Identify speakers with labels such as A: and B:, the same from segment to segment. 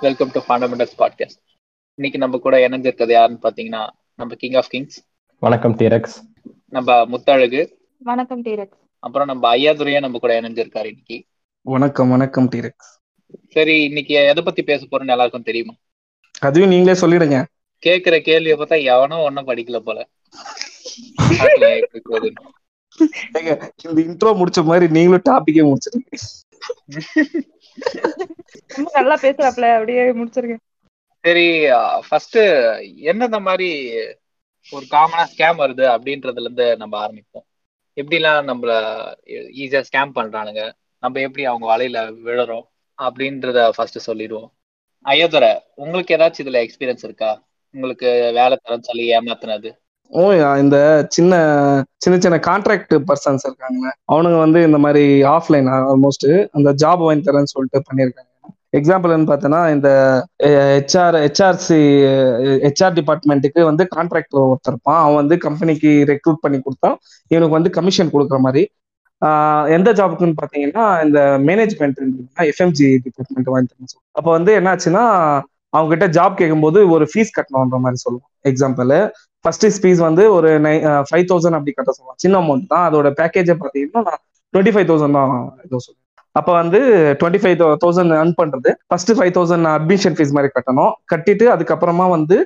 A: Welcome to fundamentals podcast இன்னைக்கு நம்ம கூட இணைஞ்சிருக்கிறது யாருன்னு பாத்தீங்கன்னா நம்ம கிங் ஆஃப் கிங்ஸ்
B: வணக்கம் டீரக்ஸ்
A: நம்ம முத்தழகு.
C: வணக்கம் டீரக்ஸ்
A: அப்புறம் நம்ம ஐயாதுரையா நம்ம கூட இணைஞ்சிருக்காரு இன்னைக்கு.
D: வணக்கம் வணக்கம் டீரக்ஸ்
A: சரி இன்னைக்கு எதை பத்தி பேச போறோம்னு எல்லாருக்கும் தெரியுமா?
D: அதுவும் நீங்களே சொல்லிடுங்க.
A: கேக்குற கேள்வியை பார்த்தா எவனோ ஒன்னும் படிக்கல போல.
D: இந்த இன்ட்ரோ முடிச்ச மாதிரி நீங்களும் டாபிக்கே முடிச்சிருங்க.
C: ரொம்ப நல்லா பேசுறாப்ல அப்படியே முடிச்சிருக்கேன்
A: சரி ஃபர்ஸ்ட் என்னென்ன மாதிரி ஒரு காமனா ஸ்கேம் வருது அப்படின்றதுல இருந்து நம்ம ஆரம்பிப்போம். எப்படிலாம் நம்மள ஈஸியா ஸ்கேம் பண்றானுங்க நம்ம எப்படி அவங்க வலையில விழறோம் அப்படின்றத ஃபர்ஸ்ட் சொல்லிடுவோம். ஐயோதர உங்களுக்கு ஏதாச்சும் இதுல எக்ஸ்பீரியன்ஸ் இருக்கா? உங்களுக்கு வேலை தரம் சொல்லி ஏமாத்துனது.
D: ஓ இந்த சின்ன சின்ன சின்ன கான்ட்ராக்ட் பர்சன்ஸ் இருக்காங்க அவனுங்க வந்து இந்த மாதிரி ஆஃப்லைன் ஆல்மோஸ்ட் அந்த ஜாப் வாங்கி தரேன்னு சொல்லிட்டு பண்ணியிருக்காங்க. எக்ஸாம்பிள்னு பார்த்தோன்னா இந்த ஹெச்ஆர் ஹெச்ஆர்சி ஹெச்ஆர் டிபார்ட்மெண்ட்டுக்கு வந்து கான்ட்ராக்டர் ஒருத்தர் இருப்பான். அவன் வந்து கம்பெனிக்கு ரெக்ரூட் பண்ணி கொடுத்தா இவனுக்கு வந்து கமிஷன் கொடுக்குற மாதிரி. எந்த ஜாபுக்குன்னு பார்த்தீங்கன்னா இந்த மேனேஜ்மெண்ட் எஃப்எம்ஜி டிபார்ட்மெண்ட் வாங்கி தரேன்னு அப்போ வந்து என்னாச்சுன்னா அவங்ககிட்ட ஜாப் கேட்கும்போது ஒரு ஃபீஸ் கட்டணுன்ற மாதிரி சொல்லுவோம் எக்ஸாம்பிள் ஃபர்ஸ்ட் ஃபீஸ் வந்து ஒரு நை ஃபைவ் தௌசண்ட் அப்படி கட்ட சொல்லுவாங்க. சின்ன அமௌண்ட் தான். அதோட பேக்கேஜை பார்த்தீங்கன்னா நான் டுவெண்ட்டி ஃபைவ் தௌசண்ட் தான் ஏதோ சொல்லுவேன் அப்போ வந்து டுவெண்ட்டி ஃபைவ் தௌசண்ட் ஏர்ன் பண்றது. First five thousand admission fees மாதிரி கட்டணும். கட்டிட்டு அதுக்கப்புறமா வந்து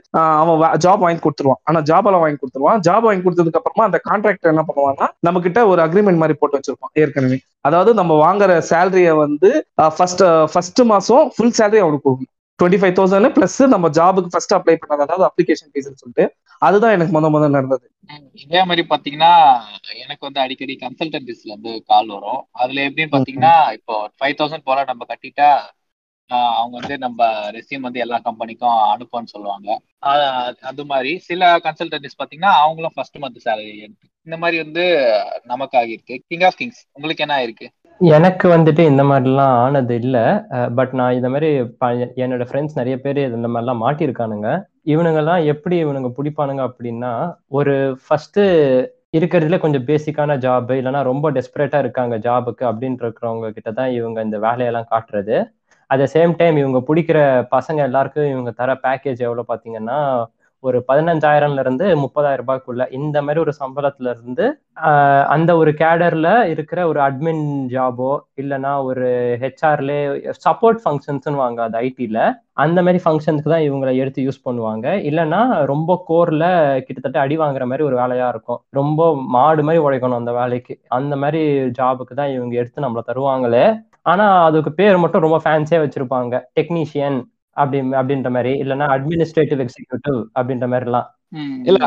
D: அவன் ஜாப் வாங்கி கொடுத்துருவான். ஆனா ஜாப் எல்லாம் வாங்கி கொடுத்துருவான். ஜாப் வாங்கி கொடுத்ததுக்கு அப்புறமா அந்த கான்ட்ராக்டர் என்ன பண்ணுவான்னா நம்ம கிட்ட ஒரு அக்ரிமெண்ட் மாதிரி போட்டு வச்சிருப்பான் ஏற்கனவே. அதாவது நம்ம வாங்குற சேலரியை வந்து ஃபர்ஸ்ட் ஃபர்ஸ்ட் மாசம் ஃபுல் சேலரி அவனுக்கு கொடுக்கணும். டுவெண்ட்டி ஃபைவ் தௌசண்ட் பிளஸ் நம்ம ஜாபுக்கு ஃபர்ஸ்ட் அப்ளை பண்ணது அதாவது அப்ளிகேஷன் ஃபீஸ்னு சொல்லிட்டு அதுதான் எனக்கு முத முதல் நடந்தது.
A: இதே மாதிரி பாத்தீங்கன்னா எனக்கு வந்து அடிக்கடி கன்சல்டன்சிஸ்ல இருந்து கால் வரும். அதுல எப்படின்னு பாத்தீங்கன்னா இப்போ ஃபைவ் தௌசண்ட் போல நம்ம கட்டிட்டா அவங்க வந்து நம்ம ரெசியூம் வந்து எல்லா கம்பெனிக்கும் அனுப்புன்னு சொல்லுவாங்க. அது மாதிரி சில கன்சல்டன்சிஸ் பாத்தீங்கன்னா அவங்களும் ஃபர்ஸ்ட் மந்த் சேலரி இந்த மாதிரி வந்து நமக்கு ஆகியிருக்கு. கிங் ஆஃப் கிங்ஸ் உங்களுக்கு என்ன ஆயிருக்கு
B: எனக்கு வந்துட்டு இந்த மாதிரிலாம் ஆனது இல்லை. பட் நான் இந்த மாதிரி ப- என்னோட ஃப்ரெண்ட்ஸ் நிறைய பேர் இந்த மாதிரிலாம் மாட்டியிருக்கானுங்க. இவனுங்கெல்லாம் எப்படி இவனுங்க பிடிப்பானுங்க அப்படின்னா ஒரு ஃபர்ஸ்ட் இருக்கிறதுல கொஞ்சம் பேசிக்கான ஜாப் இல்லைன்னா ரொம்ப டெஸ்பரேட்டா இருக்காங்க ஜாபுக்கு அப்படின்ட்டு இருக்கிறவங்க கிட்ட தான் இவங்க இந்த வேலையெல்லாம் காட்டுறது. அட் சேம் டைம் இவங்க பிடிக்கிற பசங்க எல்லாருக்கும் இவங்க தர பேக்கேஜ் எவ்வளோ பார்த்தீங்கன்னா ஒரு பதினஞ்சாயிரம்ல இருந்து முப்பதாயிரம் ரூபாய்க்குள்ள இந்த மாதிரி ஒரு சம்பளத்துல இருந்து அந்த ஒரு கேடர்ல இருக்கிற ஒரு அட்மின் ஜாபோ இல்லைன்னா ஒரு ஹெச்ஆர்லே சப்போர்ட் ஃபங்க்ஷன்ஸ்னு வாங்க அது ஐடில அந்த மாதிரி ஃபங்க்ஷனுக்கு தான் இவங்களை எடுத்து யூஸ் பண்ணுவாங்க. இல்லைன்னா ரொம்ப கோர்ல கிட்டத்தட்ட அடி வாங்குற மாதிரி ஒரு வேலையா இருக்கும். ரொம்ப மாடு மாதிரி உழைக்கணும் அந்த வேலைக்கு. அந்த மாதிரி ஜாபுக்கு தான் இவங்க எடுத்து நம்மளை தருவாங்களே. ஆனா அதுக்கு பேர் மட்டும் ரொம்ப ஃபேன்ஸியா வச்சிருப்பாங்க. டெக்னீஷியன் அப்படி அப்படின்ற மாதிரி. இல்லைன்னா அட்மினிஸ்ட்ரேட்டிவ் எக்ஸிக்யூட்டிவ் அப்படின்ற மாதிரிலாம்.
D: இல்ல,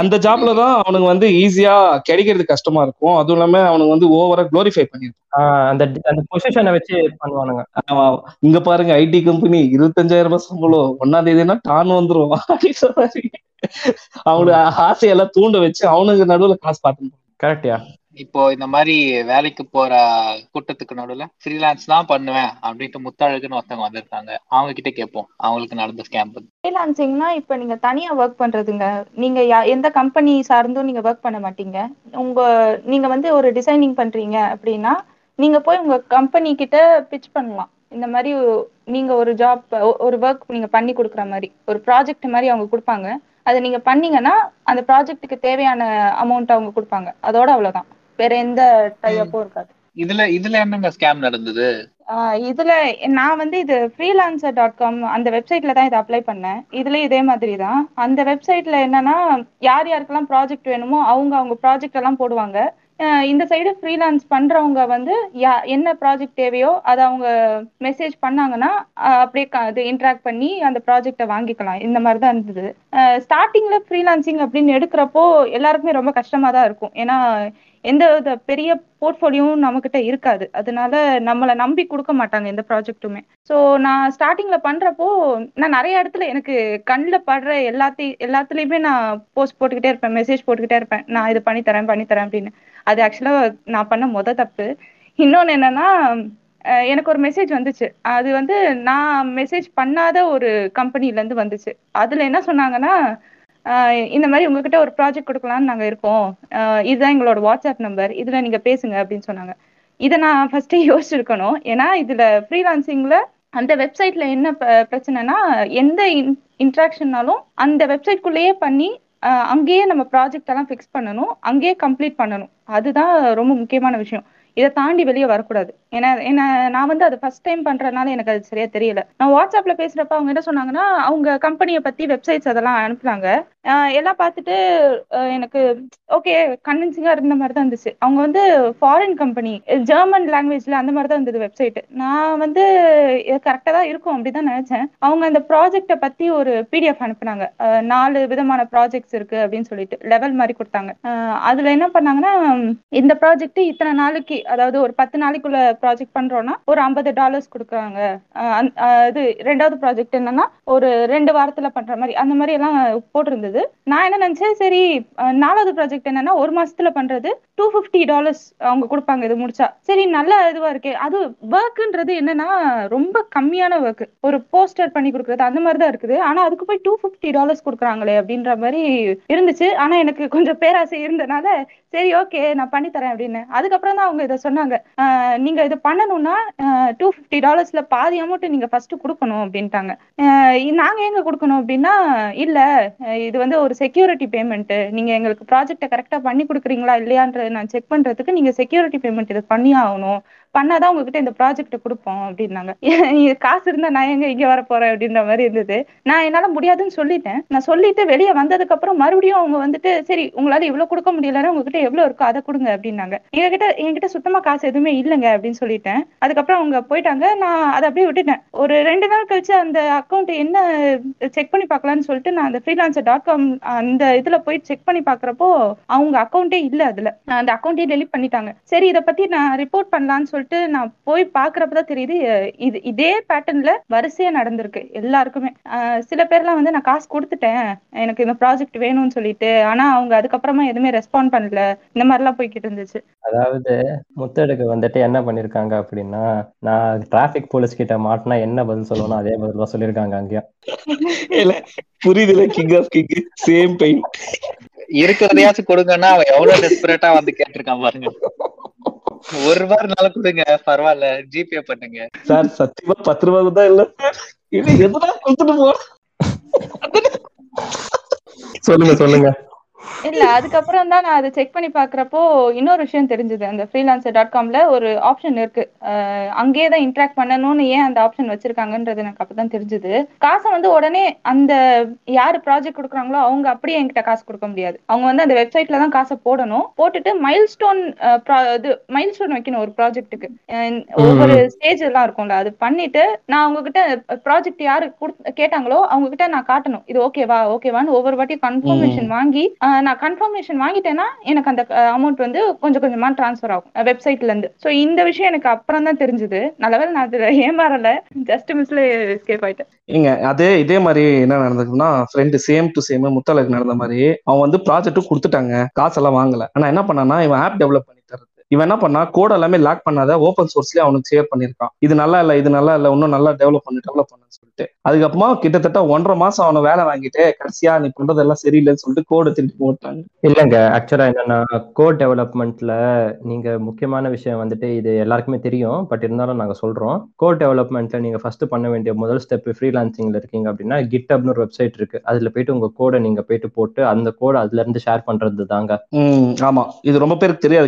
D: அந்த ஜாப்ல தான் அவனுக்கு வந்து ஈஸியா கிடைக்கிறது கஷ்டமா இருக்கும். அதுவும் இல்லாம அவனுக்கு வந்து ஓவரா க்ளோரிஃபை பண்ணிருப்பான்
B: ஆஹ் அந்த அந்த பொசிஷனை வச்சு பண்ணுவானுங்க.
D: இங்க பாருங்க ஐடி கம்பெனி இருபத்தஞ்சாயிரம் ரூபாய் சம்பளம். ஒன்னாம் தேதினா டான் வந்துரும். அவனுக்கு ஆசையெல்லாம் தூண்ட வச்சு அவனுக்கு நடுவுல காசு பார்த்து
B: கரெக்டியா
A: இப்போ இந்த மாதிரி வேலைக்கு போற கூட்டத்துக்கு நடுவுல ஃப்ரீலான்ஸ் தான் பண்ணுவேன் அப்படின்ட்டு முத்தாழகுன்னு ஒருத்தவங்க வந்திருக்காங்க. அவங்க கிட்ட கேட்போம் அவங்களுக்கு நடந்த ஸ்கேம் பத்தி.
C: ஃப்ரீலான்சிங்னா இப்போ நீங்க தனியா ஒர்க் பண்றதுங்க. நீங்க யா- எந்த கம்பெனி சார்ந்தும் நீங்க ஒர்க் பண்ண மாட்டீங்க. உங்க நீங்க வந்து ஒரு டிசைனிங் பண்றீங்க அப்படின்னா நீங்க போய் உங்க கம்பெனி கிட்ட பிச் பண்ணலாம். இந்த மாதிரி நீங்க ஒரு ஜாப் ஒரு ஒர்க் நீங்க பண்ணி கொடுக்குற மாதிரி ஒரு ப்ராஜெக்ட் மாதிரி அவங்க கொடுப்பாங்க. அதை நீங்க பண்ணீங்கன்னா அந்த ப்ராஜெக்ட்டுக்கு தேவையான அமௌண்ட் அவங்க கொடுப்பாங்க. அதோட அவ்வளவுதான். வேற எந்த டைப்பும் இருக்காது.
A: இதுல இதுல என்னங்க ஸ்கேம் நடந்தது?
C: இதுல நான் வந்து இது ஃப்ரீலான்சர் டாட் காம் அந்த வெப்சைட்ல தான் இதை அப்ளை பண்ணேன். இதுல இதே மாதிரி தான் அந்த வெப்சைட்ல என்னன்னா யார் யாருக்கெல்லாம் ப்ராஜெக்ட் வேணுமோ அவங்க அவங்க ப்ராஜெக்ட் எல்லாம் போடுவாங்க. இந்த சைடு ஃப்ரீலான்ஸ் பண்றவங்க வந்து யா என்ன ப்ராஜெக்ட் தேவையோ அதை அவங்க மெசேஜ் பண்ணாங்கன்னா அப்படியே அது இன்ட்ராக்ட் பண்ணி அந்த ப்ராஜெக்டை வாங்கிக்கலாம். இந்த மாதிரி தான் இருந்தது ஸ்டார்டிங்ல ஃப்ரீலான்சிங் அப்படின்னு எடுக்கிறப்போ எல்லாருக்குமே ரொம்ப கஷ்டமா தான் இருக்கும். ஏன்னா எந்த வித பெரிய போர்ட்ஃபோலியோவும் நம்மக்கிட்ட இருக்காது. அதனால நம்மளை நம்பி கொடுக்க மாட்டாங்க எந்த ப்ராஜெக்ட்டுமே ஸோ நான் ஸ்டார்டிங்ல பண்றப்போ நான் நிறைய இடத்துல எனக்கு கண்ணில் படுற எல்லாத்தையும் எல்லாத்துலேயுமே நான் போஸ்ட் போட்டுக்கிட்டே இருப்பேன் மெசேஜ் போட்டுக்கிட்டே இருப்பேன். நான் இது பண்ணி தரேன் பண்ணி தரேன் அப்படின்னு. அது ஆக்சுவலாக நான் பண்ண முத தப்பு. இன்னொன்று என்னன்னா எனக்கு ஒரு மெசேஜ் வந்துச்சு. அது வந்து நான் மெசேஜ் பண்ணாத ஒரு கம்பெனில இருந்து வந்துச்சு. அதுல என்ன சொன்னாங்கன்னா இந்த மாதிரி உங்ககிட்ட ஒரு ப்ராஜெக்ட் கொடுக்கலாம்னு நாங்க இருக்கோம். இதுதான் எங்களோட வாட்ஸ்அப் நம்பர் இதுல நீங்க பேசுங்க அப்படின்னு சொன்னாங்க. இதை நான் ஃபர்ஸ்டே யோசிச்சிருக்கணும். ஏன்னா இதுல ஃப்ரீலான்சிங்ல அந்த வெப்சைட்ல என்ன ப- பிரச்சனைனா எந்த இன்ட்ராக்ஷன்னாலும் அந்த வெப்சைட்குள்ளேயே பண்ணி அங்கேயே நம்ம ப்ராஜெக்ட் எல்லாம் ஃபிக்ஸ் பண்ணணும். அங்கேயே கம்ப்ளீட் பண்ணணும். அதுதான் ரொம்ப முக்கியமான விஷயம். இதை தாண்டி வெளியே வரக்கூடாது. ஏன்னா என்ன நான் வந்து அது ஃபர்ஸ்ட் டைம் பண்றதுனால எனக்கு அது சரியா தெரியல. நான் வாட்ஸ்அப்ல பேசுறப்ப அவங்க என்ன சொன்னாங்கன்னா அவங்க கம்பெனியை பத்தி வெப்சைட்ஸ் அதெல்லாம் அனுப்புனாங்க. எல்லாம் பார்த்துட்டு எனக்கு ஓகே கன்வின்சிங்கா இருந்த மாதிரி தான் இருந்துச்சு. அவங்க வந்து ஃபாரின் கம்பெனி ஜெர்மன் லாங்குவேஜ்ல அந்த மாதிரி தான் இருந்தது வெப்சைட் நான் வந்து கரெக்டா தான் இருக்கும் அப்படிதான் நினைச்சேன். அவங்க அந்த ப்ராஜெக்ட்டை பத்தி ஒரு பிடிஎஃப் அனுப்புனாங்க. நாலு விதமான ப்ராஜெக்ட்ஸ் இருக்கு அப்படின்னு சொல்லிட்டு லெவல் மாதிரி கொடுத்தாங்க. அதுல என்ன பண்ணாங்கன்னா இந்த ப்ராஜெக்ட் இத்தனை நாளைக்கு அதாவது ஒரு பத்து நாளைக்குள்ள ப்ராஜெக்ட் பண்றோம்னா ஒரு ஐம்பது டாலர்ஸ் கொடுக்குறாங்க. அஹ் இது ரெண்டாவது ப்ராஜெக்ட் என்னன்னா ஒரு ரெண்டு வாரத்துல பண்ற மாதிரி அந்த மாதிரி எல்லாம் போட்டிருந்தது. நான் என்ன நினைச்சேன் சரி நாலாவது ப்ராஜெக்ட் என்னன்னா ஒரு மாசத்துல பண்றது டூ ஃபிஃப்டி டாலர்ஸ் அவங்க கொடுப்பாங்க இது முடிச்சா. சரி நல்ல இதுவா இருக்கே. அது ஒர்க்குன்றது என்னன்னா ரொம்ப கம்மியான ஒர்க் ஒரு போஸ்டர் பண்ணி கொடுக்குறது அந்த மாதிரி தான் இருக்குது. ஆனா அதுக்கு போய் டூ ஃபிஃப்டி டாலர்ஸ் கொடுக்குறாங்களே அப்படின்ற மாதிரி இருந்துச்சு. ஆனா எனக்கு கொஞ்சம் பேராசை இருந்தனால சரி ஓகே நான் பண்ணி தரேன் அப்படின்னு. அதுக்கப்புறம் தான் அவங்க இதை சொன்னாங்க. நீங்க இதை பண்ணணும்னா டூ ஃபிஃப்டி டாலர்ஸ்ல பாதி அமௌண்ட் நீங்க ஃபர்ஸ்ட் கொடுக்கணும் அப்படின்ட்டாங்க. நாங்க எங்க கொடுக்கணும் அப்படின்னா இல்ல இது வந்து ஒரு செக்யூரிட்டி பேமெண்ட் நீங்க எங்களுக்கு ப்ராஜெக்ட்டை கரெக்டா பண்ணி கொடுக்குறீங்களா இல்லையான்ற நான் செக் பண்றதுக்கு நீங்க செக்யூரிட்டி பேமெண்ட் இது பண்ணி ஆகணும். பண்ணாதான் உங்ககிட்ட இந்த ப்ராஜெக்ட் கொடுப்போம் அப்படின்னாங்க. காசு இருந்தா நான் எங்க இங்க வர போறேன் அப்படின்ற மாதிரி இருந்தது. நான் என்னால முடியாதுன்னு சொல்லிட்டேன். நான் சொல்லிட்டு வெளியே வந்ததுக்கு அப்புறம் மறுபடியும் அவங்க வந்துட்டு சரி உங்களால இவ்வளவு கொடுக்க முடியலன்னா உங்ககிட்ட எவ்வளவு இருக்கோ அதை கொடுங்க அப்படின்னாங்க. எங்ககிட்ட என்கிட்ட சுத்தமா காசு எதுவுமே இல்லைங்க அப்படின்னு சொல்லிட்டேன். அதுக்கப்புறம் அவங்க போயிட்டாங்க. நான் அதை அப்படியே விட்டுட்டேன். ஒரு ரெண்டு நாள் கழிச்சு அந்த அக்கௌண்ட் என்ன செக் பண்ணி பார்க்கலாம்னு சொல்லிட்டு நான் அந்த ஃப்ரீலான்சர் டாட் காம் அந்த இதுல போய் செக் பண்ணி பாக்குறப்போ அவங்க அக்கௌண்ட்டே இல்ல அதுல. அந்த அக்கௌண்ட்டே டெலிட் பண்ணிட்டாங்க. சரி இதை பத்தி நான் ரிப்போர்ட் பண்ணலாம்னு சொல்லிட்டு நான் போய் பாக்குறப்பதான் தெரியுது இது இதே பேட்டர்ன்ல வரிசையா நடந்திருக்கு எல்லாருக்குமே. சில பேர்லாம் வந்து நான் காசு கொடுத்துட்டேன் எனக்கு இந்த ப்ராஜெக்ட் வேணும்னு சொல்லிட்டு ஆனா அவங்க அதுக்கப்புறமா எதுவுமே ரெஸ்பாண்ட் பண்ணல. இந்த மாதிரிலாம் போய்கிட்டு இருந்துச்சு.
B: அதாவது முத்தடுக்கு வந்துட்டு என்ன பண்ணிருக்காங்க அப்படின்னா நான் டிராபிக் போலீஸ் கிட்ட மாட்டினா என்ன பதில் சொல்லணும் அதே பதில் தான் சொல்லியிருக்காங்க அங்கேயும்.
D: இல்ல புரியுதுல king of king same pain
A: இருக்கிறதையாச்சும் கொடுங்கன்னா அவன் எவ்வளவு டெஸ்பரேட்டா வந்து கேட்டிருக்கான் பாருங்க. ஒரு ரூபாய் இருந்தாலும் கொடுங்க பரவாயில்ல ஜிபே பண்ணுங்க.
D: சார் சத்தியமா பத்து ரூபாய்க்கு தான் இல்ல இல்ல எதுனா கொடுத்துட்டு போ
B: சொல்லுங்க சொல்லுங்க.
C: இல்ல அதுக்கப்புறம் தான் நான் அதை செக் பண்ணி பாக்குறப்போ இன்னொரு விஷயம் தெரிஞ்சது. அந்த ஃப்ரீலான்சர் டாட் காம்ல ஒரு ஆப்ஷன் இருக்கு. அங்கேயே தான் இன்ட்ராக்ட் பண்ணணும்னு ஏன் அந்த ஆப்ஷன் வச்சிருக்காங்கன்றது எனக்கு அப்பதான் தெரிஞ்சது. காசை வந்து உடனே அந்த யாரு ப்ராஜெக்ட் கொடுக்குறாங்களோ அவங்க அப்படியே என்கிட்ட காசு கொடுக்க முடியாது. அவங்க வந்து அந்த வெப்சைட்ல தான் காசை போடணும். போட்டுட்டு மைல் ஸ்டோன் இது மைல் ஸ்டோன் வைக்கணும் ஒரு ப்ராஜெக்ட்டுக்கு ஒவ்வொரு ஸ்டேஜ் எல்லாம் இருக்கும்ல அது பண்ணிட்டு நான் அவங்க கிட்ட ப்ராஜெக்ட் யாரு கேட்டாங்களோ அவங்க கிட்ட நான் காட்டணும். இது ஓகேவா ஓகேவான்னு ஒவ்வொரு வாட்டியும் கன்ஃபர்மேஷன் வாங்கி நான் கன்ஃபர்மேஷன் வாங்கிட்டேன்னா எனக்கு அந்த அமௌண்ட் வந்து கொஞ்சம் கொஞ்சமா ட்ரான்ஸ்ஃபர் ஆகும். வெப்சைட்ல இருந்து. ஸோ இந்த விஷயம் எனக்கு அப்புறம் தான் தெரிஞ்சது. நல்லவேளை நான் அதுல ஏமாறல. ஜஸ்ட் மிஸ்ல எஸ்கேப் ஆயிட்டேன்.
D: ஏங்க அதே இதே மாதிரி என்ன நடந்ததுன்னா ஃப்ரெண்டு சேம் டு சேம் முத்தலக்கு நடந்த மாதிரி அவன் வந்து ப்ராஜெக்ட்டும் கொடுத்துட்டாங்க. காசெல்லாம் வாங்கல. ஆனா என்ன பண்ணானா இவன் ஆப் டெவலப் பண்ணி இவன் என்ன பண்ணா கோட் எல்லாமே லாக் பண்ணாத ஓப்பன் சோர்ஸ்லயே அவனுக்கு ஷேர் பண்ணிருக்கான். இது நல்லா இல்ல இது நல்லா இல்ல இன்னும் நல்லா டெவலப் பண்ணு டெவலப் பண்ணுன்னு சொல்லிட்டு. அதுக்கப்புறமா கிட்டத்தட்ட ஒன்றரை மாசம் அவனை வேலை வாங்கிட்டு கடைசியா நீ பண்றதெல்லாம் சரியில்லைன்னு சொல்லிட்டு கோடை திருப்பி போட்டாங்க.
B: இல்லைங்க ஆக்சுவலா என்னன்னா கோட் டெவலப்மெண்ட்ல நீங்க முக்கியமான விஷயம் வந்துட்டு இது எல்லாருக்குமே தெரியும் பட் இருந்தாலும் நாங்க சொல்றோம். கோட் டெவலப்மெண்ட்ல நீங்க ஃபர்ஸ்ட் பண்ண வேண்டிய முதல் ஸ்டெப் ஃப்ரீலான்சிங்ல இருக்கீங்க அப்படின்னா கிட்டப்னு ஒரு வெப்சைட் இருக்கு. அதுல போயிட்டு உங்க கோடை நீங்க போயிட்டு போட்டு அந்த கோடை அதுல இருந்து ஷேர் பண்றது தாங்க
D: ஆமா. இது ரொம்ப பேருக்கு தெரியாது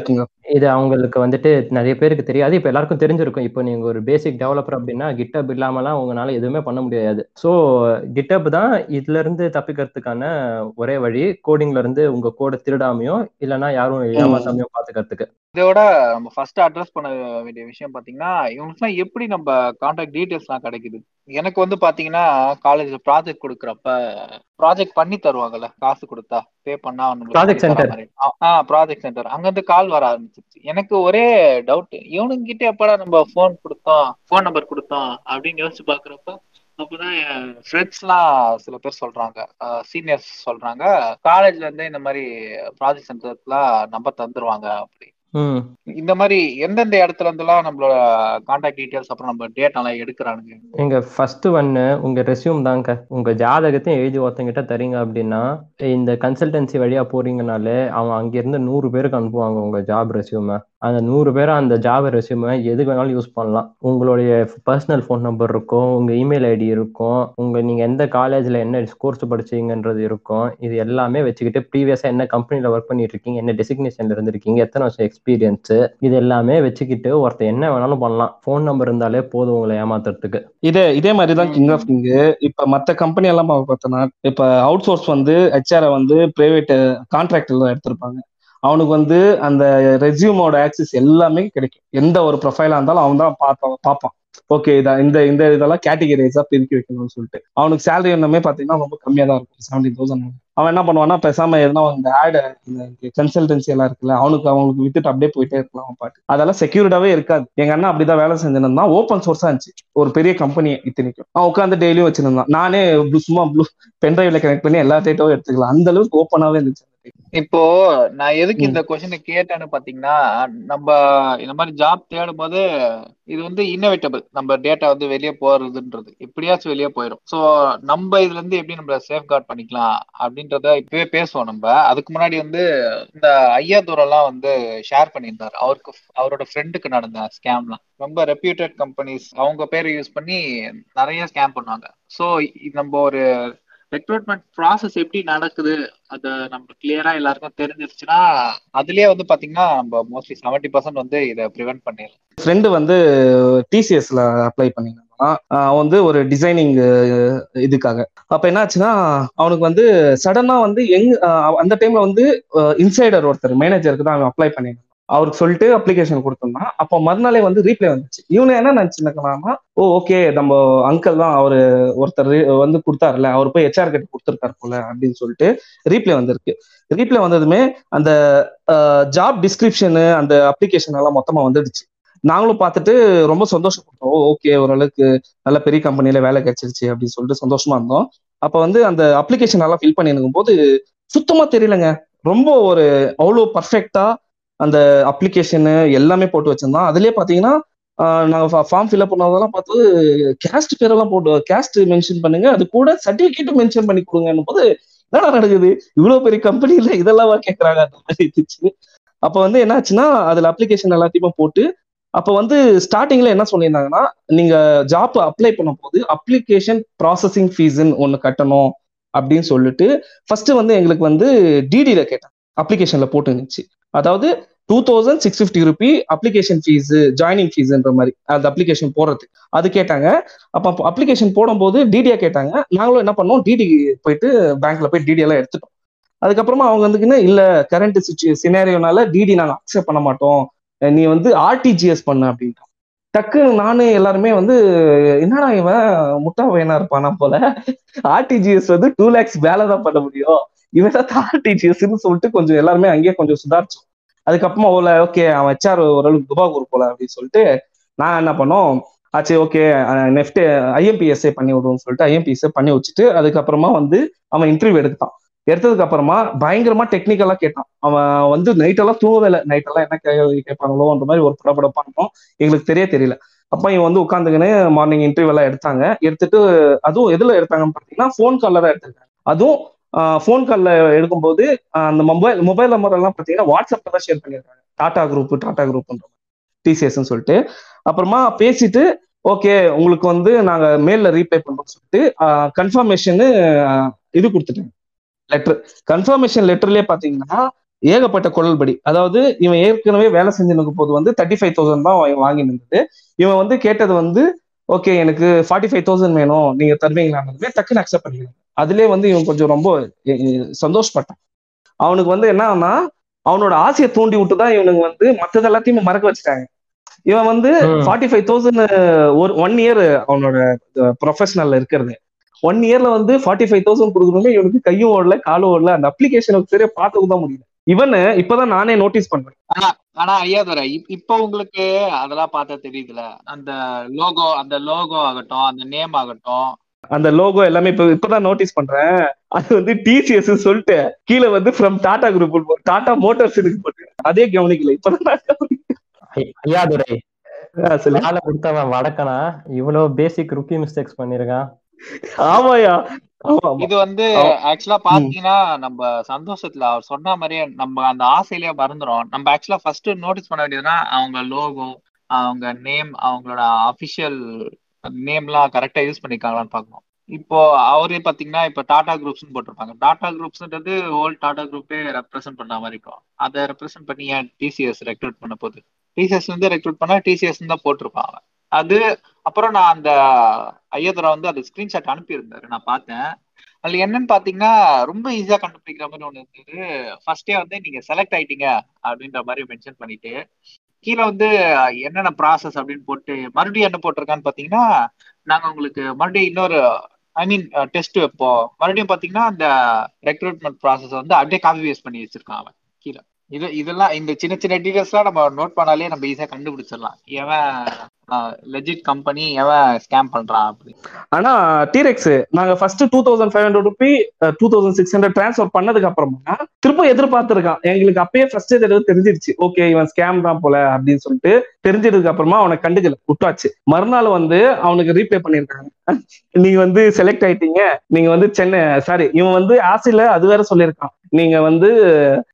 B: இது அவங்களுக்கு வந்துட்டு நிறைய பேருக்கு தெரியாது. இப்போ எல்லாருக்கும் தெரிஞ்சிருக்கும். இப்போ நீங்க ஒரு பேசிக் டெவலப்பர் அப்படின்னா கிட்டப் இல்லாமலாம் உங்களால எதுவுமே பண்ண முடியாது. ஸோ கிட்டப் தான் இதுல இருந்து தப்பிக்கிறதுக்கான ஒரே வழி. கோடிங்ல இருந்து உங்க கோடை திருடாமையோ இல்லைன்னா யாரும் ஏமாத்தாமையோ பாத்துக்கிறதுக்கு.
A: இதோட நம்ம ஃபர்ஸ்ட் அட்ரஸ் பண்ண வேண்டிய விஷயம் பாத்தீங்கன்னா இவங்களுக்குலாம் எப்படி நம்ம கான்டாக்ட் டீடைல்ஸ்லாம் கிடைக்குது? எனக்கு வந்து பாத்தீங்கன்னா காலேஜ்ல ப்ராஜெக்ட் கொடுக்குறப்ப ப்ராஜெக்ட் பண்ணி தருவாங்கல்ல காசு கொடுத்தா. பே பண்ணா
B: center.
A: மாதிரி. ஆ- ப்ராஜெக்ட் சென்டர் அங்க இருந்து கால் வர ஆரம்பிச்சிருச்சு. எனக்கு ஒரே டவுட் இவனுங்க கிட்ட எப்படா நம்ம ஃபோன் கொடுத்தோம் ஃபோன் நம்பர் கொடுத்தோம் அப்படின்னு யோசிச்சு பாக்குறப்ப அப்பதான் ஃப்ரெண்ட்ஸ்லாம் சில பேர் சொல்றாங்க. சீனியர்ஸ் சொல்றாங்க. காலேஜ்ல இருந்தே இந்த மாதிரி ப்ராஜெக்ட் சென்டர்ஸ்லாம் நம்பர் தந்துருவாங்க அப்படி இந்த மாதிரி எந்தெந்த இடத்துல இருந்தெல்லாம் நம்மளோட கான்டாக்ட் டீடைல்ஸ் அப்புறம் நம்ம டேட்டா எல்லாம் எடுக்கிறானுங்க?
B: எங்க ஃபர்ஸ்ட் ஒன்னு உங்க ரெஸ்யூம் தாங்க உங்க ஜாதகத்தையும் எழுதி ஒருத்தங்கிட்ட தரீங்க அப்படின்னா இந்த கன்சல்டன்சி வழியா போறீங்கனாலே அவன் அங்கிருந்து நூறு பேருக்கு அனுப்புவாங்க உங்க ஜாப் ரெஸ்யூமை அந்த நூறு பேரும் அந்த ஜாப் ரெஸ்யூமை எதுக்கு வேணாலும் யூஸ் பண்ணலாம். உங்களுடைய பர்சனல் ஃபோன் நம்பர் இருக்கும் உங்க இமெயில் ஐடி இருக்கும் உங்க நீங்க எந்த காலேஜ்ல என்ன கோர்ஸ் படிச்சீங்கன்றது இருக்கும். இது எல்லாமே வச்சுக்கிட்டு ப்ரீவியஸா என்ன கம்பெனில ஒர்க் பண்ணிட்டு இருக்கீங்க என்ன டெசிக்னேஷன்ல இருந்திருக்கீங்க எத்தனை வருஷம் எக்ஸ்பீரியன்ஸ் இது எல்லாமே வச்சுக்கிட்டு ஒருத்தர் என்ன வேணாலும் பண்ணலாம். ஃபோன் நம்பர் இருந்தாலே போதும் உங்களை ஏமாத்துறதுக்கு.
D: இதே இதே மாதிரி தான் கிங் ஆஃப் கிங் இப்ப மத்த கம்பெனி எல்லாம் பார்த்தோன்னா இப்ப அவுட் சோர்ஸ் வந்து ஹெச்ஆர் வந்து பிரைவேட் கான்ட்ராக்டர் எடுத்திருப்பாங்க. அவனுக்கு வந்து அந்த ரெசியூமோட ஆக்சஸ் எல்லாமே கிடைக்கும். எந்த ஒரு ப்ரொஃபைலா இருந்தாலும் அவன் தான் பார்ப்பான் பார்ப்பான் ஓகே இதான் இந்த இந்த இதெல்லாம் கேட்டகரைஸா பிரிக்கி வைக்கணும்னு சொல்லிட்டு. அவனுக்கு சேலரி என்னமே பாத்தீங்கன்னா ரொம்ப கம்மியா தான் இருக்கும். செவன்டீன் தௌசண்ட் அவன் என்ன பண்ணுவான்னா பேசாம எதுனா இந்த ஆடு இந்த கன்சல்டன்சி எல்லாம் இருக்குல்ல அவனுக்கு அவங்களுக்கு வித்துட்டு அப்படியே போயிட்டே இருக்கலாம் அவன் பாட்டு அதெல்லாம் செக்யூரிட்டாவே இருக்காது. எங்க அண்ணா அப்படிதான் வேலை செஞ்சிருந்தான். ஓப்பன் சோர்ஸா இருந்துச்சு. ஒரு பெரிய கம்பெனி இத்தனைக்கும். அவன் உட்காந்து டெய்லியும் வச்சிருந்தான். நானே சும்மா ப்ளூ பென்ட்ரைவ்ல கனெக்ட் பண்ணி எல்லா டேட்டாவும் எடுத்துக்கலாம். அந்த அளவுக்கு ஓப்பனாவே இருந்துச்சு.
A: இப்போ நான் எதுக்கு இந்த கொஸ்டினை கேட்டேன்னு பாத்தீங்கன்னா நம்ம இந்த மாதிரி ஜாப் தேடும் போது இது வந்து இன்னோவேட்டபிள் நம்ம டேட்டா வந்து வெளியே போறதுன்றது. எப்படியாச்சும் வெளியே போயிடும் ஸோ நம்ம இதுல இருந்து எப்படி நம்ம சேஃப் கார்ட் பண்ணிக்கலாம் அப்படின்றத இப்பவே பேசுவோம் நம்ம. அதுக்கு முன்னாடி வந்து இந்த ஐயா தூரம்லாம் வந்து ஷேர் பண்ணியிருந்தாரு. அவருக்கு அவரோட ஃப்ரெண்டுக்கு நடந்த ஸ்கேம்லாம் ரொம்ப ரெப்யூட்டட் கம்பெனிஸ் அவங்க பேரை யூஸ் பண்ணி நிறைய ஸ்கேம் பண்ணுவாங்க. ஸோ நம்ம ஒரு ரெக்ரூட்மெண்ட் ப்ராசஸ் எப்படி நடக்குது? அது நம்ம கிளியரா எல்லாருக்கும் தெரிஞ்சிருச்சுன்னா அதுலயே வந்து பாத்தீங்கன்னா நம்ம மோஸ்ட்லி செவன்டி பர்சன்ட் வந்து இதை ப்ரிவென்ட் பண்ணிடலாம்.
D: ஃப்ரெண்டு வந்து டிசிஎஸ்ல அப்ளை பண்ணியிருந்தான். அவன் வந்து ஒரு டிசைனிங் இதுக்காக. அப்ப என்னாச்சுன்னா அவனுக்கு வந்து சடனா வந்து எங் அந்த டைம்ல வந்து இன்சைடர் ஒருத்தர் மேனேஜருக்கு தான் அவன் அப்ளை பண்ணியிருந்தான். அவருக்கு சொல்லிட்டு அப்ளிகேஷன் கொடுத்தோம்னா அப்போ மறுநாளே வந்து ரீப்ளை வந்துச்சு. இவனு என்ன நினைச்சுருக்கலாம்னா ஓ ஓகே நம்ம அங்கிள் தான் அவரு ஒருத்தர் வந்து கொடுத்தாருல அவர் போய் ஹெச்ஆர் கிட்ட கொடுத்துருக்காரு போல அப்படின்னு சொல்லிட்டு ரீப்ளை வந்திருக்கு. ரீப்ளை வந்ததுமே அந்த ஜாப் டிஸ்கிரிப்ஷனு அந்த அப்ளிகேஷன் எல்லாம் மொத்தமா வந்துடுச்சு. நாங்களும் பார்த்துட்டு ரொம்ப சந்தோஷப்பட்டோம். ஓகே ஓரளவுக்கு நல்ல பெரிய கம்பெனியில வேலை கிடைச்சிருச்சு அப்படின்னு சொல்லிட்டு சந்தோஷமா இருந்தோம். அப்ப வந்து அந்த அப்ளிகேஷன் எல்லாம் ஃபில் பண்ணிருக்கும் போது சுத்தமா தெரியலங்க. ரொம்ப ஒரு அவ்வளோ பர்ஃபெக்டா அந்த அப்ளிகேஷனு எல்லாமே போட்டு வச்சிருந்தோம் அதுலயே பாத்தீங்கன்னா நாங்கள் ஃபார்ம் ஃபில்அப் பண்ணதெல்லாம் பார்த்து கேஸ்ட் பேரெல்லாம் போட்டு கேஸ்ட் மென்ஷன் பண்ணுங்க. அது கூட சர்டிஃபிகேட்டும் மென்ஷன் பண்ணி கொடுங்கன்னு போது என்னடா நடக்குது? இவ்வளோ பெரிய கம்பெனியில் இதெல்லாம் கேட்குறாங்க அந்த மாதிரி இருந்துச்சு. அப்போ வந்து என்னாச்சுன்னா அதில் அப்ளிகேஷன் எல்லாத்தையுமே போட்டு அப்போ வந்து ஸ்டார்டிங்ல என்ன சொல்லியிருந்தாங்கன்னா நீங்க ஜாப் அப்ளை பண்ணும் போது அப்ளிகேஷன் ப்ராசஸிங் ஃபீஸ்ன்னு ஒன்று கட்டணும் அப்படின்னு சொல்லிட்டு ஃபர்ஸ்ட் வந்து எங்களுக்கு வந்து டிடியில கேட்டாங்க. அப்ளிகேஷன்ல போட்டு இருந்துச்சு அதாவது two thousand six fifty rupee application fees joining ஃபீஸ்ன்ற மாதிரி அந்த அப்ளிகேஷன் போடுறது. அது கேட்டாங்க. அப்போ அப்ளிகேஷன் போடும்போது டிடியா கேட்டாங்க. நாங்களும் என்ன பண்ணோம்? டிடி போயிட்டு பேங்க்ல போய் டிடியெல்லாம் எடுத்துட்டோம். அதுக்கப்புறமா அவங்க வந்துக்குன்னு இல்ல கரண்ட் சுச்சு சினாரியோனால டிடி நாங்கள் அக்செப்ட் பண்ண மாட்டோம். நீ வந்து ஆர்டிஜிஎஸ் பண்ண அப்படின்ட்டோம் டக்கு நானு எல்லாருமே வந்து என்னடா இவன் முட்டா வேணா இருப்பானா போல? ஆர்டிஜிஎஸ் வந்து டூ லேக்ஸ் வேலை தான் பண்ண முடியும். இவன் தான் ஆர்டிஜிஎஸ்ன்னு சொல்லிட்டு கொஞ்சம் எல்லாருமே அங்கேயே கொஞ்சம் சுதாரிச்சோம். அதுக்கப்புறமா ஓல ஓகே அவன் ஹெச்ஆர் ஓரளவுக்கு துபா குரு போல அப்படின்னு சொல்லிட்டு நான் என்ன பண்ணோம்? ஆச்சு ஓகே நெஃப்ட் ஐஎம்பிஎஸ்ஏ பண்ணி விடுவோம்னு சொல்லிட்டு ஐஎம்பிஎஸ்ஏ பண்ணி வச்சுட்டு அதுக்கப்புறமா வந்து அவன் இன்டர்வியூ எடுத்தான் எடுத்ததுக்கு அப்புறமா பயங்கரமா டெக்னிக்கலா கேட்டான். அவன் வந்து நைட் எல்லாம் தூங்கவே இல்லை. நைட் எல்லாம் என்ன கேட்பாங்களோன்ற மாதிரி ஒரு படப்படப்பானோம் பண்ணோம் எங்களுக்கு தெரிய தெரியல. அப்ப இவன் வந்து உட்காந்துக்கின்னு மார்னிங் இன்டர்வியூ எல்லாம் எடுத்தாங்க. எடுத்துட்டு அதுவும் எதுல எடுத்தாங்கன்னு பாத்தீங்கன்னா ஃபோன் கால்ல தான் எடுத்திருக்காங்க. அதுவும் ஃபோன் காலில் எடுக்கும்போது அந்த மொபைல் மொபைல் நம்பர் எல்லாம் பார்த்தீங்கன்னா தான் ஷேர் பண்ணியிருக்காங்க டாடா குரூப் டாடா குரூப்ன்ற டிசிஎஸ்ன்னு சொல்லிட்டு. அப்புறமா பேசிட்டு ஓகே உங்களுக்கு வந்து நாங்கள் மெயில்ல ரீபே பண்றோம்னு சொல்லிட்டு கன்ஃபர்மேஷனு இது கொடுத்துட்டாங்க லெட்டர் கன்ஃபர்மேஷன் லெட்டர்லேயே பார்த்தீங்கன்னா ஏகப்பட்ட குரல்படி. அதாவது இவன் ஏற்கனவே வேலை செஞ்சுனுக்கு போது வந்து தேர்ட்டி ஃபைவ் தௌசண்ட் தான் வாங்கி இருந்தது இவன் வந்து கேட்டது வந்து ஓகே எனக்கு ஃபார்ட்டி ஃபைவ் தௌசண்ட் வேணும். நீங்கள் தருவீங்களான்னு டக்குன்னு அக்செப்ட் பண்ணிக்கலாம் அதுலயே வந்து இவன் கொஞ்சம் ரொம்ப சந்தோஷப்பட்டான். அவனுக்கு வந்து என்னன்னா அவனோட ஆசையை தூண்டி விட்டு தான் இவனுக்கு வந்து மத்தது எல்லாத்தையும் மறக்க வச்சுட்டாங்க. இவன் வந்து ஃபார்ட்டி ஃபைவ் தௌசண்ட் ஒரு ஒன் இயர் அவனோட ப்ரொஃபஷனல்ல இருக்கிறது. ஒன் இயர்ல வந்து ஃபார்ட்டி ஃபைவ் தௌசண்ட் கொடுக்கணுமே இவனுக்கு கையும் ஓடல காலும் ஓடல. அந்த அப்ளிகேஷனுக்கு சரியா பார்த்துக்க தான் முடியல. இவனு இப்பதான் நானே நோட்டீஸ் பண்றேன்.
A: ஆனா ஐயா தர இப்ப உங்களுக்கு அதெல்லாம் பார்த்தா தெரியுதுல? அந்த லோகோ அந்த லோகோ ஆகட்டும் அந்த நேம் ஆகட்டும்
D: அந்த லோகோ எல்லாமே இப்ப இப்பதான் நோட்டீஸ் பண்றேன். அது வந்து டிசிஎஸ் சொல்லிட்டு கீழே வந்து from Tata group Tata Motors இருக்கு போட்டு. அதே கவனிக்கல. இப்பதான்
B: ஐயா துரை. கொடுத்தவன் வடக்கனா? இவ்வளவு பேசிக் ருக்கி மிஸ்டேக்ஸ் பண்ணிருக்கான்
D: ஆமாயா ஆமா ஆமா.
A: இது வந்து. ஆக்சுவலா. பாத்தீங்கன்னா நம்ம சந்தோஷத்துல அவர் சொன்ன மாதிரியே நம்ம அந்த ஆசையிலேயே மறந்துடும் நம்ம ஆக்சுவலா ஃபர்ஸ்ட் நோட்டீஸ் பண்ண வேண்டியதுன்னா அவங்க லோகோ அவங்க நேம் அவங்களோட அபிஷியல் நேம்லாம் கரெக்டா யூஸ் பண்ணிருக்காங்களான்னு பார்க்கணும். இப்போ அவரே பாத்தீங்கன்னா இப்போ டாடா குரூப்ஸ்னு போட்டிருப்பாங்க. டாடா குரூப்ஸ்ன்றது ஓல்ட் டாடா குரூப்பே ரெப்ரசென்ட் பண்ண மாதிரி இருக்கும். அதை ரெப்ரசென்ட் பண்ணி ஏன் டிசிஎஸ் ரெக்ரூட் பண்ண போகுது? டிசிஎஸ் வந்து ரெக்ரூட் பண்ணா டிசிஎஸ் தான் போட்டிருப்பாங்க. அது அப்புறம் நான் அந்த ஐயத்தரை வந்து அந்த ஸ்கிரீன்ஷாட் அனுப்பியிருந்தாரு. நான் பார்த்தேன். அதுல என்னன்னு பாத்தீங்கன்னா ரொம்ப ஈஸியா கண்டுபிடிக்கிற மாதிரி ஒண்ணு இருந்தது. ஃபர்ஸ்டே வந்து நீங்க செலக்ட் ஆயிட்டீங்க அப்படின்ற மாதிரி மென்ஷன் பண்ணிட்டு கீழே வந்து என்னென்ன ப்ராசஸ் அப்படின்னு போட்டு மறுபடியும் என்ன போட்டிருக்கான்னு பாத்தீங்கன்னா நாங்க உங்களுக்கு மறுபடியும் இன்னொரு ஐ மீன் டெஸ்ட் வைப்போம். மறுபடியும் பாத்தீங்கன்னா அந்த ரெக்ரூட்மெண்ட் ப்ராசஸ் வந்து அப்படியே காப்பி பேஸ்ட் பண்ணி வச்சிருக்கான் அவன் கீழே. இது இதெல்லாம் இந்த சின்ன சின்ன டீடைல்ஸ்லாம் நம்ம நோட் பண்ணாலே நம்ம ஈஸியா கண்டுபிடிச்சிடலாம். எவன் லெஜிட் கம்பெனி எவன் ஸ்கேம் பண்றான் அப்படி
D: ஆனா டீரெக்ஸ் நாங்க first two thousand five hundred rupee two thousand six hundred transfer பண்ணதுக்கு அப்புறமா திரும்ப எதிர்பார்த்திருக்கான். எங்களுக்கு அப்பயே ஃபர்ஸ்ட் தடவை தெரிஞ்சிருச்சு. ஓகே இவன் ஸ்கேம் தான் போல அப்படின்னு சொல்லிட்டு தெரிஞ்சதுக்கு அப்புறமா அவனை கண்டுக்கல. விட்டாச்சு. மறுநாள் வந்து அவனுக்கு ரீபே பண்ணியிருக்காங்க. நீங்க வந்து செலக்ட் ஆயிட்டீங்க. நீங்க வந்து சென்னை சாரி இவன் வந்து ஆசையில அது வேற சொல்லியிருக்கான். நீங்க வந்து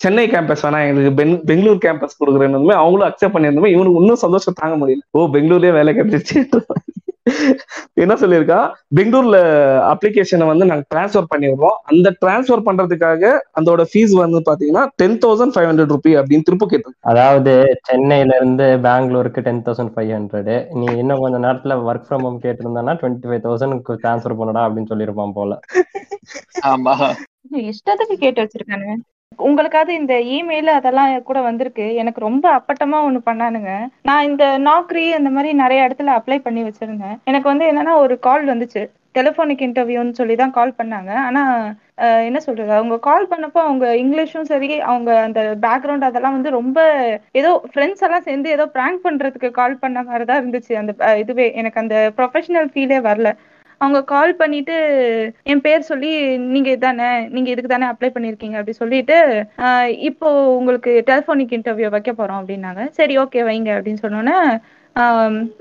D: சென்னை கேம்பஸ் வேணா எங்களுக்கு பெங் பெங்களூர் கேம்பஸ் கொடுக்குறேன்னு அவங்களும் அக்செப்ட் பண்ணியிருந்தோமே இவனுக்கு இன்னும் சந்தோஷம் தாங்க முடியல. ஓ பெங்களூர்லயே வேலை கிடைச்சிச்சு என்ன சொல்லியிருக்கா? பெங்களூர்ல அப்ளிகேஷனை வந்து நாங்க டிரான்ஸ்ஃபர் பண்ணிடுறோம். அந்த டிரான்ஸ்ஃபர் பண்றதுக்காக அதோட ஃபீஸ் வந்து பாத்தீங்கன்னா ten thousand five hundred rupee அப்படின்னு திரும்ப கேட்டிருக்காங்க.
B: அதாவது சென்னையில இருந்து பெங்களூருக்கு டென் தௌசண்ட் ஃபைவ் ஹண்ட்ரட் நீ இன்னும் கொஞ்ச நேரத்துல ஒர்க் ஃப்ரம் ஹோம் கேட்டிருந்தானா டுவெண்ட்டி ஃபைவ் தௌசண்ட் ட்ரான்ஸ்ஃபர் பண்ணடா அப்படின்னு சொல்லியிருப்பான் போல.
A: ஆமா.
C: இஷ்டத்துக்கு கேட்டு வச்சிருக்கானுங்க. உங்களுக்காவது இந்த இமெயில் அதெல்லாம் கூட வந்திருக்கு. எனக்கு ரொம்ப அப்பட்டமா ஒண்ணு பண்ணானுங்க. நான் இந்த நாக்ரி அந்த மாதிரி நிறைய இடத்துல அப்ளை பண்ணி வச்சிருந்தேன். எனக்கு வந்து என்னன்னா ஒரு கால் வந்துச்சு. டெலிஃபோனிக் இன்டர்வியூன்னு சொல்லி தான் கால் பண்ணாங்க. ஆனா என்ன சொல்றது? அவங்க கால் பண்ணப்போ அவங்க இங்கிலீஷும் சரி அவங்க அந்த பேக்ரவுண்ட் அதெல்லாம் வந்து ரொம்ப ஏதோ ஃப்ரெண்ட்ஸ் எல்லாம் சேர்ந்து ஏதோ ப்ராங்க் பண்றதுக்கு கால் பண்ண மாதிரி தான் இருந்துச்சு. அந்த இதுவே எனக்கு அந்த ப்ரொஃபஷனல் ஃபீலே வரல. அவங்க கால் பண்ணிட்டு என் பேர் சொல்லி நீங்க இதானே நீங்க இதுக்கு தானே அப்ளை பண்ணிருக்கீங்க? அப்படி சொல்லிட்டு இப்போ உங்களுக்கு டெலிஃபோனிக் இன்டர்வியூ வைக்க போறோம் அப்படின்னாங்க. சரி ஓகே வைங்க அப்படின்னு சொன்னோன்னே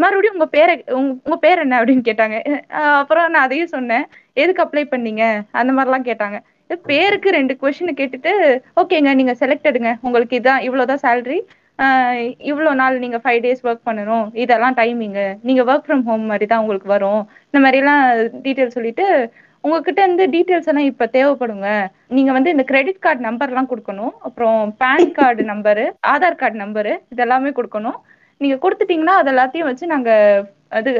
C: மறுபடியும் உங்க பேரை உங்க பேர் என்ன? அப்படின்னு கேட்டாங்க. அப்புறம் நான் அதையும் சொன்னேன். எதுக்கு அப்ளை பண்ணீங்க? அந்த மாதிரிலாம் கேட்டாங்க. பேருக்கு ரெண்டு கொஷின் கேட்டுட்டு ஓகேங்க நீங்க செலக்டடுங்க உங்களுக்கு இதான் இவ்வளவுதான் சேலரி இவ்வளோ நாள் நீங்க ஃபைவ் டேஸ் ஒர்க் பண்ணணும். இதெல்லாம் டைமிங்கு நீங்க ஒர்க் ஃப்ரம் ஹோம் மாதிரி தான் உங்களுக்கு வரும். இந்த மாதிரிலாம் டீட்டெயில் சொல்லிட்டு உங்ககிட்ட இருந்து டீட்டெயில்ஸ் எல்லாம் இப்ப தேவைப்படுங்க. நீங்க வந்து இந்த கிரெடிட் கார்டு நம்பர்லாம் கொடுக்கணும். அப்புறம் PAN card number Aadhaar card number இதெல்லாமே கொடுக்கணும். நீங்க கொடுத்துட்டீங்கன்னா அது எல்லாத்தையும் வச்சு நாங்க அது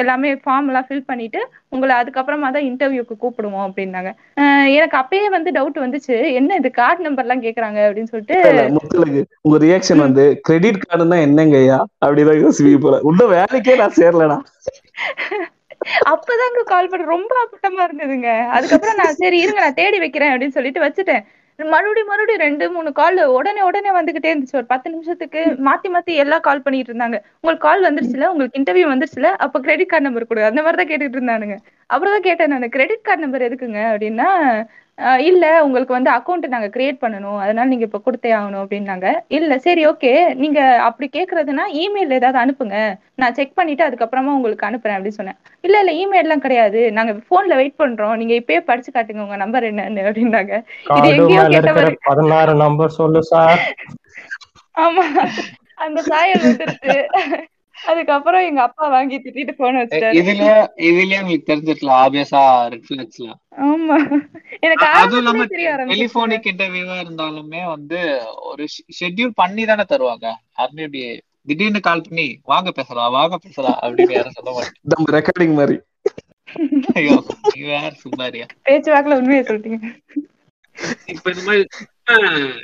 C: எல்லாமே ஃபார்ம் எல்லாம் ஃபில் பண்ணிட்டு உங்களை அதுக்கப்புறமா தான் இன்டர்வியூக்கு கூப்பிடுவோம் அப்படின்னாங்க. எனக்கு அப்பயே வந்து டவுட் வந்துச்சு. என்ன இது கார்டு நம்பர்லாம் கேக்குறாங்க அப்படின்னு சொல்லிட்டு
D: உங்க ரியாக்ஷன் வந்து கிரெடிட் கார்டுன்னா என்னங்கய்யா? அப்படிதான் யோசிப்பீங்க போல. இன்னும் வேலைக்கே நான் சேரலடா.
C: அப்பதாங்க கால் பண்ண ரொம்ப அப்பட்டமா இருந்ததுங்க. அதுக்கப்புறம் நான் சரி இருங்க நான் தேடி வைக்கிறேன் அப்படின்னு சொல்லிட்டு வச்சுட்டேன். மறுபடியும் மறுபடியும் ரெண்டு மூணு கால் உடனே உடனே வந்துகிட்டே இருந்துச்சு. ஒரு பத்து நிமிஷத்துக்கு மாத்தி மாத்தி எல்லாம் கால் பண்ணிட்டு இருந்தாங்க. உங்களுக்கு கால் வந்துருச்சுல? உங்களுக்கு இன்டர்வியூ வந்துருச்சுல? அப்ப கிரெடிட் கார்டு நம்பர் கொடு அந்த மாதிரி தான் கேட்டுட்டு இருந்தானுங்க. அப்புறம் தான் கேட்டேன் நான் கிரெடிட் கார்டு நம்பர் எதுக்குங்க? அப்படின்னா "அஹ் இல்ல உங்களுக்கு வந்து அக்கௌண்ட் நாங்க கிரியேட் பண்ணணும். அதனால நீங்க இப்ப கொடுத்தே ஆகணும் அப்படின்னாங்க. இல்ல சரி ஓகே நீங்க அப்படி கேக்குறதுன்னா இமெயில் ஏதாவது அனுப்புங்க. நான் செக் பண்ணிட்டு அதுக்கப்புறமா உங்களுக்கு அனுப்புறேன் அப்படின்னு சொன்னேன். இல்ல இல்ல இமெயில்லாம் கிடையாது. நாங்க போன்ல வெயிட் பண்றோம். நீங்க இப்பயே படிச்சு காட்டுங்க உங்க நம்பர் என்னன்னு அப்படின்னாங்க. இது எங்கேயோ கேட்ட
B: இருக்கிற
C: மாதிரி.
B: பதினாறு நம்பர் சொல்லு சார்
C: ஆமா. அந்த சாயல் வந்துருச்சு. அதுக்கப்புறம் எங்க அப்பா வாங்கி திட்டிட்டு போன் வச்சுட்டாரு.
A: இதுல இதுலயே உங்களுக்கு தெரிஞ்சிருக்கலாம் ஆப்வியஸா ரெட் ஃபிளாக்ஸ்லாம்
C: ஆமா. எனக்கு
A: அதுவும் இல்லாம டெலிபோனிக் இன்டர்வியூவா இருந்தாலுமே வந்து ஒரு ஷெட்யூல் பண்ணி தானே தருவாங்க. யாருமே இப்படி திடீர்னு கால் பண்ணி வாங்க பேசலாம் வாங்க பேசலாம் அப்படின்னு யாரும் சொல்ல மாட்டேன்
D: நம்ம ரெக்கார்டிங் மாதிரி.
A: ஐயோ நீ வேற சும்மாரியா
C: பேச்சு வாக்குல உண்மையை சொல்லிட்டீங்க
A: இப்ப இந்த மாதிரி ரொம்ப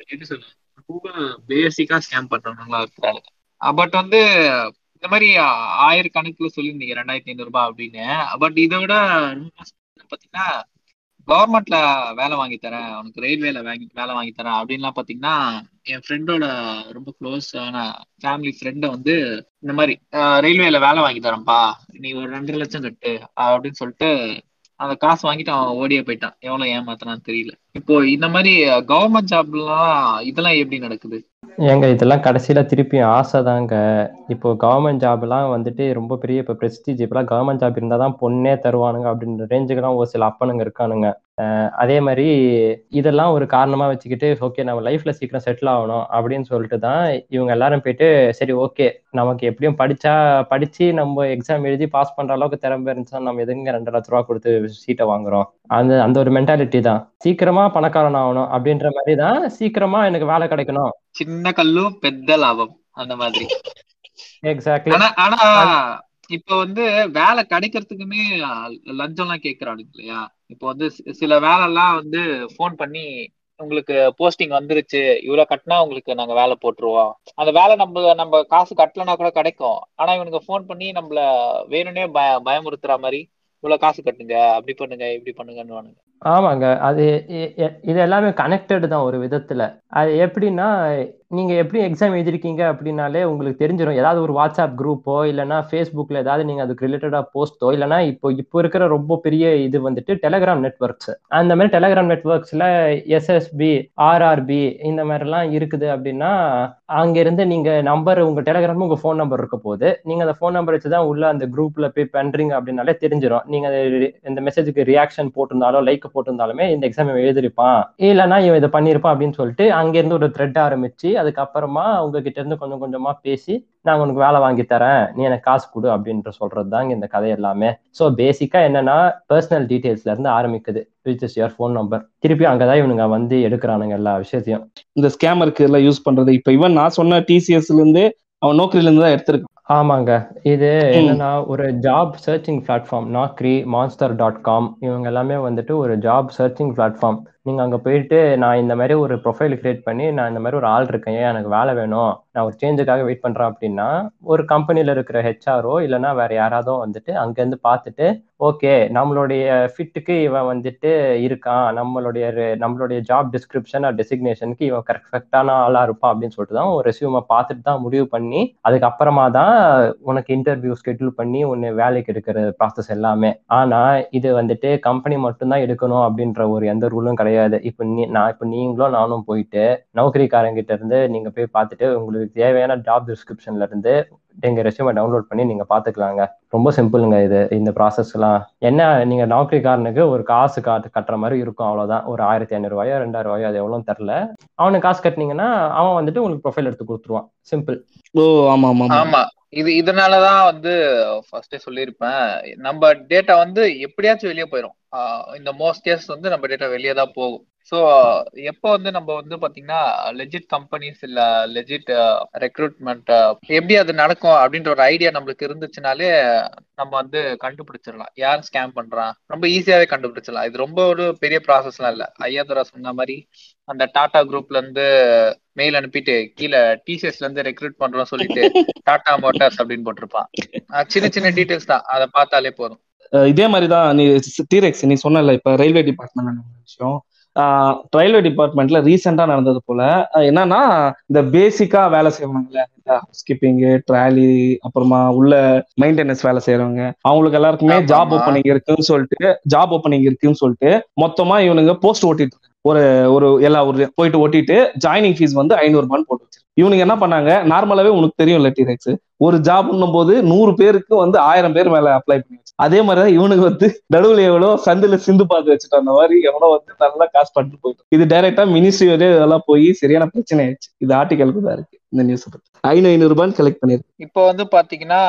A: எப்படி சொல்ல ரொம்ப பேசிக்கா ஸ்கேம் பண்றவங்களா இருக்கிறாங்க. பட் வந்து இந்த மாதிரி ஆயிரக்கணக்குல சொல்லியிருந்தீங்க ரெண்டாயிரத்தி ஐநூறு ரூபாய் அப்படின்னு. பட் இதை விட பாத்தீங்கன்னா கவர்மெண்ட்ல வேலை வாங்கி தரேன் உனக்கு ரயில்வேல வாங்கி வேலை வாங்கி தரேன் அப்படின்லாம் பாத்தீங்கன்னா என் ஃப்ரெண்டோட ரொம்ப க்ளோஸ் ஆன ஃபேமிலி ஃப்ரெண்டை வந்து இந்த மாதிரி ரயில்வேல வேலை வாங்கி தரேன்ப்பா நீ ஒரு ரெண்டு லட்சம் கட்டு அப்படின்னு சொல்லிட்டு அந்த காசு வாங்கிட்டு அவன் ஓடியே போயிட்டான். எவ்வளவு ஏமாத்தினான்னு தெரியல. இப்போ இந்த மாதிரி கவர்மெண்ட் ஜாப்லாம் இதெல்லாம் எப்படி நடக்குது?
B: ஏங்க இதெல்லாம் கடைசியில திருப்பி ஆசை தாங்க. இப்போ கவர்மெண்ட் ஜாப்லாம் வந்துட்டு ரொம்ப பெரிய இப்போ பிரஸ்டீஜ் இப்பெல்லாம் கவர்மெண்ட் ஜாப் இருந்தால் தான் பொண்ணே தருவானுங்க அப்படின்ற ரேஞ்சுக்கெல்லாம் ஒரு சில அப்பனுங்க இருக்கானுங்க. அதே மாதிரி இதெல்லாம் ஒரு காரணமா வச்சுக்கிட்டு ஓகே நம்ம லைஃப்ல சீக்கிரம் செட்டில் ஆகணும் அப்படின்னு சொல்லிட்டு தான் இவங்க எல்லாரும் போயிட்டு சரி ஓகே நமக்கு எப்படியும் படிச்சா படிச்சு நம்ம எக்ஸாம் எழுதி பாஸ் பண்ற அளவுக்கு திறமை இருந்துச்சுன்னா நம்ம எதுங்க ரெண்டு லட்ச ரூபா கொடுத்து சீட்டை வாங்குறோம்? அந்த அந்த ஒரு மென்டாலிட்டி தான். சீக்கிரமா பணக்காரன் ஆகணும் அப்படின்ற மாதிரி தான் சீக்கிரமா எனக்கு வேலை கிடைக்கணும்.
A: சின்ன கல்லு பெத்த லாபம் அந்த மாதிரி.
B: எக்ஸாக்ட்லி
A: ஆனா இப்ப வந்து வேலை கிடைக்கிறதுக்குமே லஞ்சம் எல்லாம் கேக்குறானுங்க இல்லையா? இப்போ வந்து சில வேலை எல்லாம் வந்து ஃபோன் பண்ணி உங்களுக்கு போஸ்டிங் வந்துருச்சு இவ்வளவு கட்டினா உங்களுக்கு நாங்க வேலை போட்டுருவோம். அந்த வேலை நம்ம நம்ம காசு கட்டலனா கூட கிடைக்கும். ஆனா இவனுக்கு ஃபோன் பண்ணி நம்மள வேணும்னே பய பயமுறுத்துற மாதிரி இவ்வளவு காசு கட்டுங்க அப்படி பண்ணுங்க இப்படி பண்ணுங்கன்னு
B: ஆமாங்க. அது இது எல்லாமே கனெக்டட் தான் ஒரு விதத்துல. அது எப்படின்னா நீங்க எப்படி எக்ஸாம் எழுதிருக்கீங்க அப்படின்னாலே உங்களுக்கு தெரிஞ்சிடும் ஏதாவது ஒரு வாட்ஸ்அப் குரூப்போ இல்லைன்னா ஃபேஸ்புக்ல ஏதாவது நீங்க அதுக்கு ரிலேட்டடா போஸ்டோ இல்லைன்னா இப்போ இப்போ இருக்கிற ரொம்ப பெரிய இது வந்துட்டு டெலகிராம் நெட்ஒர்க்ஸ் அந்த மாதிரி டெலகிராம் நெட்ஒர்க்ஸ்ல எஸ்எஸ்பி ஆர்ஆர்பி இந்த மாதிரிலாம் இருக்குது அப்படின்னா அங்கிருந்து நீங்க நம்பர் உங்க டெலகிராம் உங்க ஃபோன் நம்பர் இருக்க போது நீங்க அந்த ஃபோன் நம்பர் வச்சு தான் உள்ள அந்த குரூப்ல போய் பண்றீங்க அப்படின்னாலே தெரிஞ்சிடும் நீங்க இந்த மெசேஜுக்கு ரியாக்ஷன் போட்டிருந்தாலோ லைக் போட்டிருந்தாலுமே இந்த எக்ஸாம் எழுதிருப்பான். இல்லைன்னா இவன் இதை பண்ணியிருப்பான் அப்படின்னு சொல்லிட்டு அங்கேருந்து ஒரு த்ரெட் ஆரம்பிச்சு அதுக்கப்புறமா உங்ககிட்ட இருந்து கொஞ்சம் கொஞ்சமா பேசி நான் உனக்கு வேலை வாங்கி தரேன். நீ எனக்கு காசு கொடு அப்படின்ற சொல்றது தாங்க இந்த கதை எல்லாமே. ஸோ பேசிக்கா என்னன்னா பர்சனல் டீடைல்ஸ்ல இருந்து ஆரம்பிக்குது. Which is your phone number திருப்பி அங்கதான் இவனுங்க வந்து எடுக்கிறானுங்க எல்லா விஷயத்தையும்.
D: இந்த ஸ்கேமருக்கு எல்லாம் யூஸ் பண்றது. இப்ப இவன் நான் சொன்ன டிசிஎஸ்ல இருந்து அவன் நோக்கரில இருந்து தான் எடுத்திருக்கான்.
B: ஆமாங்க. இது. என்னன்னா ஒரு job searching platform Naukri Monster dot com இவங்க எல்லாமே வந்துட்டு ஒரு ஜாப் சர்ச்சிங் பிளாட்ஃபார்ம் நீங்க அங்க போயிட்டு நான் இந்த மாதிரி ஒரு ப்ரொஃபைல் கிரியேட் பண்ணி நான் இந்த மாதிரி ஒரு ஆள் இருக்கேன். ஏன் எனக்கு வேலை வேணும்? நான் ஒரு சேஞ்சுக்காக வெயிட் பண்றேன் அப்படின்னா ஒரு கம்பெனில இருக்கிற ஹெச்ஆரோ இல்லைன்னா வேற யாராவதோ வந்துட்டு அங்கேருந்து பார்த்துட்டு ஓகே நம்மளுடைய ஃபிட்டுக்கு இவன் வந்துட்டு இருக்கான். நம்மளுடைய நம்மளுடைய ஜாப் டிஸ்கிரிப்ஷன் ஆர் டெசிக்னேஷனுக்கு இவன் கரெக்டான ஆளா இருப்பான் அப்படின்னு சொல்லிட்டு தான் ஒரு ரெசியூமை பார்த்துட்டு தான் முடிவு பண்ணி அதுக்கப்புறமா தான் உனக்கு இன்டர்வியூ ஸ்கெட்யூல் பண்ணி உன்னை வேலைக்கு எடுக்கிற ப்ராசஸ் எல்லாமே. ஆனா இது வந்துட்டு கம்பெனி மட்டும்தான் எடுக்கணும் அப்படின்ற ஒரு எந்த ரூலும் கிடையாது. இப்போ நீ நான் இப்போ நீங்களும் நானும் போயிட்டு நௌக்கரிக்காரங்கிட்ட இருந்து நீங்க போய் பார்த்துட்டு உங்களுக்கு தேவையான ஜாப் டிஸ்கிரிப்ஷன்ல இருந்து எங்க ரெசியூமை டவுன்லோட் பண்ணி நீங்க பாத்துக்கலாங்க. ரொம்ப சிம்பிளுங்க இது இந்த ப்ராசஸ் எல்லாம். என்ன நீங்க நௌக்கரிக்காரனுக்கு ஒரு காசு காட்டு கட்டுற மாதிரி இருக்கும் அவ்வளவுதான். ஒரு ஆயிரத்தி ஐநூறு ரூபாயோ ரெண்டாயிரம் ரூபாயோ அது எவ்வளோன்னு தெரில அவனுக்கு காசு கட்டினீங்கன்னா அவன் வந்துட்டு உங்களுக்கு ப்ரொஃபைல் எடுத்து கொடுத்துருவான். சிம்பிள்
D: ஓ ஆமா ஆமா ஆமா.
A: ஆமா. இது இதனாலதான் வந்து ஃபர்ஸ்டே சொல்லியிருப்பேன். நம்ம டேட்டா வந்து எப்படியாச்சும் வெளியே போயிடும் இந்த மோஸ்ட் கேஸ் வந்து நம்ம டேட்டா வெளியே தான் போகும். ஸோ எப்போ வந்து நம்ம வந்து பாத்தீங்கன்னா லெஜிட் கம்பெனிஸ் இல்ல லெஜிட் ரெக்ரூட்மெண்ட் எப்படி அது நடக்கும் அப்படின்ற ஒரு ஐடியா நம்மளுக்கு இருந்துச்சுனாலே நம்ம வந்து கண்டுபிடிச்சிடலாம். யார் ஸ்கேம் பண்றான்? ரொம்ப ஈஸியாவே கண்டுபிடிச்சிடலாம். இது ரொம்ப ஒரு பெரிய ப்ராசஸ்லாம் இல்ல. ஐயாதுரா சொன்ன மாதிரி அந்த டாடா குரூப்ல இருந்து மெயில் அனுப்பிட்டு கீழே டிசிஎஸ்ல இருந்து ரெக்ரூட் பண்றோம் சொல்லிட்டு டாடா மோட்டார்ஸ் அப்படின்னு போட்டிருப்பான். சின்ன சின்ன டீடைல்ஸ் தான். அதை பார்த்தாலே போதும்.
D: இதே மாதிரி தான் நீ டீரெக்ஸ் நீ சொன்னல இப்ப ரயில்வே டிபார்ட்மெண்ட் விஷயம் ரயில்வே டிபார்ட்மெண்ட்ல ரீசெண்டா நடந்தது போல என்னன்னா இந்த பேசிக்கா வேலை செய்வாங்கல்ல ஸ்கிப்பிங்கு ட்ராலி அப்புறமா உள்ள மெயின்டெனன்ஸ் வேலை செய்யறவங்க அவங்களுக்கு எல்லாருக்குமே ஜாப். ஓப்பனிங் இருக்குன்னு சொல்லிட்டு ஜாப் ஓப்பனிங் இருக்குன்னு சொல்லிட்டு மொத்தமா இவனுங்க போஸ்ட் ஓட்டிட்டு. ஒரு ஒரு எல்லா ஊர்லயும் போயிட்டு ஓட்டிட்டு ஜாயினிங் ஃபீஸ் வந்து ஐநூறுபான்னு போட்டு வச்சிருக்காங்க இவனுங்க என்ன பண்ணாங்க? நார்மலாவே உனக்கு தெரியும் டீரெக்ஸ் ஒரு ஜாப்னும் போது நூறு பேருக்கு வந்து ஆயிரம் பேர் மேல அப்ளை பண்ணி வச்சு அதே மாதிரிதான் இவனுக்கு வந்து நடுவுல எவ்வளோ சந்தில சிந்து பார்த்து வச்சுட்டு அந்த மாதிரி எவ்வளோ வந்து நல்லா காசு பண்ணிட்டு போயிட்டு. இது டைரக்டா மினிஸ்ட்ரி வரையும் இதெல்லாம் போய் சரியான பிரச்சனை ஆயிடுச்சு. இது ஆர்டிகலுக்கு தான் இருக்கு. இந்த நியூஸ் பத்தி. ஐநூறு ரூபான்னு கலெக்ட் பண்ணிருக்கு
A: இப்போ வந்து பாத்தீங்கன்னா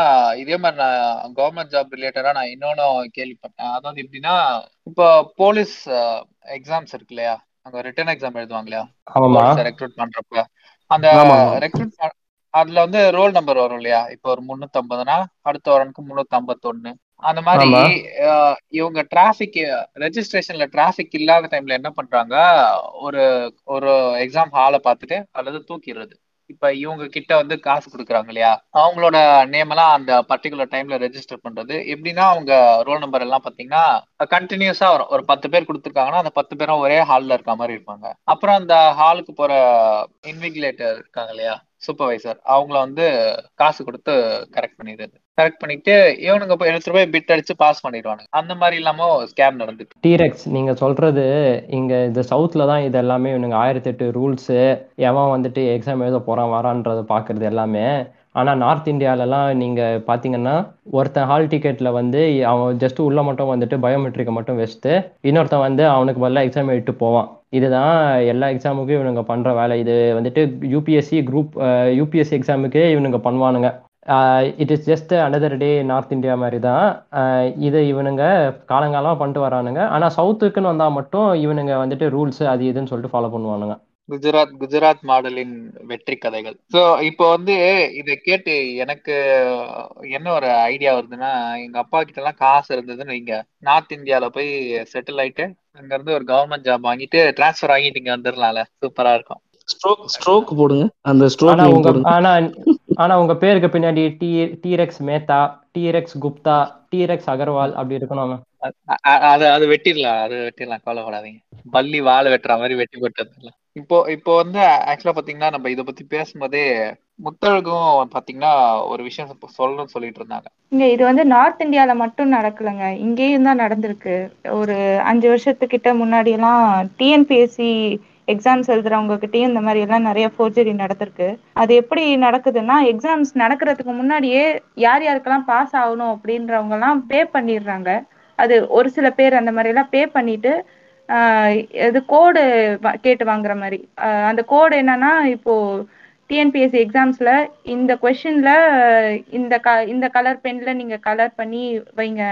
A: இதே மாதிரி நான் கவர்மெண்ட் ஜாப் ரிலேட்டடா நான் இன்னொன்னு கேள்விப்பட்டேன். அதாவது எப்படின்னா இப்போ போலீஸ் எக்ஸாம்ஸ் இருக்கு இல்லையா? அங்க ரிட்டன் எக்ஸாம் எழுதுவாங்க இல்லையா?
B: ஆமாமா
A: ரெக்ரூட் பண்றப்ப. அந்த. ரெக்ரூட் அதுல வந்து ரோல் நம்பர் வரும் இல்லையா? இப்போ ஒரு முன்னூத்தி ஐம்பதுனா அடுத்த வரனுக்கு முன்னூத்தி ஐம்பத்தொன்னு அந்த மாதிரி இவங்க டிராபிக் ரெஜிஸ்ட்ரேஷன்ல டிராபிக் இல்லாத டைம்ல என்ன பண்றாங்க? ஒரு ஒரு எக்ஸாம் ஹாலை பார்த்துட்டு அல்லது தூக்கிடுறது. இப்ப இவங்க கிட்ட வந்து காசு கொடுக்குறாங்க இல்லையா? அவங்களோட நேம் எல்லாம் அந்த பர்டிகுலர் டைம்ல ரெஜிஸ்டர் பண்றது. எப்படின்னா அவங்க ரோல் நம்பர் எல்லாம் பாத்தீங்கன்னா கண்டினியூஸா வரும். ஒரு பத்து பேர் கொடுத்துருக்காங்கன்னா அந்த பத்து பேரும் ஒரே ஹால்ல இருக்க மாதிரி இருப்பாங்க. அப்புறம் அந்த ஹாலுக்கு போற இன்விகிலேட்டர் இருக்காங்க இல்லையா? சூப்பர்வைசர் அவங்கள வந்து காசு கொடுத்து கரெக்ட் பண்ணிடுறது. கரெக்ட் பண்ணிட்டு இவனுங்க போய் எடுத்துட்டு போய் பிட் அடிச்சு பாஸ் பண்ணிடுவானுங்க. அந்த மாதிரி இல்லாம ஸ்கேம் நடந்துட்டு.
B: டீரெக்ஸ் நீங்க சொல்றது இங்க இந்த சவுத்ல தான் இது எல்லாமே இவனுங்க ஆயிரத்தி எட்டு ரூல்ஸ் எவன் வந்துட்டு எக்ஸாம் எழுத போறான் வரான்றத பாக்குறது எல்லாமே. ஆனால் நார்த் இந்தியாலலாம் நீங்கள் பார்த்தீங்கன்னா ஒருத்தன் ஹால் டிக்கெட்டில் வந்து அவன் ஜஸ்ட் உள்ள மட்டும் வந்துட்டு பயோமெட்ரிக்கை மட்டும் வச்சுட்டு இன்னொருத்தன் வந்து அவனுக்கு பதிலாக எக்ஸாம் எடுத்து போவான். இதுதான் எல்லா எக்ஸாமுக்கும் இவனுங்க பண்ணுற வேலை. இது வந்துட்டு யூபிஎஸ்சி குரூப் யூபிஎஸ்சி எக்ஸாமுக்கே இவனுங்க பண்ணுவானுங்க. It is just another day north India மாதிரி தான் இது இவனுங்க காலங்காலமாக பண்ணிட்டு வரானுங்க. ஆனால் சவுத்துக்குன்னு வந்தால் மட்டும் இவனுங்க வந்துட்டு ரூல்ஸ் அது இதுன்னு சொல்லிட்டு ஃபாலோ பண்ணுவானுங்க.
A: குஜராத் குஜராத் மாடலின் வெற்றி கதைகள். சோ இப்போ வந்து இதை கேட்டு எனக்கு என்ன ஒரு ஐடியா வருதுன்னா எங்க அப்பா கிட்ட எல்லாம் காசு இருந்ததுன்னு வைங்க. நார்த் இந்தியால போய் செட்டில் ஆயிட்டு அங்க இருந்து ஒரு கவர்மெண்ட் ஜாப் வாங்கிட்டு டிரான்ஸ்ஃபர் வாங்கிட்டு இங்க வந்துடலாம்ல சூப்பரா இருக்கும்.
D: ஸ்ட்ரோக் ஸ்ட்ரோக் போடுங்க. அந்த ஸ்ட்ரோக்
B: ஆனா உங்க ஆனா ஆனா உங்க பேருக்கு பின்னாடி T T Rex Mehta T Rex Gupta T Rex Agarwal அப்படி இருக்கணும்
A: அது அது வெட்டிடலாம் அது வெட்டிடலாம் கவலைப்படாதீங்க. பள்ளி வாழை வெட்டுற மாதிரி வெட்டி போட்டு வந்துடலாம் இப்போ இப்போ வந்து ஆக்சுவலா பாத்தீங்கன்னா நம்ம இத பத்தி பேசும்போதே முத்தழகும் பாத்தீங்கன்னா ஒரு விஷயம் சொல்லணும்னு சொல்லிட்டு இருந்தாங்க.
C: இங்க இது வந்து நார்த் இந்தியால மட்டும் நடக்கலைங்க. இங்கேயும் தான் நடந்திருக்கு. ஒரு அஞ்சு வருஷத்துக்கிட்ட முன்னாடி எல்லாம் டிஎன்பிஎஸ்சி எக்ஸாம்ஸ் எழுதுறவங்க கிட்டயும் இந்த மாதிரி எல்லாம் நிறைய ஃபோர்ஜரி நடந்திருக்கு. அது எப்படி நடக்குதுன்னா எக்ஸாம்ஸ் நடக்கிறதுக்கு முன்னாடியே யார் யாருக்கெல்லாம் பாஸ் ஆகணும் அப்படின்றவங்க எல்லாம் பே பண்ணிடுறாங்க. அது ஒரு சில பேர் அந்த மாதிரி எல்லாம் பே பண்ணிட்டு ஆஹ் இது கோடு கேட்டு வாங்குற மாதிரி. அந்த கோடு என்னன்னா இப்போ டிஎன்பிஎஸ்சி எக்ஸாம்ஸ்ல இந்த கொஷின்ல இந்த க இந்த கலர் பென்ல நீங்க கலர் பண்ணி வைங்க.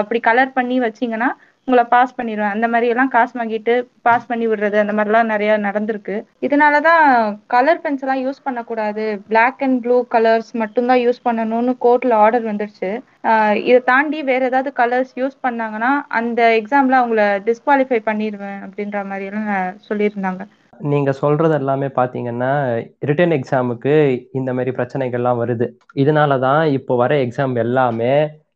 C: அப்படி கலர் பண்ணி வச்சீங்கன்னா உங்களை பாஸ் பண்ணிடுவேன் அந்த மாதிரி எல்லாம் காசு வாங்கிட்டு பாஸ் பண்ணி விடுறது அந்த மாதிரிலாம் நிறைய நடந்திருக்கு. இதனாலதான் கலர் பென்ஸ் எல்லாம் யூஸ் பண்ணக்கூடாது. பிளாக் அண்ட் ப்ளூ கலர்ஸ் மட்டும்தான் யூஸ் பண்ணணும்னு கோர்ட்ல ஆர்டர் வந்துருச்சு. இதை தாண்டி வேற ஏதாவது கலர்ஸ் யூஸ் பண்ணாங்கன்னா அந்த எக்ஸாம்ல அவங்கள டிஸ்குவாலிஃபை பண்ணிடுவேன் அப்படின்ற மாதிரி எல்லாம் சொல்லியிருந்தாங்க.
B: நீங்க சொல்றது எல்லாமே பாத்தீங்கன்னா ரிட்டன் எக்ஸாமுக்கு இந்த மாதிரி பிரச்சனைகள்லாம் வருது. இதனால தான் இப்போ வர எக்ஸாம் எல்லாமே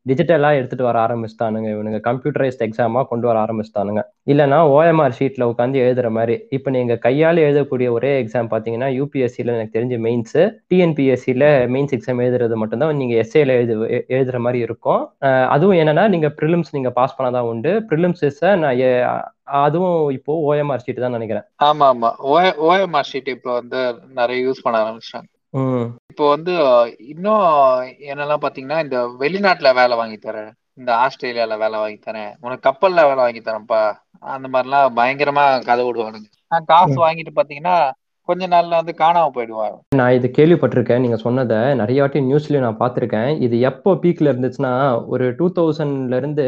B: டிஜிட்டலா எடுத்துட்டு வர ஆரம்பிச்சிட்டானுங்க இவனுங்க. கம்ப்யூட்டரைஸ்ட் எக்ஸாமா கொண்டு வர ஆரம்பிச்சிட்டானுங்க. இல்லைன்னா ஓஎம்ஆர் ஷீட்ல உட்காந்து எழுதுற மாதிரி இப்போ நீங்க கையால் எழுதக்கூடிய ஒரே எக்ஸாம் பாத்தீங்கன்னா யூபிஎஸ்சியில் எனக்கு தெரிஞ்ச மெயின்ஸ் டிஎன்பிஎஸ்சியில் மெயின்ஸ் எக்ஸாம் எழுதுறது மட்டும்தான் நீங்க எஸ்ஏல எழுது எழுதுற மாதிரி இருக்கும். அதுவும் என்னன்னா நீங்க ப்ரிலிம்ஸ் நீங்க பாஸ் பண்ணாதான் உண்டு. ப்ரிலிம்ஸை நான் அதுவும் இப்போ ஓஎம்ஆர் ஷீட் தான் நினைக்கிறேன்.
A: ஆமா ஆமா. ஓஎம்ஆர் ஷீட் இப்போ வந்து நிறைய யூஸ் பண்ண ஆரம்பிச்சிட்டாங்க. இப்போ வந்து இன்னும் என்னெல்லாம் பாத்தீங்கன்னா இந்த வெளிநாட்டுல வேலை வாங்கி தரேன். இந்த ஆஸ்திரேலியால வேலை வாங்கி தரேன். உனக்கு கப்பல்ல வேலை வாங்கி தரேன்ப்பா. அந்த மாதிரிலாம் பயங்கரமா கதை விடுவானுங்க. காசு வாங்கிட்டு பாத்தீங்கன்னா கொஞ்ச நாள்ல வந்து காணாம போயிடுவாங்க
B: நான் இது கேள்விப்பட்டிருக்கேன். நீங்க சொன்னதை நிறைய வாட்டி நியூஸ்லயும் நான் பார்த்திருக்கேன். இது எப்போ பீக்ல இருந்துச்சுன்னா ஒரு டூ தௌசண்ட்ல இருந்து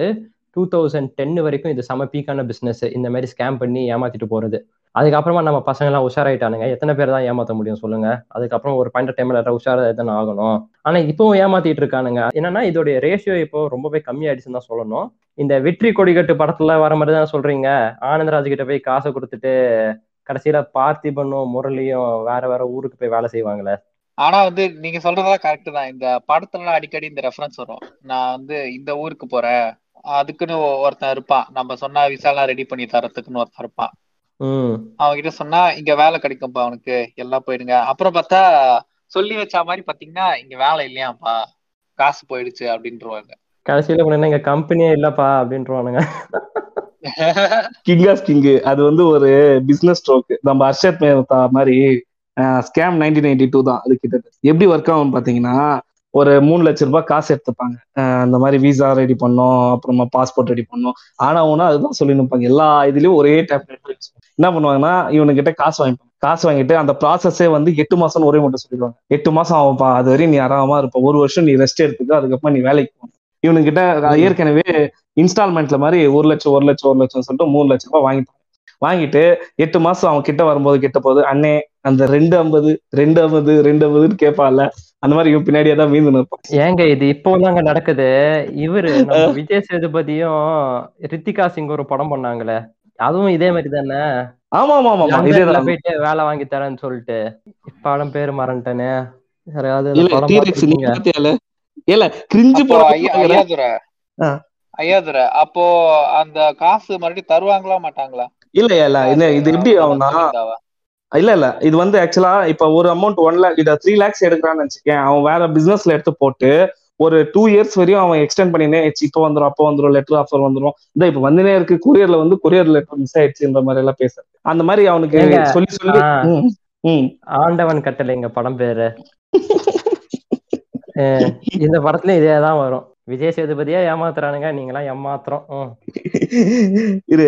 B: டூ தௌசண்ட் டென் வரைக்கும் இது செம பீக்கான பிசினஸ் இந்த மாதிரி ஸ்கேம் பண்ணி ஏமாத்திட்டு போறது. அதுக்கப்புறமா நம்ம பசங்க எல்லாம் உஷாராயிட்டானுங்க. எத்தனை பேர் தான் ஏமாத்த முடியும் சொல்லுங்க. அதுக்கப்புறம் ஒரு பாயிண்ட் டைம்ல உஷாரா எத்தனை ஆகணும். ஆனா இப்பவும் ஏமாத்திட்டு இருக்கானுங்க. என்னன்னா இதோடைய ரேஷியோ இப்போ ரொம்பவே கம்மியாயிடுச்சுன்னு தான் சொல்லணும். இந்த வெற்றி கொடிக்கட்டு படத்துல வர மாதிரி தான் சொல்றீங்க. ஆனந்தராஜ் கிட்ட போய் காசை கொடுத்துட்டு கடைசியில பார்த்திபனும் முரளியும் வேற வேற ஊருக்கு போய் வேலை செய்வாங்களே.
A: ஆனா வந்து நீங்க சொல்றதா கரெக்ட் தான். இந்த படத்துல அடிக்கடி இந்த ரெஃபரன்ஸ் வரும். நான் வந்து இந்த ஊருக்கு போறேன். அதுக்குன்னு ஒருத்தன் இருப்பான். நம்ம சொன்னா விசாலாம் ரெடி பண்ணி தரத்துக்குன்னு ஒருத்தன் இருப்பான்.
B: ம்.
A: அவன் கிட்ட சொன்னா இங்க வேலை கிடைக்கும்பா அவனுக்கு எல்லாம் போயிடுங்க. அப்புறம் பார்த்தா சொல்லி வச்ச மாதிரி பாத்தீங்கன்னா இங்க வேலை இல்லையாப்பா காசு போயிடுச்சு அப்படின்றவாங்க
B: கடைசியில கொண்டு எங்க கம்பெனியே இல்லப்பா அப்படின்ட்டுருவானுங்க
D: கிங் ஆஃப் கிங் அது வந்து ஒரு பிசினஸ் ஸ்ட்ரோக் நம்ம அர்ஷத் மேத்தா மாதிரி ஸ்கேம் நைன்டீன் நைன்டி டூ தான் அது கிட்டத்தட்ட. எப்படி ஒர்க் ஆகும்னு பாத்தீங்கன்னா ஒரு மூணு லட்ச ரூபாய் காசு எடுத்துப்பாங்க. அந்த மாதிரி விசா ரெடி பண்ணோம் அப்புறமா பாஸ்போர்ட் ரெடி பண்ணோம். ஆனா ஒன்னா அதுதான் சொல்லி நிற்பாங்க எல்லா இதுலயும் ஒரே டேப்லெட் என்ன பண்ணுவாங்கன்னா இவனுக்கிட்ட காசு வாங்கிப்பாங்க. காசு வாங்கிட்டு அந்த ப்ராசஸே வந்து எட்டு மாசம் ஒரே மட்டும் சொல்லிடுவாங்க. எட்டு மாசம் ஆகும்ப்பா அது வரையும் நீ ஆறாம இருப்ப. ஒரு வருஷம் நீ ரெஸ்ட் எடுத்துக்க அதுக்கப்புறம் நீ வேலைக்கு போகணும் இவனுக்கிட்ட ஏற்கனவே இன்ஸ்டால்மெண்ட்ல மாதிரி ஒரு லட்சம் ஒரு லட்சம் ஒரு லட்சம் சொல்லிட்டு மூணு லட்சம் ரூபாய் வாங்கிட்டாங்க வாங்கிட்டு எட்டு மாசம் அவன் கிட்ட வரும்போது கிட்ட போகுது அண்ணே அந்த ரெண்டு ஐம்பது ரெண்டு ஐம்பது ரெண்டு ஐம்பதுன்னு கேட்பான்ல அந்த மாதிரி இவன் பின்னாடியே தான் மீந்து நிற்பான்.
B: ஏங்க இது இப்போ தாங்க நடக்குது. இவரு நம்ம விஜய் சேதுபதியும் ரித்திகா சிங் ஒரு படம் பண்ணாங்களே. அதுவும் இதே மாதிரி தானே?
D: ஆமா ஆமா ஆமா இதேதான்
B: போயிட்டு வேலை வாங்கி தரேன்னு சொல்லிட்டு. படம் பேரு மறந்துட்டேனே.
A: அப்போ அந்த காசு மறுபடியும் தருவாங்களா மாட்டாங்களா?
D: இல்ல இல்ல இது எப்படி ஆகும்னா இல்ல இல்ல. இது வந்து ஆக்சுவலா இப்ப ஒரு அமௌண்ட் ஒன் லேக் இத த்ரீ லேக்ஸ் எடுக்கிறான்னு வச்சுக்கேன். அவன் வேற பிசினஸ்ல எடுத்து போட்டு ஒரு டூ இயர்ஸ் வரையும் அவன் எக்ஸ்டெண்ட் பண்ணினே இப்போ வந்துடும் அப்போ வந்துடும் லெட்டர் ஆஃபர் வந்துடும் இந்த இப்ப வந்துனே இருக்கு கொரியர்ல வந்து கொரியர் லெட்டர் மிஸ் ஆயிடுச்சுன்ற மாதிரி எல்லாம் பேசுறது. அந்த மாதிரி அவனுக்கு சொல்லி சொல்லி.
B: ஆண்டவன் கட்டளைங்க படம் பேரு. இந்த படத்துலயும் இதேதான் வரும். விஜய் சேதுபதியா ஏமாத்துறானுங்க நீங்களாம் ஏமாத்துறோம். இரு.
D: இது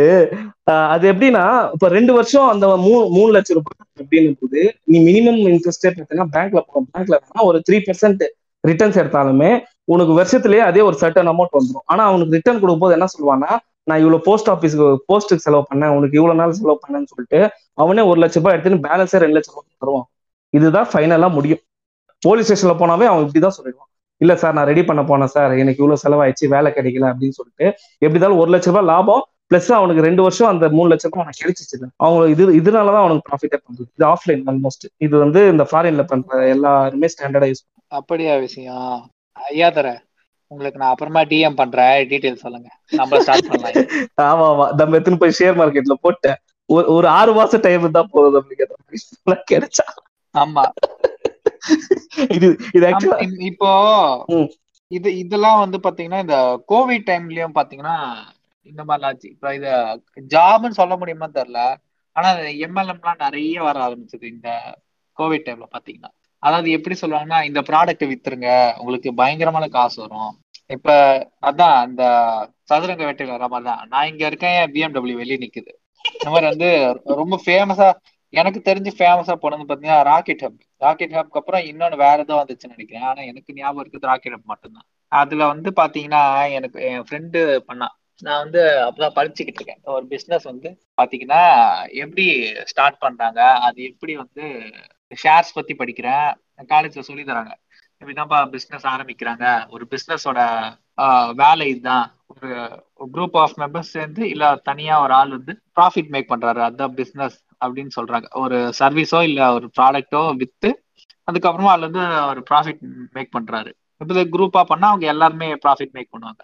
D: ஆஹ் அது எப்படின்னா இப்ப ரெண்டு வருஷம் அந்த மூணு மூணு லட்சம் ரூபாய் அப்படின்னு போது நீ மினிமம் இன்ட்ரெஸ்டே பார்த்தீங்கன்னா பேங்க்ல போகும் பேங்க்ல வேணா ஒரு த்ரீ பெர்சென்ட் ரிட்டர்ன்ஸ் எடுத்தாலுமே உனக்கு வருஷத்துலயே அதே ஒரு சர்டன் அமௌண்ட் வந்துடும் ஆனா அவனுக்கு ரிட்டர்ன் கொடுக்கும்போது என்ன சொல்லுவான்னா நான் இவ்வளவு போஸ்ட் ஆஃபீஸ்க்கு போஸ்ட்டுக்கு செலவு பண்ணேன் உனக்கு இவ்வளவு நாள் செலவு பண்ணேன்னு சொல்லிட்டு அவனே ஒரு லட்ச ரூபாய் எடுத்துன்னு பேலன்ஸே ரெண்டு லட்சம் ரூபாய் தருவான். இதுதான் ஃபைனலா முடியும். போலீஸ் ஸ்டேஷன்ல போனாவே அவன் இப்படிதான் சொல்லிடுவான். இல்ல சார் நான் ரெடி பண்ண போனேன் சார் எனக்கு இவ்வளவு செலவாயிடுச்சு வேலை கிடைக்கல அப்படின்னு சொல்லிட்டு எப்படி இருந்தாலும் ஒரு லட்ச ரூபாய் லாபம். பிளஸ் அவனுக்கு ரெண்டு வருஷம் அந்த மூணு லட்சம் ரூபாய் அவனுக்கு கிடைச்சிச்சு அவங்க இது இதனாலதான் அவனுக்கு ப்ராஃபிட்டே பண்றது. இது ஆஃப்லைன் ஆல்மோஸ்ட் இது வந்து இந்த ஃபாரின்ல பண்ற எல்லாருமே ஸ்டாண்டர்டா யூஸ்
A: அப்படியா விஷயம் ஐயா தர உங்களுக்கு நான் அப்புறமா டிஎம் பண்றேன். டீடைல் சொல்லுங்க. நம்ம ஸ்டார்ட் பண்ணலாம்.
D: ஆமா ஆமா. நம்ம எடுத்துன்னு போய் ஷேர் மார்க்கெட்ல போட்டேன். ஒரு ஒரு ஆறு மாசம் டைம் தான் போகுது அப்படிங்கிற மாதிரி கிடைச்சா.
A: ஆமா.
D: இது இது ஆக்சுவலா
A: இப்- இப்போ. இது இதெல்லாம் வந்து பாத்தீங்கன்னா இந்த கோவிட் டைம்லயும் பாத்தீங்கன்னா இந்த மாதிரிலாம் ஆச்சு இப்ப இத ஜாப்னு சொல்ல முடியுமா தெரியல. ஆனா எம்எல்எம்லாம் நிறைய வர ஆரம்பிச்சது இந்த கோவிட் டைம்ல பாத்தீங்கன்னா. அதாவது எப்படி சொல்லுவாங்கன்னா இந்த ப்ராடக்ட் வித்துருங்க. உங்களுக்கு பயங்கரமான காசு வரும். இப்ப அதான் இந்த சதுரங்க வேட்டையில் வர மாதிரி தான் நான் இங்க இருக்கேன் பிஎம்டபிள்யூ வெளியே நிக்குது. இந்த மாதிரி வந்து ரொம்ப ஃபேமஸா எனக்கு தெரிஞ்சு ஃபேமஸா போனது பாத்தீங்கன்னா ராக்கெட் ஹப் ராக்கெட் ஹப்க்கு அப்புறம் இன்னொன்னு வேற ஏதோ வந்துச்சுன்னு நினைக்கிறேன். ஆனா எனக்கு ஞாபகம் இருக்குது ராக்கெட் ஹப் மட்டும்தான். அதுல வந்து பாத்தீங்கன்னா எனக்கு என் ஃப்ரெண்டு பண்ணான் நான் வந்து அப்பதான் படிச்சுக்கிட்டு இருக்கேன். ஒரு பிசினஸ் வந்து பாத்தீங்கன்னா எப்படி ஸ்டார்ட் பண்றாங்க அது எப்படி வந்து ஷேர்ஸ் பத்தி படிக்கிறேன். காலேஜ்ல சொல்லி தராங்க. இப்படிதான்ப்பா பிசினஸ் ஆரம்பிக்கிறாங்க. ஒரு பிசினஸோட வேலை இதுதான். ஒரு குரூப் ஆஃப் மெம்பர்ஸ் சேர்ந்து இல்ல தனியா ஒரு ஆள் வந்து ப்ராஃபிட் மேக் பண்றாரு. அதுதான் பிசினஸ் அப்படின்னு சொல்றாங்க. ஒரு சர்வீஸோ இல்ல ஒரு ப்ராடக்ட்டோ வித்து அதுக்கப்புறமா அதுல இருந்து ஒரு ப்ராஃபிட் மேக் பண்றாரு. இப்போ குரூப்பா பண்ணா அவங்க எல்லாருமே ப்ராஃபிட் மேக் பண்ணுவாங்க.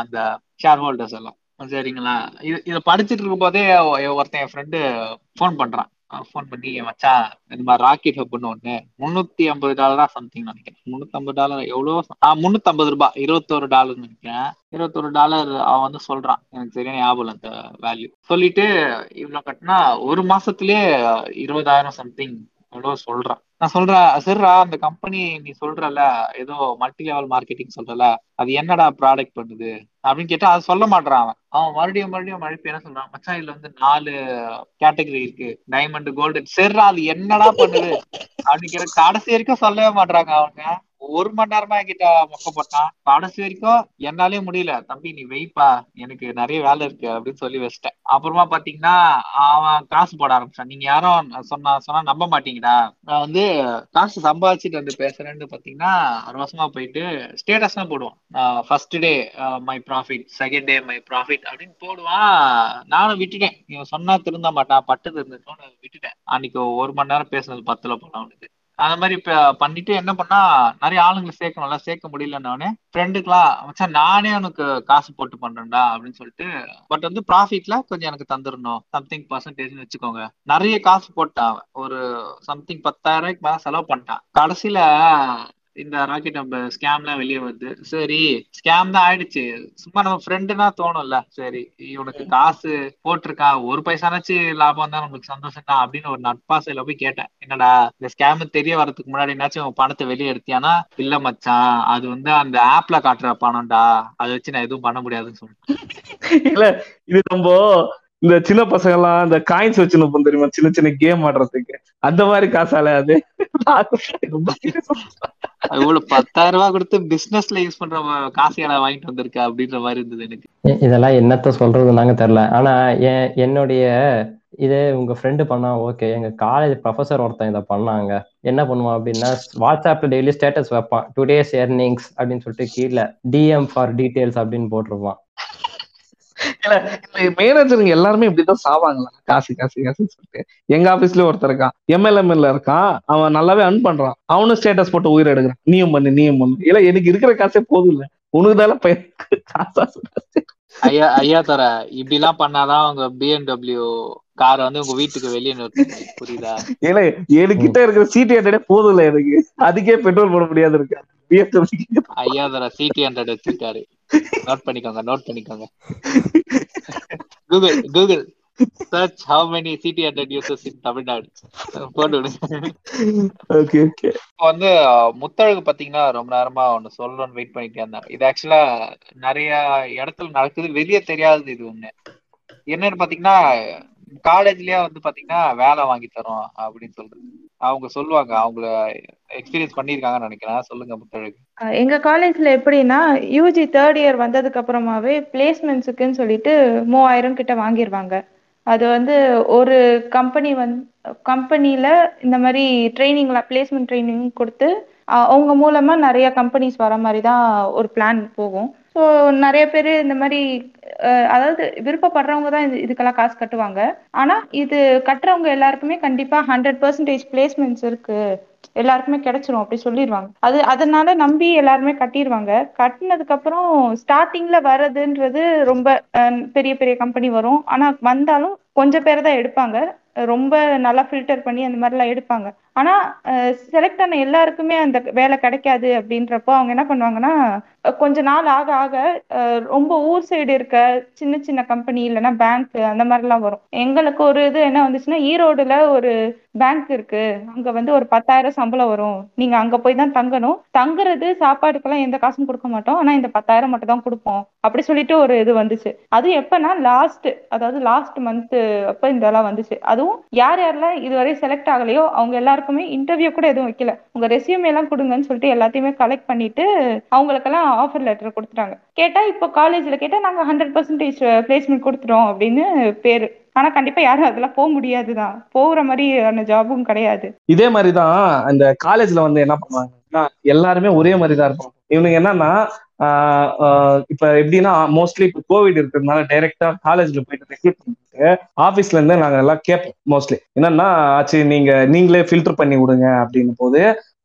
A: அந்த ஷேர் ஹோல்டர்ஸ் எல்லாம். சரிங்களா? இது இதை படிச்சுட்டு இருக்கும் போதே ஒருத்தன் என் ஃப்ரெண்டு ஃபோன் பண்றான். ஃபோன் பண்ணி மச்சான் இந்த மாதிரி ராக்கெட் ஹப்னு ஒண்ணு முன்னூத்தி ஐம்பது டாலரா சம்திங் நினைக்கிறேன். முன்னூத்தி ஐம்பது டாலர் எவ்வளவு ஆஹ் முன்னூத்தி ஐம்பது ரூபாய் இருபத்தோரு டாலர் நினைக்கிறேன். இருபத்தொரு டாலர் அவன் வந்து சொல்றான். எனக்கு சரியான ஞாபகம் இல்லை அந்த வேல்யூ சொல்லிட்டு இவ்வளவு கட்டினா ஒரு மாசத்துலயே இருபதாயிரம் சம்திங் எவ்வளோ சொல்றான். நான் சொல்றேன் சரிடா அந்த கம்பெனி நீ சொல்றல ஏதோ மல்டி லெவல் மார்க்கெட்டிங் சொல்றல அது என்னடா ப்ராடக்ட் பண்ணுது? அப்படின்னு கேட்டா அது சொல்ல மாட்டான் அவன். அவன் மறுபடியும் மறுபடியும் மழை என்ன சொல்றான்? மச்சான் இதுல வந்து நாலு கேட்டகரி இருக்கு. டைமண்ட் கோல்டு செர்ரா அது என்னடா பண்ணுது? அப்படின்னு கேட்ட கடைசி வரைக்கும் சொல்லவே மாட்டாங்க அவங்க. ஒரு மணி நேரமா என்கிட்ட மொக்க போட்டான். கடைசி வரைக்கும் என்னாலே முடியல. தம்பி நீ வெயிப்பா எனக்கு நிறைய வேலை இருக்கு அப்படின்னு சொல்லி வச்சிட்டேன். அப்புறமா பாத்தீங்கன்னா அவன் காசு போட ஆரம்பிச்சான். நீங்க யாரும் சொன்னா சொன்னா நம்ப மாட்டீங்கடா. நான் வந்து காசு சம்பாதிச்சுட்டு வந்து பேசுறேன்னு பாத்தீங்கன்னா ஒரு வருஷமா போயிட்டு ஸ்டேட்டஸ் தான் போடுவான். First day my profit second day my profit அப்படின்னு போடுவான். நானும் விட்டுட்டேன். இவன் சொன்னா திருந்த மாட்டான். பட்டு திருந்துட்டோன்னு விட்டுட்டேன். அன்னைக்கு ஒரு மணி நேரம் பேசுனது பத்துல போனான் அவனுக்கு. அந்த மாதிரி இப்ப பண்ணிட்டு என்ன பண்ணா நிறைய ஆளுங்களை சேர்க்கணும்ல சேர்க்க முடியலன்னு ஃப்ரெண்டுக்கெல்லாம் மச்சான் நானே உனக்கு காசு போட்டு பண்றேன்டா அப்படின்னு சொல்லிட்டு பட் வந்து ப்ராஃபிட்ல கொஞ்சம் எனக்கு தந்துடணும் சம்திங் பர்சன்டேஜ்னு வச்சுக்கோங்க. நிறைய காசு போட்டான் அவன். ஒரு சம்திங் பத்தாயிரம் ரூபாய்க்கு மேல செலவு பண்ணிட்டான். கடைசியில இந்த ராக்கெட் நம்ம ஸ்கேம்லாம் வெளியே வருது சரி ஸ்கேம் தான் ஆயிடுச்சு. சும்மா நம்ம ஃப்ரெண்டுனா தோணும்ல. சரி இவனுக்கு காசு போட்டிருக்கான் ஒரு பைசானாச்சு லாபம் தான் நம்மளுக்கு சந்தோஷம் தான் அப்படின்னு ஒரு நட்பாசையில போய் கேட்டேன். என்னடா இந்த ஸ்கேம் தெரிய வரதுக்கு முன்னாடி என்னாச்சும் உன் பணத்தை வெளியே எடுத்தியானா? இல்ல மச்சான் அது வந்து அந்த ஆப்ல காட்டுற பணம்டா. அதை வச்சு நான் எதுவும் பண்ண முடியாதுன்னு சொன்னேன்.
D: இல்ல இது நம்ம இந்த சின்ன பசங்க எல்லாம் இந்த காயின்ஸ் வச்சுன்னு தெரியுமா? சின்ன சின்ன கேம் ஆடுறதுக்கு. அந்த மாதிரி காசால அது.
A: இவ்வளவு பத்தாயிரம் ரூபாய் கொடுத்து பிசினஸ்ல யூஸ் பண்ற காசு ஏடா வாங்கிட்டு வந்திருக்க? அப்படின்ற மாதிரி இருந்தது எனக்கு.
B: இதெல்லாம் என்னத்த சொல்றதுனாங்க தெரியல. ஆனா என் என்னுடைய இது உங்க ஃப்ரெண்டு பண்ணா ஓகே எங்க காலேஜ் ப்ரொஃபசர் ஒருத்தன் இதை பண்ணாங்க. என்ன பண்ணுவான் அப்படின்னா வாட்ஸ்அப்ல டெய்லி ஸ்டேட்டஸ் வைப்பான். டுடேஸ் earnings அப்படின்னு சொல்லிட்டு கீழே டிஎம் ஃபார் டீடைல்ஸ் அப்படின்னு போட்டிருப்பான்.
D: மேனேஜருங்க எல்லாருமே இப்படிதான் சாவாங்களா காசு காசு காசுன்னு சொல்லிட்டு. எங்க ஆபீஸ்லயும் ஒருத்தர் இருக்கான். எம்எல்எம்எல்ல இருக்கான். அவன் நல்லாவே அன் பண்றான். அவனும் ஸ்டேட்டஸ் போட்டு உயிர் எடுக்கிறான். நீயும் பண்ணு நீயும் பண்ணு. இல்ல எனக்கு இருக்கிற காசே போதும் இல்ல உனக்கு தானே பையன் காசா
A: ஐயா ஐயா தர இப்படி எல்லாம் பண்ணாதான் அவங்க பிஎன்டபிள்யூ காரை வந்து உங்க வீட்டுக்கு வெளியே நிறுத்துங்க புரியுதா?
D: ஏன்னா என்கிட்ட இருக்கிற சிடி ஹண்ட்ரடே போதும் இல்ல எனக்கு. அதுக்கே பெட்ரோல் போட முடியாது இருக்கு BMW
A: ஐயாதர சிடி ஹண்ட்ரட் வச்சிருக்காரு நோட் பண்ணிக்கோங்க நோட் பண்ணிக்கோங்க. Google Google search how many CD hundred users in Tamil Nadu போட்டு
D: ஓகே ஓகே
A: இப்போ வந்து முத்தழகு பாத்தீங்கன்னா ரொம்ப நேரமா ஒண்ணு சொல்லணும்னு வெயிட் பண்ணிட்டே இருந்தேன் இது ஆக்சுவலா நிறைய இடத்துல நடக்குது வெளியே தெரியாதது இது ஒண்ணு. என்னன்னு பாத்தீங்கன்னா காலேஜ்லயே வந்து பாத்தீங்கன்னா வேலை வாங்கி தரோம் அப்படின்னு சொல்றது. அவங்க சொல்லுவாங்க அவங்கள எக்ஸ்பீரியன்ஸ் பண்ணிருக்காங்கன்னு நினைக்கிறேன். சொல்லுங்க முத்தழகு.
C: எங்க காலேஜ்ல எப்படின்னா யூஜி தேர்ட் இயர் வந்ததுக்கு அப்புறமாவே பிளேஸ்மெண்ட்ஸுக்குன்னு சொல்லிட்டு மூவாயிரம் கிட்ட வாங்கிடுவாங்க அது வந்து ஒரு கம்பெனி வந்து கம்பெனியில இந்த மாதிரி ட்ரைனிங்ல பிளேஸ்மெண்ட் ட்ரைனிங் கொடுத்து அவங்க மூலமா நிறைய கம்பெனிஸ் வர மாதிரி தான் ஒரு பிளான் போகும். ஸோ நிறைய பேர் இந்த மாதிரி அதாவது விருப்பப்படுறவங்க தான் இது இதுக்கெல்லாம் காசு கட்டுவாங்க. ஆனா இது கட்டுறவங்க எல்லாருக்குமே கண்டிப்பா ஹண்ட்ரட் பர்சன்டேஜ் பிளேஸ்மெண்ட்ஸ் இருக்கு. எல்லாருக்குமே கிடைச்சிரும் அப்படி சொல்லிடுவாங்க அது அதனால நம்பி எல்லாருமே கட்டிடுவாங்க கட்டினதுக்கு அப்புறம் ஸ்டார்டிங்ல வர்றதுன்றது ரொம்ப அஹ், பெரிய பெரிய கம்பெனி வரும். ஆனா வந்தாலும் கொஞ்சம் பேர் தான் எடுப்பாங்க. ரொம்ப நல்லா ஃபில்டர் பண்ணி அந்த மாதிரிலாம் எடுப்பாங்க. ஆனா செலக்ட் ஆன எல்லாருக்குமே அந்த வேலை கிடைக்காது அப்படின்றப்போ அவங்க என்ன பண்ணுவாங்கன்னா கொஞ்ச நாள் ஆக ஆக ரொம்ப ஊர் சைடு இருக்க சின்ன சின்ன கம்பெனி இல்லைன்னா பேங்க் அந்த மாதிரிலாம் வரும். எங்களுக்கு ஒரு இது என்ன வந்துச்சுன்னா ஈரோடுல ஒரு பேங்க் இருக்கு. அங்க வந்து ஒரு பத்தாயிரம் சம்பளம் வரும். நீங்க அங்க போய் தான் தங்கணும். தங்குறது சாப்பாடுக்கெல்லாம் எந்த காசும் கொடுக்க மாட்டோம். ஆனா இந்த பத்தாயிரம் மட்டும் தான் கொடுப்போம். அப்படி சொல்லிட்டு ஒரு இது வந்துச்சு. அது எப்பன்னா லாஸ்ட் அதாவது லாஸ்ட் மந்த் அப்ப இதெல்லாம் வந்துச்சு. அதுவும் யார் யாரெல்லாம் இதுவரை செலக்ட் ஆகலையோ அவங்க எல்லாருக்குமே இன்டர்வியூ கூட எதுவும் வைக்கல. உங்க ரெசியூம் எல்லாம் கொடுங்கன்னு சொல்லிட்டு எல்லாத்தையுமே கலெக்ட் பண்ணிட்டு அவங்களுக்கெல்லாம் ஆஃபர் லெட்டர் கொடுத்துட்டாங்க. கேட்டா இப்போ காலேஜ்ல கேட்டா நாங்க ஹண்ட்ரட் பர்சன்டேஜ் பிளேஸ்மெண்ட் கொடுத்துட்டோம் அப்படின்னு பேரு. ஆனா கண்டிப்பா யாரும் அதெல்லாம் போக முடியாதுதான் போகிற மாதிரியான ஜாபும் கிடையாது.
D: இதே மாதிரிதான் அந்த காலேஜ்ல வந்து என்ன பண்ணுவாங்கன்னா எல்லாருமே ஒரே மாதிரிதான் இருப்பாங்க. இவனுக்கு என்னன்னா இப்ப எப்படின்னா மோஸ்ட்லி இப்ப கோவிட் இருக்கிறதுனால டைரக்டா காலேஜ்ல போயிட்டு ரெக்ரூட் பண்ணிட்டு ஆபீஸ்ல இருந்து நாங்க எல்லாம் கேட்போம் மோஸ்ட்லி என்னன்னா ஆச்சு நீங்க நீங்களே ஃபில்டர் பண்ணி விடுங்க அப்படின்னு போது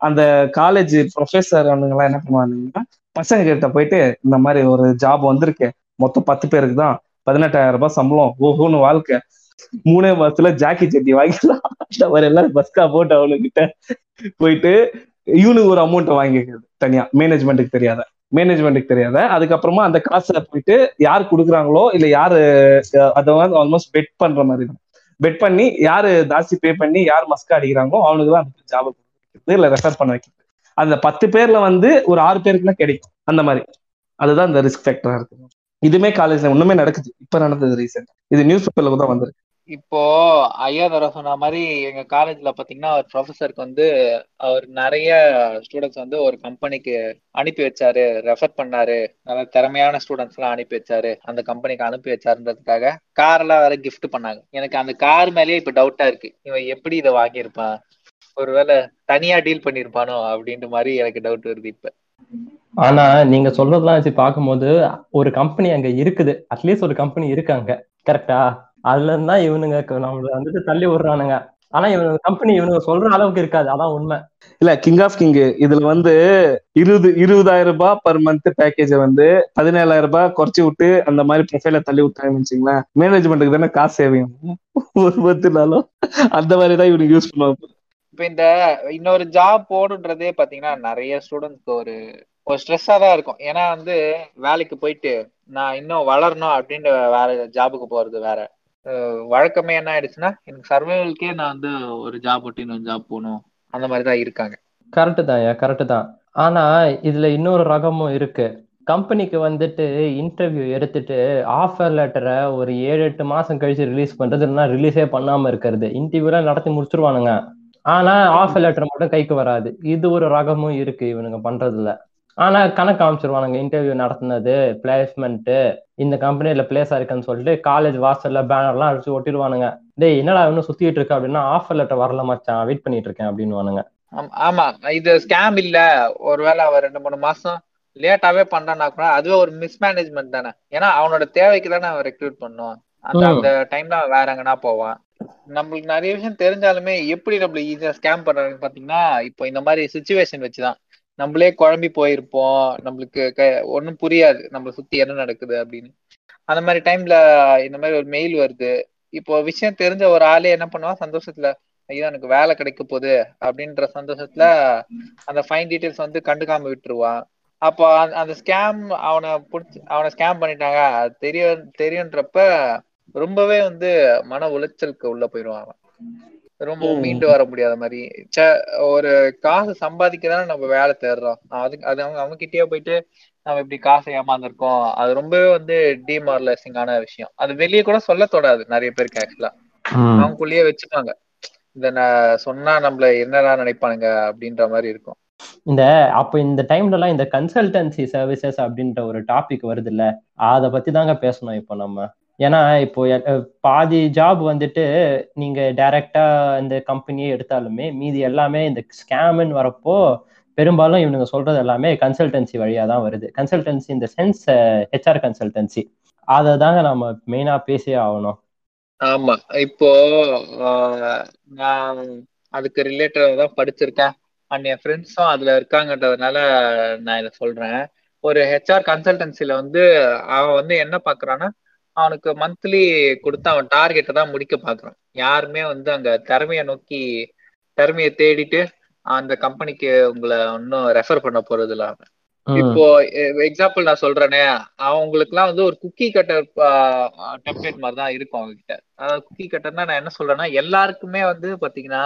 D: அந்த காலேஜ் ப்ரொஃபஸர் எல்லாம் என்ன பண்ணுவாங்கன்னா பசங்க கிட்ட போயிட்டு இந்த மாதிரி ஒரு ஜாப் வந்திருக்கு. மொத்தம் பத்து பேருக்கு தான். பதினெட்டாயிரம் ரூபாய் சம்பளம். ஓஹோன்னு வாழ்க்கை. மூணே மாசத்துல ஜாக்கி சட்டி வாங்கிக்கலாம் அவர் எல்லாம் பஸ்கா போட்டு அவனுக்கிட்ட போயிட்டு இவனுக்கு ஒரு அமௌண்ட் வாங்கிக்கிறது தனியா. மேனேஜ்மெண்ட்டுக்கு தெரியாத. மேனேஜ்மெண்ட்டுக்கு தெரியாத. அதுக்கப்புறமா அந்த காசை போயிட்டு யார் கொடுக்குறாங்களோ இல்ல யாரு அதை வந்து ஆல்மோஸ்ட் பெட் பண்ற மாதிரி தான். பெட் பண்ணி யாரு ஜாஸ்தி பே பண்ணி யார் மஸ்கா அடிக்கிறாங்களோ அவனுக்கு தான் அந்த ஜாப் கொடுக்குறது இல்ல ரெஃபர் பண்ண வைக்கிறது. அந்த பத்து பேர்ல வந்து ஒரு ஆறு பேருக்குலாம் கிடைக்கும். அந்த மாதிரி. அதுதான் இந்த ரிஸ்க் ஃபேக்டரா இருக்கு இதுமே காலேஜ்ல ஒண்ணுமே நடக்குது. இப்ப நடந்தது ரீசெண்ட் இது நியூஸ் பேப்பர்ல தான் வந்திருக்கு.
A: இப்போ ஐயா தர சொன்ன மாதிரி எங்க காலேஜ்ல பாத்தீங்கன்னா அவர் ப்ரொஃபஸருக்கு வந்து அவர் நிறைய ஸ்டூடெண்ட்ஸ் வந்து ஒரு கம்பெனிக்கு அனுப்பி வச்சாரு ரெஃபர் பண்ணாரு. நல்ல திறமையான ஸ்டூடெண்ட்ஸ் எல்லாம் அனுப்பி வச்சாரு. அந்த கம்பெனிக்கு அனுப்பி வச்சாருன்றதுக்காக கார் எல்லாம் வேற கிஃப்ட் பண்ணாங்க. எனக்கு அந்த கார் மேலேயே இப்ப டவுட்டா இருக்கு. இவன் எப்படி இதை வாங்கியிருப்பான்? ஒருவேளை தனியா டீல் பண்ணிருப்பானோ அப்படின்ற மாதிரி எனக்கு டவுட் வருது இப்ப.
B: ஆனா நீங்க சொல்றதெல்லாம் வச்சு பார்க்கும்போது ஒரு கம்பெனி அங்க இருக்குது. அட்லீஸ்ட் ஒரு கம்பெனி இருக்காங்க கரெக்டா அதுல இருந்தா இவனுங்க நம்மள வந்துட்டு தள்ளி விடுறானுங்க. ஆனா இவனுங்க கம்பெனி இவனுங்க சொல்ற அளவுக்கு இருக்காது. அதான் உண்மை.
D: இல்ல கிங் ஆஃப் கிங் இதுல வந்து இருபது இருபதாயிரம் ரூபாய் பர் மந்த் பேக்கேஜ வந்து பதினேழாயிரம் ரூபாய் குறைச்சு விட்டு அந்த மாதிரி ப்ரொஃபைல தள்ளி விட்டாங்கன்னு வச்சுங்களேன். மேனேஜ்மெண்ட்டுக்கு தானே காசு சேவையும் ஒரு பத்து நாளும் அந்த மாதிரி தான் இவனுக்கு யூஸ் பண்ணுவாங்க.
A: இப்ப இந்த இன்னொரு ஜாப் போடுன்றதே பாத்தீங்கன்னா நிறைய ஸ்டூடெண்ட்ஸ்க்கு ஒரு ஒரு ஸ்ட்ரெஸ்ஸா தான் இருக்கும். ஏன்னா வந்து வேலைக்கு போயிட்டு நான் இன்னும் வளரணும் அப்படின்ற வேற ஜாபுக்கு போறது வேற. வழக்கமே என்ன ஆயிடுச்சுன்னா எனக்கு சர்வைவல்க்கே நான் வந்து ஒரு ஜாப் விட்டு இன்னொரு ஜாப் போகணும். அந்த மாதிரி தான் இருக்காங்க.
B: கரெக்டு தான் கரெக்டு தான். ஆனா இதுல இன்னொரு ரகமும் இருக்கு. கம்பெனிக்கு வந்துட்டு இன்டர்வியூ எடுத்துட்டு ஆஃபர் லெட்டரை ஒரு ஏழு எட்டு மாசம் கழிச்சு ரிலீஸ் பண்றது இல்லைன்னா ரிலீஸே பண்ணாம இருக்கிறது. இன்டர்வியூலாம் நடத்தி முடிச்சிருவானுங்க. ஆனா ஆஃபர் லெட்டர் மட்டும் கைக்கு வராது. இது ஒரு ரகமும் இருக்கு இவனுங்க பண்றதுல. ஆனா கணக்கு காமிச்சிருவானுங்க. இன்டர்வியூ நடத்துனது பிளேஸ்மெண்ட் இந்த கம்பெனில பிளேஸ் ஆயிருக்குன்னு சொல்லிட்டு காலேஜ் வாசல்ல பேனர்லாம் அடிச்சு ஒட்டிடுவானுங்க. டேய் என்னடா இன்னும் சுத்திட்டு இருக்க அப்படின்னா ஆஃபர் லெட்டர் வரல மச்சான் வெயிட் பண்ணிட்டு இருக்கேன் அப்படின்னு
A: ஆம்- இது ஸ்கேம் இல்ல. ஒருவேளை அவன் ரெண்டு மூணு மாசம் லேட்டாவே பண்றான்னா கூட அதுவே ஒரு மிஸ்மேனேஜ்மெண்ட் தானே. ஏன்னா அவனோட தேவைக்கு தானே அவன் ரெக்ரூட் பண்ணுவான். அந்த. அந்த டைம்ல அவன் வேற எங்கன்னா போவான். நம்மளுக்கு நிறைய விஷயம் தெரிஞ்சாலுமே எப்படி நம்மள ஈஸியா ஸ்கேம் பண்றாங்கன்னு பாத்தீங்கன்னா இப்போ இந்த மாதிரி சுச்சுவேஷன் வச்சுதான். நம்மளே குழம்பி போயிருப்போம். நம்மளுக்கு க- ஒண்ணும் புரியாது. நம்மள சுத்தி என்ன நடக்குது அப்படின்னு. அந்த மாதிரி டைம்ல இந்த மாதிரி ஒரு மெயில் வருது. இப்போ விஷயம் தெரிஞ்ச ஒரு ஆளே என்ன பண்ணுவான்? சந்தோஷத்துல ஐயோ எனக்கு வேலை கிடைக்க போகுது அப்படின்ற சந்தோஷத்துல அந்த ஃபைன் டீட்டெயில்ஸ் வந்து கண்டுக்காம விட்டுருவான். அப்போ அந்த ஸ்கேம் அவனை பிடிச்சி அவனை ஸ்கேம் பண்ணிட்டாங்க. அது தெரிய தெரியுன்றப்ப ரொம்பவே வந்து மன உளைச்சலுக்கு உள்ள போயிடுவான் அவன். ரொம்ப மீண்டு வர முடியாத மாதிரி. ஒரு காசு சம்பாதிக்கதானே நம்ம வேலை தேடுறோம். அதுக்கு அது அவங்க அவங்க கிட்டயே போயிட்டு நம்ம இப்படி காசை ஏமாந்துருக்கோம். அது ரொம்பவே வந்து டிமாரலைசிங்கான விஷயம். அது வெளியே கூட சொல்ல தொடாது நிறைய பேருக்கு ஆக்சுவலா அவங்களுக்குள்ளேயே வச்சுப்பாங்க. இந்த சொன்னா நம்மள என்னடா நினைப்பானுங்க அப்படின்ற மாதிரி இருக்கும்.
B: இந்த அப்ப இந்த டைம்ல எல்லாம் இந்த கன்சல்டன்சி சர்வீசஸ் அப்படின்ற ஒரு டாபிக் வருது இல்ல அத பத்தி தாங்க பேசணும் இப்போ நம்ம. ஏன்னா இப்போ பாதி ஜாப் வந்துட்டு நீங்க டைரக்டா இந்த கம்பெனியே எடுத்தாலுமே மீதி எல்லாமே இந்த ஸ்கேம்னு வரப்போ பெரும்பாலும் இவனுங்க சொல்றது எல்லாமே கன்சல்டன்சி வழியா தான் வருது. கன்சல்டன்சி இந்த சென்ஸ் ஹெச்ஆர் கன்சல்டன்சி அதை தாங்க நம்ம மெயினா பேசியே ஆகணும்.
A: ஆமா. இப்போ நான் அதுக்கு ரிலேட்டடா தான் படிச்சிருக்கேன். அண்ட் என் ஃப்ரெண்ட்ஸும் அதுல இருக்காங்கன்றதுனால நான் இதை சொல்றேன். ஒரு ஹெச்ஆர் கன்சல்டன்சில வந்து அவன் வந்து என்ன பாக்குறான்னா அவனுக்கு மந்த்லி கொடுத்து அவன் டார்கெட்டை தான் முடிக்க பாக்குறான். யாருமே வந்து அங்க திறமைய நோக்கி திறமைய தேடிட்டு அந்த கம்பெனிக்கு உங்களை இன்னும் ரெஃபர் பண்ண போறது இல்ல அவன். இப்போ எக்ஸாம்பிள் நான் சொல்றேனே அவங்களுக்கு எல்லாம் வந்து ஒரு குக்கி கட்டர் டெம்ப்ளேட் மாதிரி தான் இருக்கும் அவங்க கிட்ட அதாவது குக்கி கட்டர்னா நான் என்ன சொல்றேன்னா எல்லாருக்குமே வந்து பாத்தீங்கன்னா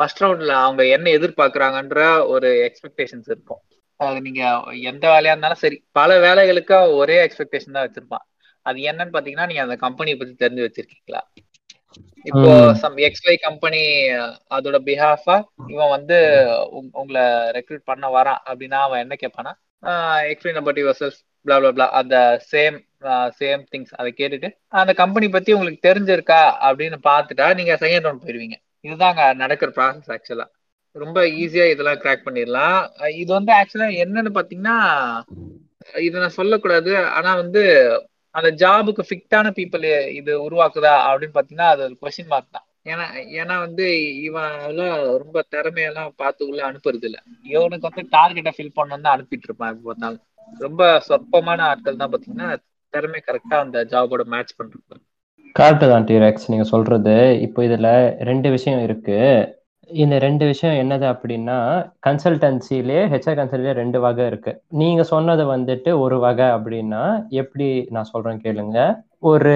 A: ஃபர்ஸ்ட் ரவுண்ட்ல அவங்க என்ன எதிர்பார்க்கறாங்கன்ற ஒரு எக்ஸ்பெக்டேஷன்ஸ் இருக்கும். அது நீங்க எந்த வேலையா இருந்தாலும் சரி பல வேலைகளுக்கு ஒரே எக்ஸ்பெக்டேஷன் தான் வச்சிருப்பான். அது என்னன்னு பாத்தீங்கன்னா நீங்க அந்த கம்பெனியை பத்தி தெரிஞ்சு வச்சிருக்கீங்களா? இப்போ சம் எக்ஸ்ஒய் கம்பெனி அதோட பிஹாஃபா இவன் வந்து உங்களை ரெக்ரூட் பண்ண வரான் அப்படின்னா அவன் என்ன கேட்பானா explain about yourself blah blah blah அந்த சேம் சேம் திங்ஸ் அதை கேட்டுட்டு அந்த கம்பெனி பத்தி உங்களுக்கு தெரிஞ்சிருக்கா அப்படின்னு பார்த்துட்டா நீங்க செகண்ட் ரவுண்ட் போயிருவீங்க இதுதாங்க நடக்கிற ப்ராசஸ் ஆக்சுவலா ரொம்ப ஈஸியா இதெல்லாம் கிராக் பண்ணிடலாம். இது வந்து ஆக்சுவலா என்னன்னு பாத்தீங்கன்னா இதை நான் சொல்லக்கூடாது. ஆனா வந்து அந்த ஜாபுக்கு ஃபிட்டான பீப்புள் இது உருவாக்குதா அப்படின்னு பார்த்தீங்கன்னா அது ஒரு கொஸ்டின் மார்க் தான். ஏன்னா ஏன்னா வந்து இவன் ரொம்ப திறமையெல்லாம் பார்த்து உள்ள அனுப்புறது இல்லை இவனுக்கு வந்து டார்கெட்டை ஃபில் பண்ணணும் தான் அனுப்பிட்டு இருப்பான் இப்போ பார்த்தாலும். ரொம்ப சொற்பமான ஆட்கள் தான் பாத்தீங்கன்னா திறமை கரெக்டா அந்த ஜாபோட மேட்ச் பண்றது
B: கரெக்டு தான் டிரெக்ஸ் நீங்க சொல்றது. இப்போ இதுல ரெண்டு விஷயம் இருக்கு. இந்த ரெண்டு விஷயம் என்னது அப்படின்னா கன்சல்டன்சிலே ஹெச்ஆர் கன்சல்டே ரெண்டு வகை இருக்கு. நீங்க சொன்னது வந்துட்டு ஒரு வகை அப்படின்னா எப்படி நான் சொல்றேன் கேளுங்க. ஒரு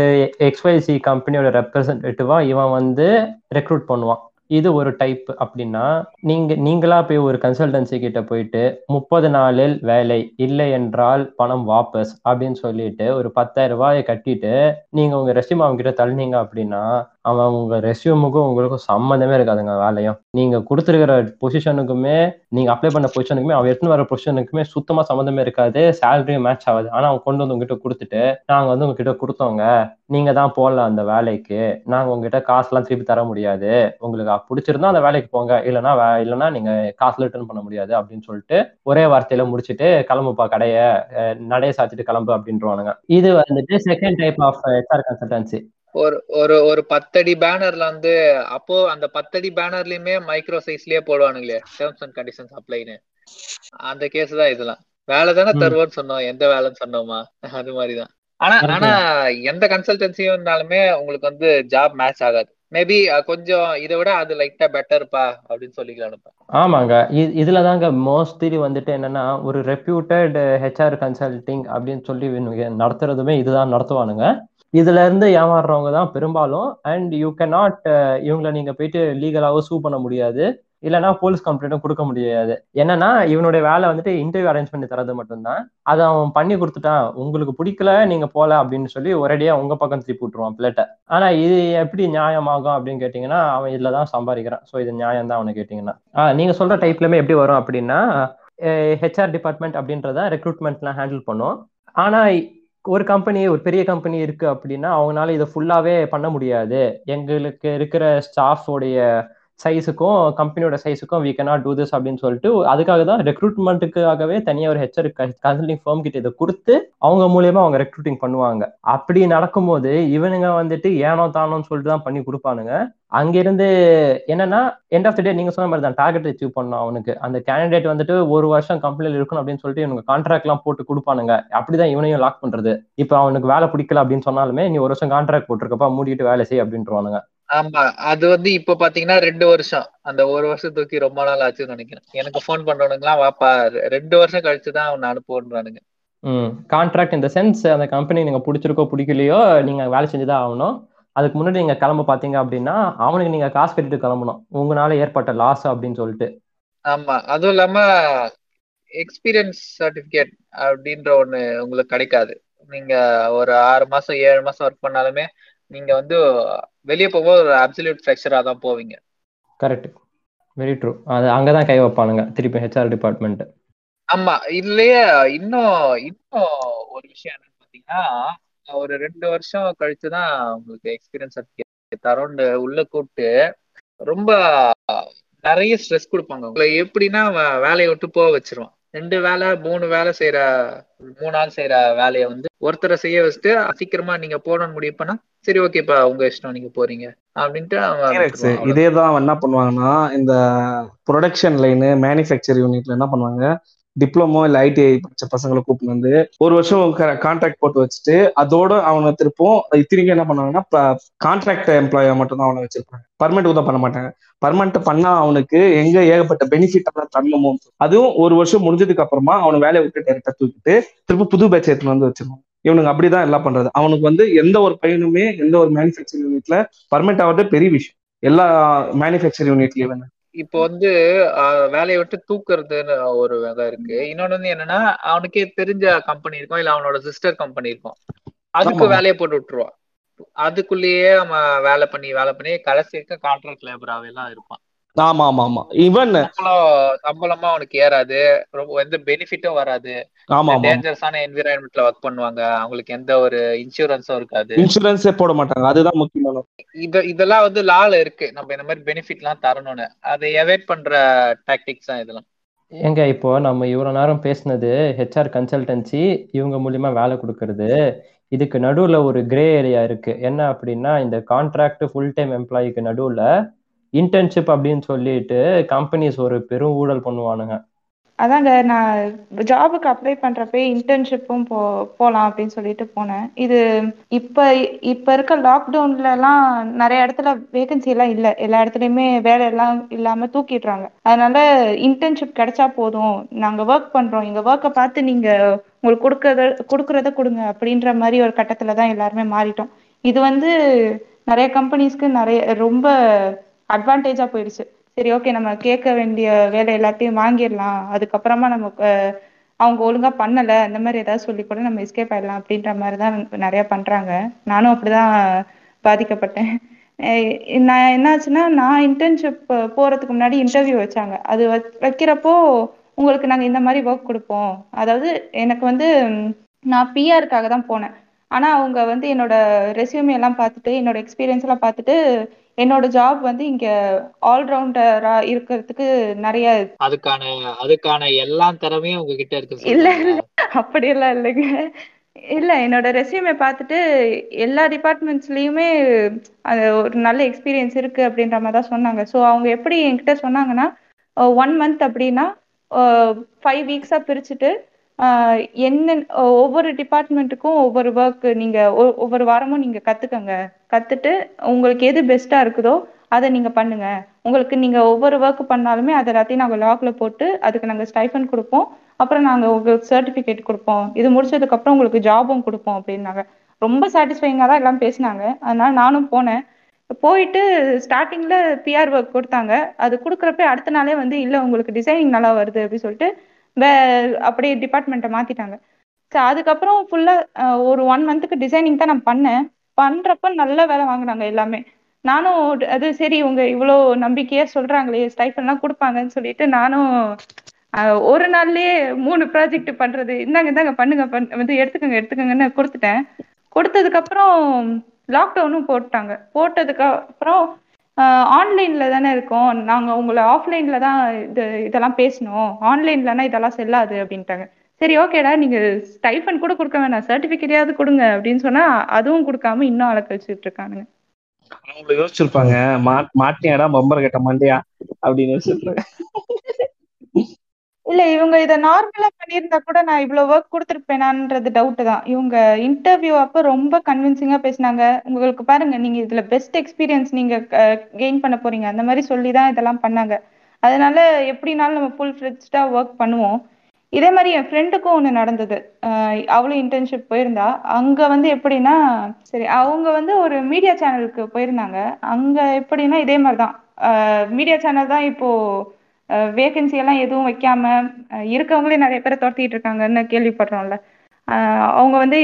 B: எக்ஸ்ஒய்சி கம்பெனியோட ரெப்ரசன்டேட்டிவா இவன் வந்து ரெக்ரூட் பண்ணுவான். இது ஒரு டைப் அப்படின்னா நீங்க நீங்களா போய் ஒரு கன்சல்டன்சி கிட்ட போயிட்டு முப்பது நாளில் வேலை இல்லை என்றால் பணம் வாபஸ் அப்படின்னு சொல்லிட்டு ஒரு பத்தாயிரம் ரூபாயை கட்டிட்டு நீங்க உங்க ரெஸ்யூம் அவங்க கிட்ட தள்ளினீங்க அப்படின்னா அவன் உங்க ரெஸ்யூமுக்கும் உங்களுக்கும் சம்மந்தமே இருக்காதுங்க வேலையும். நீங்க கொடுத்துருக்கிற பொசிஷனுக்குமே நீங்க அப்ளை பண்ண பொசிஷனுக்குமே அவன் எடுத்துன்னு வர பொசிஷனுக்குமே சுத்தமா சம்மந்தமே இருக்காது சேலரியும் மேட்ச் ஆகாது. ஆனா அவன் கொண்டு வந்து உங்ககிட்ட கொடுத்துட்டு நாங்க வந்து உங்ககிட்ட கொடுத்தோங்க. நீங்க தான் போடலாம் அந்த வேலைக்கு. நாங்க உங்ககிட்ட காசுலாம் திருப்பி தர முடியாது. உங்களுக்கு பிடிச்சிருந்தா அந்த வேலைக்கு போங்க. இல்லைன்னா இல்லைன்னா நீங்க காசுல ரிட்டர்ன் பண்ண முடியாது அப்படின்னு சொல்லிட்டு ஒரே வார்த்தையில முடிச்சுட்டு கிளம்புப்பா கடைய நடைய சாத்திட்டு கிளம்பு அப்படின்றவானுங்க. இது வந்துட்டு second type of HR consultancy
A: ஒரு ஒரு ஒரு பத்தடி பேனர்ல வந்து அப்போ அந்த பத்தடி பேனர்லயுமே மைக்ரோ சைஸ்லயே போடுவானுங்களே டேர்ம்ஸ் அண்ட் கண்டிஷன்ஸ் அப்ளைன்னு அந்த கேஸ் தான் இதெல்லாம். வேலை தானே தருவோம்னு சொன்னோம். எந்த வேலைன்னு சொன்னோமா? அது மாதிரிதான். ஆனா ஆனா எந்த கன்சல்டன்சியும் இருந்தாலுமே உங்களுக்கு வந்து ஜாப் மேட்ச் ஆகாது. மேபி கொஞ்சம் இதை விட அது லைட்டா பெட்டர்ப்பா அப்படின்னு சொல்லிக்கலாம்
B: ஆமாங்க. இதுல தாங்க மோஸ்ட்லி வந்துட்டு என்னன்னா ஒரு ரெப்யூட்டட் ஹெச்ஆர் கன்சல்டிங் அப்படின்னு சொல்லி நடத்துறதுமே இதுதான் நடத்துவானுங்க. இதுல இருந்து ஏமாறுறவங்க தான் பெரும்பாலும். அண்ட் யூ கேன் நாட் இவங்களை நீங்க போயிட்டு லீகலாவோ சூ பண்ண முடியாது. இல்லைன்னா போலீஸ் கம்ப்ளைண்ட்டும் கொடுக்க முடியாது. என்னன்னா இவனுடைய வேலை வந்துட்டு இன்டர்வியூ அரேஞ்ச் பண்ணி தரது மட்டும்தான். அதை அவன் பண்ணி கொடுத்துட்டான். உங்களுக்கு பிடிக்கல நீங்க போல அப்படின்னு சொல்லி ஒரேடியா உங்க பக்கம் திருப்பி விட்டுருவான் பிள்ளைட்ட ஆனா இது எப்படி நியாயமாகும் அப்படின்னு கேட்டீங்கன்னா அவன் இதுலதான் சம்பாதிக்கிறான். ஸோ இது நியாயம் தான் அவனை கேட்டீங்கன்னா. நீங்க சொல்ற டைப்லயுமே எப்படி வரும் அப்படின்னா ஹெச்ஆர் டிபார்ட்மெண்ட் அப்படின்றத ரெக்ரூட்மெண்ட்லாம் ஹேண்டில் பண்ணும். ஆனா ஒரு கம்பெனி ஒரு பெரிய கம்பெனி இருக்கு அப்படின்னா அவங்களால இதை ஃபுல்லாவே பண்ண முடியாது. எங்களுக்கு இருக்கிற ஸ்டாஃபோடைய சைஸுக்கும் கம்பெனியோட சைஸுக்கும் வி கேனாட் டூ திஸ் அப்படின்னு சொல்லிட்டு அதுக்காக தான் ரெக்ரூட்மெண்ட்டுக்காகவே தனியாக ஒரு ஹெச்ஆர் கன்சல்டிங் ஃபர்ம் கிட்ட இதை கொடுத்து அவங்க மூலியமா அவங்க ரெக்ரூட்டிங் பண்ணுவாங்க. அப்படி நடக்கும்போது இவனுங்க வந்துட்டு ஏனோ தானோன்னு சொல்லிட்டு தான் பண்ணி கொடுப்பானுங்க. அங்கிருந்து என்னன்னா எண்ட் ஆஃப் த டே நீங்க சொன்ன மாதிரி தான் டார்கெட் அச்சீவ் பண்ணும் அவனுக்கு. அந்த கேண்டிடேட் வந்துட்டு ஒரு வருஷம் கம்பெனியில் இருக்கணும் அப்படின்னு சொல்லிட்டு இவனுக்கு கான்ட்ராக்ட் எல்லாம் போட்டு கொடுப்பானுங்க. அப்படிதான் இவனையும் லாக் பண்றது. இப்போ அவனுக்கு வேலை பிடிக்கல அப்படின்னு சொன்னாலுமே நீ ஒரு வருஷம் கான்ட்ராக்ட் போட்டிருக்கப்பா மூடிட்டு வேலை செய் அப்படின்ட்டுருவானுங்க
A: ஆமா அது வந்து இப்ப பாத்தீங்கன்னா ரெண்டு வருஷம். அந்த ஒரு வருஷம் தூக்கி ரொம்ப நாள் ஆச்சுன்னு நினைக்கிறேன். எனக்கு ஃபோன் பண்றவனுங்களாம் வாப்பா ரெண்டு வருஷம் கழிச்சு தான் அவன் அனுப்புன்றானுங்க
B: ம் கான்ட்ராக்ட் இந்த சென்ஸ் அந்த கம்பெனி நீங்க பிடிச்சிருக்கோ பிடிக்கலையோ நீங்க வேலை செஞ்சுதான் ஆகணும். அதுக்கு முன்னாடி நீங்க கிளம்ப பாத்தீங்க அப்படின்னா அவனுக்கு நீங்க காசு கட்டிட்டு கிளம்பணும். உங்களால ஏற்பட்ட லாஸ் அப்படின்னு சொல்லிட்டு.
A: ஆமா அதுவும் இல்லாம எக்ஸ்பீரியன்ஸ் சர்டிபிகேட் அப்படின்ற ஒண்ணு உங்களுக்கு கிடைக்காது. நீங்க ஒரு ஆறு மாசம் ஏழு மாசம் ஒர்க் பண்ணாலுமே நீங்க வந்து வெளியே போகும்போது ஒரு அப்சல்யூட் ஃபிராக்சரா தான் போவீங்க.
B: கரெக்ட் வெரி ட்ரூ அது அங்கதான் கை வைப்பானுங்க திருப்பி ஹெச்ஆர் டிபார்ட்மெண்ட்
A: ஆமா இதுலயே இன்னும் இன்னும் ஒரு விஷயம் என்னன்னு பாத்தீங்கன்னா ஒரு ரெண்டு வருஷம் கழிச்சு தான் உங்களுக்கு எக்ஸ்பீரியன்ஸ் சர்டிபிகேட் தரோன்னு உள்ள கூப்பிட்டு ரொம்ப நிறைய ஸ்ட்ரெஸ் கொடுப்பாங்க. உங்களை எப்படின்னா வேலையை விட்டு போக வச்சிருவான். ரெண்டு வேலை மூணு வேலை செய்யற மூணு நாள் செய்யற வேலையை வந்து ஒருத்தரை செய்ய வச்சுட்டு சீக்கிரமா நீங்க போகணும்னு முடிவு பண்ணா சரி ஓகேப்பா உங்க இஷ்டம் நீங்க போறீங்க அப்படின்ட்டு.
D: இதே தான் என்ன பண்ணுவாங்கன்னா இந்த ப்ரொடக்ஷன் லைனு மேனுஃபேக்சர் யூனிட்ல என்ன பண்ணுவாங்க டிப்ளமோ இல்ல ஐடிஐ படிச்ச பசங்களை கூப்பிட்டு வந்து ஒரு வருஷம் கான்ட்ராக்ட் போட்டு வச்சுட்டு அதோட அவனை திருப்பும் திரும்பி என்ன பண்ணுவாங்கன்னா கான்ட்ராக்ட் எம்ப்ளாயா மட்டும் தான் அவனை வச்சிருப்பாங்க. பர்மனெண்ட் உதவ பண்ண மாட்டாங்க. பர்மனெண்ட் பண்ணா அவனுக்கு எங்க ஏகப்பட்ட பெனிஃபிட் எல்லாம் தரணுமோ? அதுவும் ஒரு வருஷம் முடிஞ்சதுக்கு அப்புறமா அவனை வேலையை விட்டு டேரக்டா தூக்கிட்டு திரும்ப புது பேட்ச் எடுத்துன்னு வந்து வச்சிருவாங்க இவனுக்கு அப்படிதான் எல்லாம் பண்றது. அவனுக்கு வந்து எந்த ஒரு பையனுமே எந்த ஒரு மேனுஃபேக்சரிங் யூனிட்ல பர்மனெண்ட் ஆகிறது பெரிய விஷயம். எல்லா மேனுஃபேக்சரிங் யூனிட்லயும்
A: இப்போ வந்து வேலையை விட்டு தூக்குறதுன்னு ஒரு வேலை இருக்கு. இன்னொன்னு வந்து என்னன்னா அவனுக்கே தெரிஞ்ச கம்பெனி இருக்கும் இல்ல அவனோட சிஸ்டர் கம்பெனி இருக்கும். அதுக்கு. வேலையை போட்டு விட்டுருவான். அதுக்குள்ளேயே அவன் வேலை பண்ணி வேலை பண்ணி கடைசிக்கு கான்ட்ராக்ட் லேபராகவே எல்லாம் இருப்பான்.
D: ஆமா ஆமா ஆமா ஈவன்
A: சம்பளம் அவனுக்கு ஏறாது. ரொம்ப எந்த பெனிஃபிட்டும் வராது.
D: ஆமா
A: டேஞ்சரஸான என்விரான்மெண்ட்ல ஒர்க் பண்ணுவாங்க. அவங்களுக்கு எந்த ஒரு இன்சூரன்ஸும் இருக்காது.
D: இன்சூரன்ஸே போட மாட்டாங்க. அதுதான் முக்கியமான
A: இத இதெல்லாம் வந்து லால இருக்கு. நம்ம இந்த மாதிரி பெனிஃபிட் எல்லாம் தரணும்னு. அதை எவேட் பண்ற டாக்டிக்ஸ் தான் இதெல்லாம்.
B: ஏங்க இப்போ நம்ம இவ்வளவு நேரம் பேசுனது ஹெச்ஆர் கன்சல்டன்சி இவங்க மூலியமா வேலை கொடுக்கறது. இதுக்கு நடுவுல ஒரு கிரே ஏரியா இருக்கு. என்ன அப்படின்னா இந்த கான்ட்ராக்ட் ஃபுல் டைம் எம்ப்ளாயிக்கு நடுவுல இன்டர்ன்ஷிப் அப்படின்னு சொல்லிட்டு கம்பெனிஸ் ஒரு பெரும் ஊழல் பண்ணுவானுங்க.
C: அதாங்க நான் ஜாபுக்கு அப்ளை பண்றப்ப இன்டர்ன்ஷிப்பும் போ போலாம் அப்படின்னு சொல்லிட்டு போனேன். இது இப்ப இப்ப இருக்க லாக்டவுன்ல எல்லாம் நிறைய இடத்துல வேகன்சி எல்லாம் இல்ல. எல்லா இடத்துலயுமே வேலை எல்லாம் இல்லாம தூக்கிடுறாங்க. அதனால இன்டர்ன்ஷிப் கிடைச்சா போதும். நாங்க ஒர்க் பண்றோம். எங்க ஒர்க்கை பார்த்து நீங்க உங்களுக்கு கொடுக்கறத கொடுக்கறத கொடுங்க அப்படின்ற மாதிரி ஒரு கட்டத்துல தான் எல்லாருமே மாறிட்டோம். இது வந்து நிறைய கம்பெனிஸ்க்கு நிறைய ரொம்ப அட்வான்டேஜா போயிடுச்சு. சரி ஓகே நம்ம கேட்க வேண்டிய வேலை எல்லாத்தையும் வாங்கிடலாம். அதுக்கப்புறமா நம்ம அவங்க ஒழுங்கா பண்ணல அந்த மாதிரி ஏதாவது சொல்லி கூட நம்ம எஸ்கேப் ஆயிடலாம் அப்படின்ற மாதிரி தான் நிறைய பண்றாங்க. நானும் அப்படிதான் பாதிக்கப்பட்டேன். நான் என்னாச்சுன்னா நான் இன்டர்ன்ஷிப் போறதுக்கு முன்னாடி இன்டர்வியூ வச்சாங்க. அது வைக்கிறப்போ உங்களுக்கு நாங்க இந்த மாதிரி ஒர்க் கொடுப்போம். அதாவது எனக்கு வந்து நான் பிஆருக்காக தான் போனேன். ஆனா அவங்க வந்து என்னோட ரெசியூமே எல்லாம் பார்த்துட்டு என்னோட எக்ஸ்பீரியன்ஸ் எல்லாம் பார்த்துட்டு என்னோட ஜாப் வந்து இங்க ஆல்ரவுண்டரா இருக்கிறதுக்கு நிறைய
A: அதுக்கான அதுக்கான எல்லா திறமையும் உங்ககிட்ட இருக்கு
C: இல்ல அப்படியெல்லாம் இல்லைங்க. இல்ல என்னோட ரெஸ்யூமே பார்த்துட்டு எல்லா டிபார்ட்மெண்ட்ஸ்லயுமே அது ஒரு நல்ல எக்ஸ்பீரியன்ஸ் இருக்கு அப்படின்ற மாதிரி தான் சொன்னாங்க. ஸோ அவங்க எப்படி என்கிட்ட சொன்னாங்கன்னா ஒன் மந்த் அப்படின்னா ஃபைவ் வீக்ஸா பிரிச்சுட்டு என்ன ஒவ்வொரு டிபார்ட்மெண்ட்டுக்கும் ஒவ்வொரு ஒர்க் நீங்க ஒ- ஒவ்வொரு வாரமும் நீங்க கத்துக்கங்க. கத்துட்டு உங்களுக்கு எது பெஸ்டா இருக்குதோ அதை நீங்க பண்ணுங்க. உங்களுக்கு நீங்க ஒவ்வொரு ஒர்க் பண்ணாலுமே அதை எல்லாத்தையும் நாங்க லாக்ல போட்டு அதுக்கு நாங்க ஸ்டைஃபன் கொடுப்போம். அப்புறம் நாங்க உங்களுக்கு சர்டிபிகேட் கொடுப்போம். இது முடிச்சதுக்கு அப்புறம் உங்களுக்கு ஜாபும் கொடுப்போம் அப்படின்னாங்க. ரொம்ப சாட்டிஸ்ஃபைங்கா தான் எல்லாம் பேசினாங்க. அதனால நானும் போனேன். போயிட்டு ஸ்டார்டிங்ல பிஆர் ஒர்க் கொடுத்தாங்க. அது கொடுக்குறப்ப அடுத்த நாளே வந்து இல்ல உங்களுக்கு டிசைனிங் நல்லா வருது அப்படின்னு சொல்லிட்டு வே அப்படியே டிபார்ட்மெண்ட்டை மாத்திட்டாங்க. ஸோ அதுக்கப்புறம் ஃபுல்லா ஒரு ஒன் மந்த்துக்கு டிசைனிங் தான் நான் பண்ணேன். பண்றப்ப நல்ல வேலை வாங்குனாங்க எல்லாமே. நானும் அது சரி இவங்க இவ்வளோ நம்பிக்கையா சொல்றாங்களே ஸ்டைஃபன்லாம் கொடுப்பாங்கன்னு சொல்லிட்டு நானும் ஒரு நாள்லயே மூணு ப்ராஜெக்ட் பண்றது. இந்தாங்க இந்தாங்க பண்ணுங்க பண் வந்து எடுத்துக்கோங்க எடுத்துக்கோங்கன்னு கொடுத்துட்டேன். கொடுத்ததுக்கு அப்புறம் லாக்டவுனும் போட்டாங்க. போட்டதுக்கு அப்புறம் ஆன்லைன்ல தானே இருக்கோம். நாங்க உங்களை ஆஃப்லைன்ல தான் இது இதெல்லாம் பேசணும். ஆன்லைன்லனா இதெல்லாம் செல்லாது அப்படின்ட்டாங்க. சரி ஓகேடா நீங்க ஸ்டைஃபன் கூட கொடுக்க வேணாம். சர்டிபிகேட்டையாவது கொடுங்க அப்படின்னு சொன்னா அதுவும் கொடுக்காம இன்னும் அழக்க வச்சுட்டு இருக்கானுங்க.
D: அவங்க யோசிச்சிருப்பாங்க. மாட்டியாடா பம்பர் கட்ட மாட்டியா? அப்படின்னு யோசிச்சிருப்பாங்க.
C: இல்ல இவங்க இத நார்மலா பண்ணியிருந்தா கூட நான் இவ்வளவு ஒர்க் கொடுத்துருப்பேனான்றது டவுட் தான். இவங்க இன்டர்வியூ அப்ப ரொம்ப கன்வின்சிங்கா பேசினாங்க. உங்களுக்கு பாருங்க நீங்க இதுல பெஸ்ட் எக்ஸ்பீரியன்ஸ் நீங்க கெயின் பண்ண போறீங்க. அந்த மாதிரி சொல்லி தான் இதெல்லாம் பண்ணாங்க. அதனால எப்படினாலும் நம்ம ஃபுல் ஃபிளெஜ்டா ஒர்க் பண்ணுவோம். இதே மாதிரி என் ஃப்ரெண்டுக்கும் ஒன்று நடந்தது. அவளும் இன்டர்ன்ஷிப் போயிருந்தா. அங்க வந்து எப்படின்னா சரி அவங்க வந்து ஒரு மீடியா சேனலுக்கு போயிருந்தாங்க. அங்க எப்படின்னா இதே மாதிரி தான் மீடியா சேனல் தான் இப்போ வேகன்சி எல்லாம் எதுவும் வைக்காம இருக்கவங்களே நிறைய பேரை துரத்திட்டு இருக்காங்கன்னு கேள்விப்படுறோம்ல. அவங்க வந்து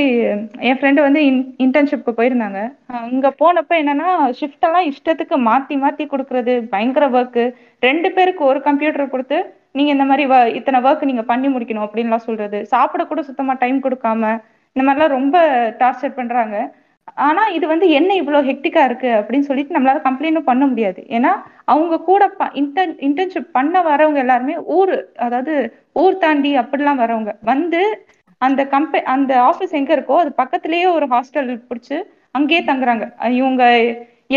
C: என் ஃப்ரெண்டு வந்து இன் இன்டர்ன்ஷிப்க்கு போயிருந்தாங்க. அங்க போனப்ப என்னன்னா ஷிஃப்ட் எல்லாம் இஷ்டத்துக்கு மாத்தி மாத்தி கொடுக்கறது பயங்கர ஒர்க்கு ரெண்டு பேருக்கு ஒரு கம்ப்யூட்டர் கொடுத்து நீங்க இந்த மாதிரி வ இத்தனை ஒர்க் நீங்கள் பண்ணி முடிக்கணும் அப்படின்லாம் சொல்றது. சாப்பிட கூட சுத்தமாக டைம் கொடுக்காம இந்த மாதிரிலாம் ரொம்ப டார்ச்சர் பண்ணுறாங்க ஆனா இது வந்து என்ன இவ்வளவு ஹெக்டிக்கா இருக்கு அப்படின்னு சொல்லிட்டு நம்மளால கம்ப்ளைண்டும் பண்ண முடியாது. ஏன்னா அவங்க கூட இன்டர் இன்டர்ன்ஷிப் பண்ண வரவங்க எல்லாருமே ஊர் அதாவது ஊர் தாண்டி அப்படிலாம் வரவங்க. வந்து அந்த கம்பெ அந்த ஆபீஸ் எங்க இருக்கோ அது பக்கத்துலயே ஒரு ஹாஸ்டல் பிடிச்சு அங்கேயே தங்குறாங்க. இவங்க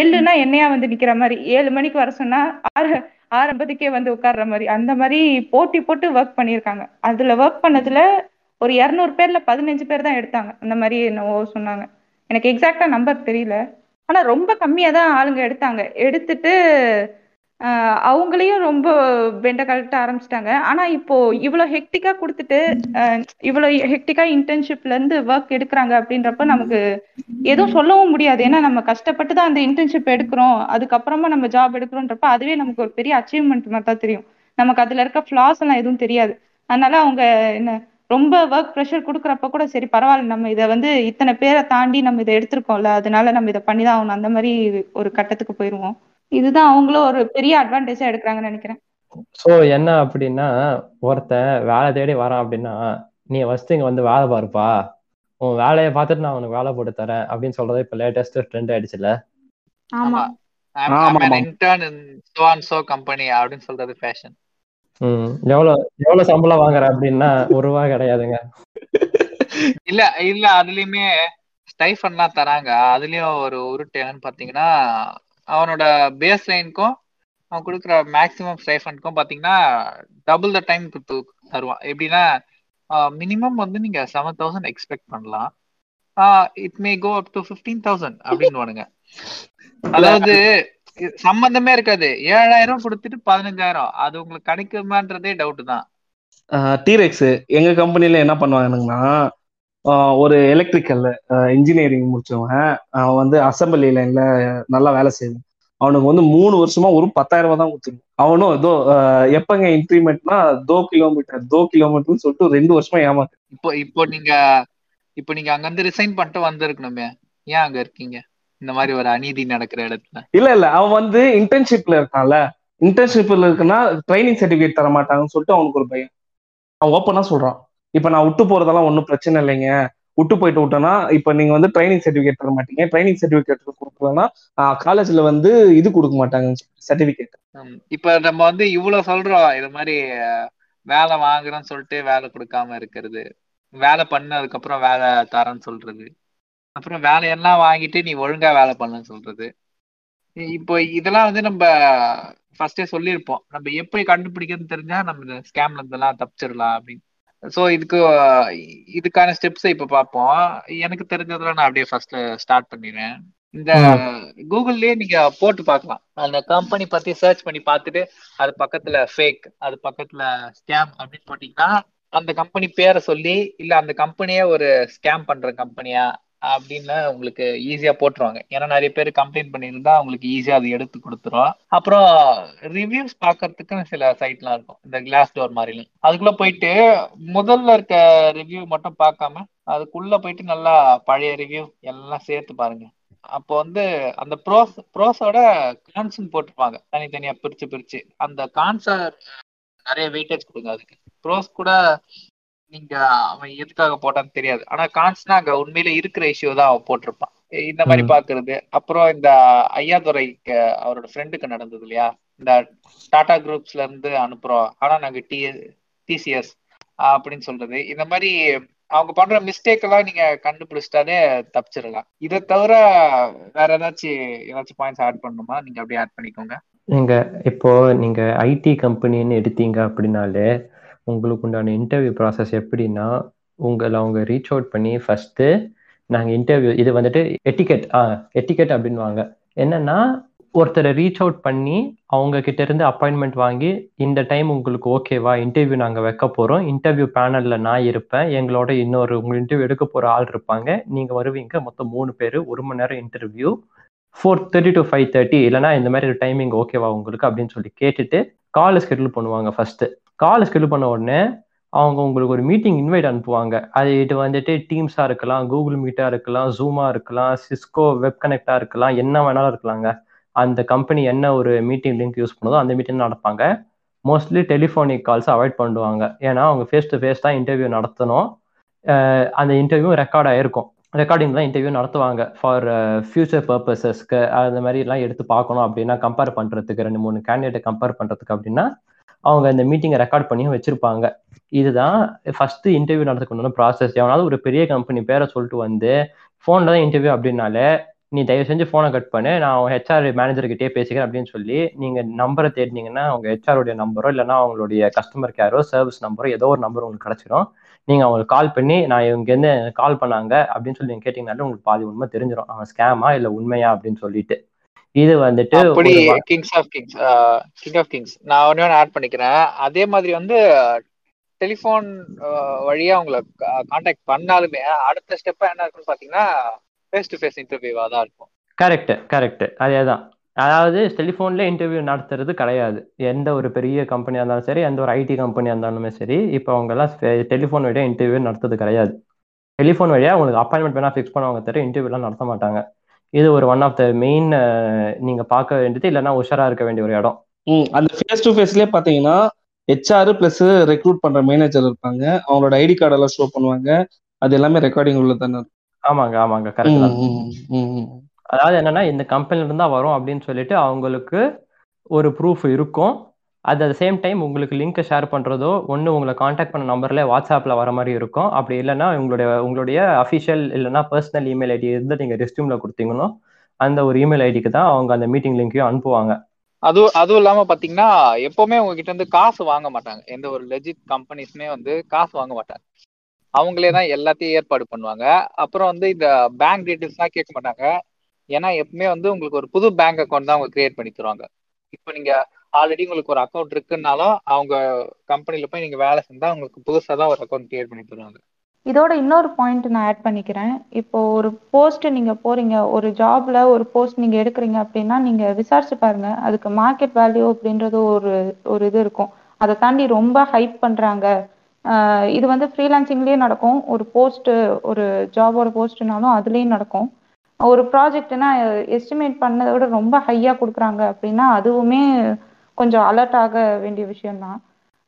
C: எள்ளுனா என்னையா வந்து நிக்கிற மாதிரி ஏழு மணிக்கு வர சொன்னா ஆறு ஆறு ஐம்பதுக்கே வந்து உட்கார்ற மாதிரி அந்த மாதிரி போட்டி போட்டு ஒர்க் பண்ணியிருக்காங்க. அதுல ஒர்க் பண்ணதுல ஒரு இருநூறு பேர்ல பதினஞ்சு பேர் தான் எடுத்தாங்க. அந்த மாதிரி என்னவோ சொன்னாங்க. எனக்கு எக்ஸாக்டா நம்பர் தெரியல. ஆனா ரொம்ப கம்மியா தான் ஆளுங்க எடுத்தாங்க. எடுத்துட்டு ஆஹ் அவங்களையும் ரொம்ப பெண்ட கழட்ட ஆரம்பிச்சிட்டாங்க. ஆனா இப்போ இவ்வளவு ஹெக்டிக்கா கொடுத்துட்டு இவ்வளவு ஹெக்டிக்கா இன்டர்ன்ஷிப்ல இருந்து ஒர்க் எடுக்கிறாங்க அப்படின்றப்ப நமக்கு எதுவும் சொல்லவும் முடியாது. ஏன்னா நம்ம கஷ்டப்பட்டு தான் அந்த இன்டர்ன்ஷிப் எடுக்கிறோம். அதுக்கப்புறமா நம்ம ஜாப் எடுக்கிறோன்றப்ப அதுவே நமக்கு ஒரு பெரிய அச்சீவ்மெண்ட் மாதிரி தான் தெரியும். நமக்கு அதுல இருக்க ஃபிளாஸ் எல்லாம் எதுவும் தெரியாது. அதனால அவங்க என்ன ரொம்ப ஒர்க் ப்ரெஷர் கொடுக்குறப்ப கூட சரி பரவாயில்ல நம்ம இதை வந்து இத்தனை பேரை தாண்டி நம்ம இதை எடுத்திருக்கோம்ல அதனால நம்ம இதை பண்ணி தான் ஆகணும். அந்த மாதிரி ஒரு கட்டத்துக்கு போயிருவோம். இதுதான் அவங்களும் ஒரு பெரிய அட்வான்டேஜா எடுக்கிறாங்கன்னு நினைக்கிறேன்.
B: ஸோ என்ன அப்படின்னா ஒருத்தன் வேலை தேடி வரான் அப்படின்னா நீ ஃபர்ஸ்ட் இங்க வந்து வேலை பாருப்பா. உன் வேலையை பார்த்துட்டு நான் உனக்கு வேலை போட்டு தரேன் அப்படின்னு சொல்றது இப்போ லேட்டஸ்ட் ட்ரெண்ட் ஆயிடுச்சுல
C: ஆமா.
A: Intern so and so company அப்படின்னு சொல்றது ஃபேஷன்
B: எவ்வளவு எவ்வளவு சம்பளம் வாங்குற அப்படின்னா ஒரு ரூபா கிடையாதுங்க.
A: இல்ல இல்ல அதுலயுமே ஸ்டைஃபன்லாம் தராங்க. அதுலயும் ஒரு உருட்டு என்னன்னு பாத்தீங்கன்னா அவனோட பேஸ் லைனுக்கும் அவன் கொடுக்குற மேக்ஸிமம் ஸ்டைஃபனுக்கும் பாத்தீங்கன்னா டபுள் த டைம் தருவான். எப்படின்னா மினிமம் வந்து நீங்க செவன் தௌசண்ட் எக்ஸ்பெக்ட் பண்ணலாம். It may go up to fifteen thousand அப்படின்னு அதாவது சம்பந்தமே இருக்காது. ஏழாயிரம் கொடுத்துட்டு பதினஞ்சாயிரம். அது உங்களுக்கு கிடைக்குமான்றதே டவுட் தான்.
D: டீரெக்ஸ் எங்க கம்பெனில என்ன பண்ணுவாங்கன்னா ஒரு எலக்ட்ரிக்கல் இன்ஜினியரிங் முடிச்சவன் அவன் வந்து அசம்பிளி லைன்ல நல்லா வேலை செய்வான். அவனுக்கு வந்து மூணு வருஷமா ஒரு பத்தாயிரம் ரூபாய் தான் கொடுத்துருங்க அவனும் ஆஹ் எப்பங்க இன்க்ரிமெண்ட்னா தோ கிலோமீட்டர் தோ கிலோமீட்டர்னு சொல்லிட்டு ரெண்டு வருஷமா ஏமாத்து
A: இப்போ இப்போ நீங்க இப்போ நீங்க அங்க இருந்து ரிசைன் பண்ணிட்டு வந்திருக்கணுமே. ஏன் அங்க இருக்கீங்க? இந்த மாதிரி ஒரு அநீதி நடக்கிற இடத்துல.
D: இல்ல இல்ல. அவன் வந்து இன்டர்ன்ஷிப்ல இருக்கான்ல. இன்டர்ன்ஷிப்ல இருக்குன்னா ட்ரைனிங் சர்டிபிகேட் தர மாட்டாங்கன்னு சொல்லிட்டு அவனுக்கு ஒரு பயம். அவன் ஓப்பனா சொல்றான். இப்ப நான் விட்டு போறதெல்லாம் ஒன்றும் பிரச்சனை இல்லைங்க. விட்டு போயிட்டு விட்டேன்னா இப்ப நீங்க வந்து ட்ரைனிங் சர்டிபிகேட் தர மாட்டீங்க. ட்ரைனிங் சர்டிபிகேட் கொடுக்கலன்னா காலேஜ்ல வந்து இது கொடுக்க மாட்டாங்க சர்டிபிகேட்
A: ஹம், இப்ப நம்ம வந்து இவ்வளவு சொல்றோம். இது மாதிரி வேலை வாங்குறேன்னு சொல்லிட்டு வேலை கொடுக்காம இருக்கிறது. வேலை பண்ணதுக்கு அப்புறம் வேலை தரேன்னு சொல்றது. அப்புறம் வேலையெல்லாம் வாங்கிட்டு நீ ஒழுங்கா வேலை பண்ணுன்னு சொல்றது. இப்போ இதெல்லாம் வந்து நம்ம ஃபர்ஸ்டே சொல்லியிருப்போம். நம்ம எப்படி கண்டுபிடிக்கிறதுன்னு தெரிஞ்சா நம்ம இந்த ஸ்கேம்ல இருந்தெல்லாம் தப்பிச்சிடலாம் அப்படின்னு. ஸோ இதுக்கு இதுக்கான ஸ்டெப்ஸை இப்போ பார்ப்போம். எனக்கு தெரிஞ்சதுல நான் அப்படியே ஃபர்ஸ்ட் ஸ்டார்ட் பண்ணிடுறேன். இந்த கூகுள்லயே நீங்க போட்டு பார்க்கலாம். அந்த கம்பெனி பத்தி சர்ச் பண்ணி பார்த்துட்டு அது பக்கத்துல ஃபேக் அது பக்கத்துல ஸ்கேம் அப்படின்னு போட்டீங்கன்னா அந்த கம்பெனி பேரை சொல்லி இல்ல அந்த கம்பெனியே ஒரு ஸ்கேம் பண்ற கம்பெனியா அப்படின்னு உங்களுக்கு ஈஸியா போட்டுருவாங்க. ஏன்னா நிறைய பேர் கம்ப்ளைண்ட் பண்ணியிருந்தா உங்களுக்கு ஈஸியா அது எடுத்து கொடுத்துரும். அப்புறம் ரிவ்யூஸ் பாக்குறதுக்குன்னு சில சைட்லாம் இருக்கும். இந்த கிளாஸ் டோர் மாதிரிலாம். அதுக்குள்ள போயிட்டு முதல்ல இருக்க ரிவ்யூ மட்டும் பார்க்காம அதுக்குள்ள போயிட்டு நல்லா பழைய ரிவ்யூ எல்லாம் சேர்த்து பாருங்க. அப்போ வந்து அந்த ப்ரோஸ் ப்ரோஸோட கான்ஸ்னு போட்டிருப்பாங்க. தனித்தனியா பிரிச்சு பிரிச்சு. அந்த கான்ஸ நிறைய வெயிட்டேஜ் கொடுங்க அதுக்கு. ப்ரோஸ் கூட நீங்க அவன் எதுக்காக போட்டான்னு தெரியாது. ஆனா கான்ஸ்னா அங்க உண்மையில இருக்கிற இஷ்யூ தான் அவன் போட்டிருப்பான். இந்த மாதிரி. பாக்குறது அப்புறம் இந்த ஐயாதுரை அவரோட ஃப்ரெண்டுக்கு நடந்தது இல்லையா? இந்த டாடா குரூப்ஸ்ல இருந்து அனுப்புறோம். ஆனா நாங்க டி டிசிஎஸ் அப்படின்னு சொல்றது. இந்த மாதிரி அவங்க பண்ற மிஸ்டேக் எல்லாம் நீங்க கண்டுபிடிச்சிட்டாலே தப்பிச்சிடலாம். இதை தவிர வேற ஏதாச்சும் ஏதாச்சும் பாயிண்ட்ஸ் ஆட் பண்ணணுமா? நீங்க அப்படியே ஆட் பண்ணிக்கோங்க.
B: நீங்க இப்போ நீங்க ஐடி கம்பெனின்னு எடுத்தீங்க அப்படின்னாலே உங்களுக்கு உண்டான இன்டர்வியூ ப்ராசஸ் எப்படின்னா உங்களை அவங்க ரீச் அவுட் பண்ணி ஃபஸ்ட்டு நாங்கள் இன்டர்வியூ இது வந்துட்டு எட்டிக்கெட் ஆ எட்டிகெட் அப்படின்வாங்க என்னன்னா ஒருத்தரை ரீச் அவுட் பண்ணி அவங்க கிட்ட இருந்து அப்பாயின்மெண்ட் வாங்கி இந்த டைம் உங்களுக்கு ஓகேவா இன்டர்வியூ நாங்கள் வைக்க போகிறோம் இன்டர்வியூ பேனலில் நான் இருப்பேன். எங்களோட இன்னொரு உங்கள் இன்டர்வியூ எடுக்க போகிற ஆள் இருப்பாங்க. நீங்கள் வருவீங்க மொத்தம் மூணு பேர் ஒரு மணி நேரம் interview four thirty to five thirty இல்லைனா இந்த மாதிரி ஒரு டைமிங் ஓகேவா உங்களுக்கு அப்படின்னு சொல்லி கேட்டுட்டு கால் ஸ்கெடியூல் பண்ணுவாங்க ஃபஸ்ட்டு கால் ஸ்கெடியூல் பண்ண உடனே அவங்க உங்களுக்கு ஒரு மீட்டிங் இன்வைட் அனுப்புவாங்க. அது இது வந்துட்டு டீம்ஸாக இருக்கலாம் கூகுள் மீட்டாக இருக்கலாம் ஜூமாக இருக்கலாம் சிஸ்கோ வெப் கனெக்டாக இருக்கலாம் என்ன வேணாலும் இருக்கலாங்க. அந்த கம்பெனி என்ன ஒரு மீட்டிங் லிங்க் யூஸ் பண்ணுதோ அந்த மீட்டிங் நடப்பாங்க. மோஸ்ட்லி டெலிஃபோனிக் கால்ஸ் அவாய்ட் பண்ணுவாங்க. ஏன்னா அவங்க ஃபேஸ் டு ஃபேஸ் தான் இன்டர்வியூ நடத்தணும். அந்த இன்டர்வியூ ரெக்கார்ட் ஆயிருக்கும். ரெக்கார்டிங் தான் இன்டர்வியூ நடத்துவாங்க. ஃபார் ஃபியூச்சர் பர்பஸஸ்க்கு அந்த மாதிரிலாம் எடுத்து பார்க்கணும் அப்படின்னா கம்பேர் பண்ணுறதுக்கு ரெண்டு மூணு கேண்டிடேட்டை கம்பேர் பண்ணுறதுக்கு அப்படின்னா அவங்க இந்த மீட்டிங்கை ரெக்கார்ட் பண்ணியும் வச்சிருப்பாங்க. இதுதான் ஃபர்ஸ்ட் இன்டர்வியூ நடத்துக்கணும் ப்ராசஸ் எவனாவது ஒரு பெரிய கம்பெனி பேரை சொல்லிட்டு வந்து ஃபோனில் தான் இன்டர்வியூ அப்படின்னாலே நீ தயவு செஞ்சு ஃபோனை கட் பண்ணு. நான் ஹெச்ஆர் மேனேஜர்கிட்டே பேசிக்கிறேன் அப்படின்னு சொல்லி நீங்கள் நம்பரை தேடினீங்கன்னா அவங்க ஹெச்ஆருடைய நம்பரோ இல்லைனா அவங்களுடைய கஸ்டமர் கேரோ சர்வீஸ் நம்பரோ ஏதோ ஒரு நம்பர் உங்களுக்கு கிடச்சிரும். நீங்கள் அவங்களுக்கு கால் பண்ணி நான் இங்கேருந்து கால் பண்ணாங்க அப்படின்னு சொல்லி நீங்கள் கேட்டிங்கனாலே உங்களுக்கு பாதி உண்மை தெரிஞ்சிடும் அவன் ஸ்கேமா இல்லை உண்மையா அப்படின்னு சொல்லிட்டு. இது வந்துட்டு
A: அப்படி kings of kings king of kings நான் ஒன்று ஆட் பண்ணிக்கிறேன். அதே மாதிரி வந்து டெலிஃபோன் வழியா உங்களை காண்டாக்ட் பண்ணாலுமே அடுத்த ஸ்டெப்பா என்ன இருக்குன்னு பாத்தீங்கன்னா ஃபேஸ் டு ஃபேஸ் இன்டர்வியூவா தான் இருக்கும்.
B: கரெக்ட் கரெக்ட் அதேதான் அதாவது டெலிஃபோன்ல இன்டர்வியூ நடத்துறது கிடையாது. எந்த ஒரு பெரிய கம்பெனியாக இருந்தாலும் சரி எந்த ஒரு ஐடி கம்பெனியாக இருந்தாலுமே சரி இப்போ அவங்கெல்லாம் டெலிஃபோன் வழியாக இன்டர்வியூ நடத்துறது கிடையாது. டெலிஃபோன் வழியாக உங்களுக்கு அப்பாயின்மெண்ட் வேணா ஃபிக்ஸ் பண்ணுவாங்க தவிர இன்டர்வியூலாம் நடத்த மாட்டாங்க. இது ஒரு ஒன் ஆஃப் த மெயின் நீங்க பார்க்க வேண்டியது இல்லைன்னா உஷாரா இருக்க வேண்டிய ஒரு இடம்.
D: அந்த ஃபேஸ் டு ஃபேஸ்லயே பாத்தீங்கன்னா ஹெச்ஆர் பிளஸ் ரெக்ரூட் பண்ற மேனேஜர் இருப்பாங்க. அவங்களோட ஐடி கார்டு எல்லாம் ஷோ பண்ணுவாங்க. அது எல்லாமே ரெக்கார்டிங் உள்ள தானே.
B: ஆமாங்க ஆமாங்க கரெக்ட். அதாவது என்னன்னா இந்த கம்பெனில இருந்தா வரும் அப்படின்னு சொல்லிட்டு அவங்களுக்கு ஒரு ப்ரூஃப் இருக்கும். அது த சேம் டைம் உங்களுக்கு லிங்க்கை ஷேர் பண்ணுறதோ ஒன்று உங்களை காண்டாக்ட் பண்ண நம்பரில் வாட்ஸ்அப்பில் வர மாதிரி இருக்கும். அப்படி இல்லைன்னா உங்களுடைய உங்களுடைய அஃபிஷியல் இல்லைன்னா பர்சனல் இமெயில் ஐடி இருந்து நீங்கள் ரெஸ்டியூமில் கொடுத்தீங்கன்னா அந்த ஒரு இமெயில் ஐடிக்கு தான் அவங்க அந்த மீட்டிங் லிங்க்கையும் அனுப்புவாங்க.
A: அதுவும் அதுவும் இல்லாமல் பார்த்தீங்கன்னா எப்போவுமே உங்ககிட்ட இருந்து காசு வாங்க மாட்டாங்க. எந்த ஒரு லெஜிட் கம்பெனிஸ்மே வந்து காசு வாங்க மாட்டாங்க. அவங்களே தான் எல்லாத்தையும் ஏற்பாடு பண்ணுவாங்க. அப்புறம் வந்து இந்த பேங்க் டீட்டெயில்ஸ்லாம் கேட்க மாட்டாங்க. ஏன்னா எப்பவுமே வந்து உங்களுக்கு ஒரு புது பேங்க் அக்கௌண்ட் தான் அவங்க கிரியேட் பண்ணி தருவாங்க. இப்போ நீங்கள் ஆல்ரெடி உங்களுக்கு ஒரு அக்கௌண்ட் இருக்குன்னாலும் அவங்க கம்பெனில போய் நீங்க வேலை செஞ்சா உங்களுக்கு புதுசா தான் ஒரு அக்கௌண்ட் கிரியேட் பண்ணி தருவாங்க.
C: இதோட இன்னொரு பாயிண்ட் நான் ஆட் பண்ணிக்கிறேன். இப்போ ஒரு போஸ்ட் நீங்க போறீங்க ஒரு ஜாப்ல ஒரு போஸ்ட் நீங்க எடுக்கிறீங்க அப்படின்னா நீங்க விசாரிச்சு பாருங்க. அதுக்கு மார்க்கெட் வேல்யூ அப்படின்றது ஒரு ஒரு இது இருக்கும். அதை தாண்டி ரொம்ப ஹைப் பண்றாங்க. இது வந்து ஃப்ரீலான்சிங்லயே நடக்கும். ஒரு போஸ்ட் ஒரு ஜாபோட போஸ்ட்னாலும் அதுலயும் நடக்கும். ஒரு ப்ராஜெக்ட்னா எஸ்டிமேட் பண்ணதை விட ரொம்ப ஹையா கொடுக்குறாங்க அப்படின்னா அதுவுமே கொஞ்சம் அலர்ட் ஆக வேண்டிய விஷயம்தான்.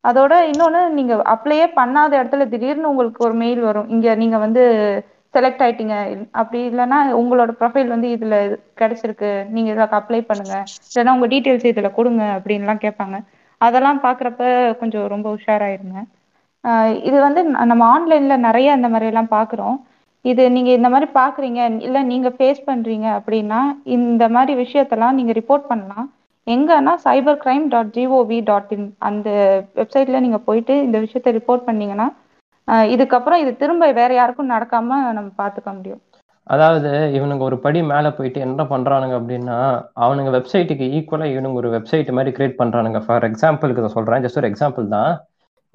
C: அதோட இன்னொன்னு நீங்க அப்ளையே பண்ணாத இடத்துல திடீர்னு உங்களுக்கு ஒரு மெயில் வரும். இங்க நீங்க வந்து செலக்ட் ஆயிட்டீங்க. அப்படி இல்லைன்னா உங்களோட ப்ரொஃபைல் வந்து இதுல கிடைச்சிருக்கு. நீங்க இதில் அப்ளை பண்ணுங்க. இல்லைன்னா உங்க டீட்டெயில்ஸ் இதுல கொடுங்க அப்படின்லாம் கேட்பாங்க. அதெல்லாம் பாக்குறப்ப கொஞ்சம் ரொம்ப உஷாராயிருங்க. இது வந்து நம்ம ஆன்லைன்ல நிறைய இந்த மாதிரி எல்லாம் பாக்குறோம் இது நீங்க இந்த மாதிரி பாக்குறீங்க இல்ல நீங்க ஃபேஸ் பண்றீங்க அப்படின்னா இந்த மாதிரி விஷயத்தெல்லாம் நீங்க ரிப்போர்ட் பண்ணலாம். எங்கன்னா cyber crime dot GOV dot in அந்த வெப்சைட்ல நீங்க போயிட்டு இந்த விஷயத்த ரிப்போர்ட் பண்ணீங்கன்னா இதுக்கப்புறம் இது திரும்ப வேற யாருக்கும் நடக்காம நம்ம பாத்துக்க முடியும்.
B: அதாவது இவனுங்க ஒரு படி மேலே போயிட்டு என்ன பண்றானுங்க அப்படின்னா அவனுங்க வெப்சைட்டுக்கு ஈக்குவலா இவனுங்க ஒரு வெப்சைட் மாதிரி கிரியேட் பண்றானுங்க. ஃபார் எக்ஸாம்பிளுக்கு இதை சொல்றேன். ஜஸ்ட் ஒரு எக்ஸாம்பிள் தான்.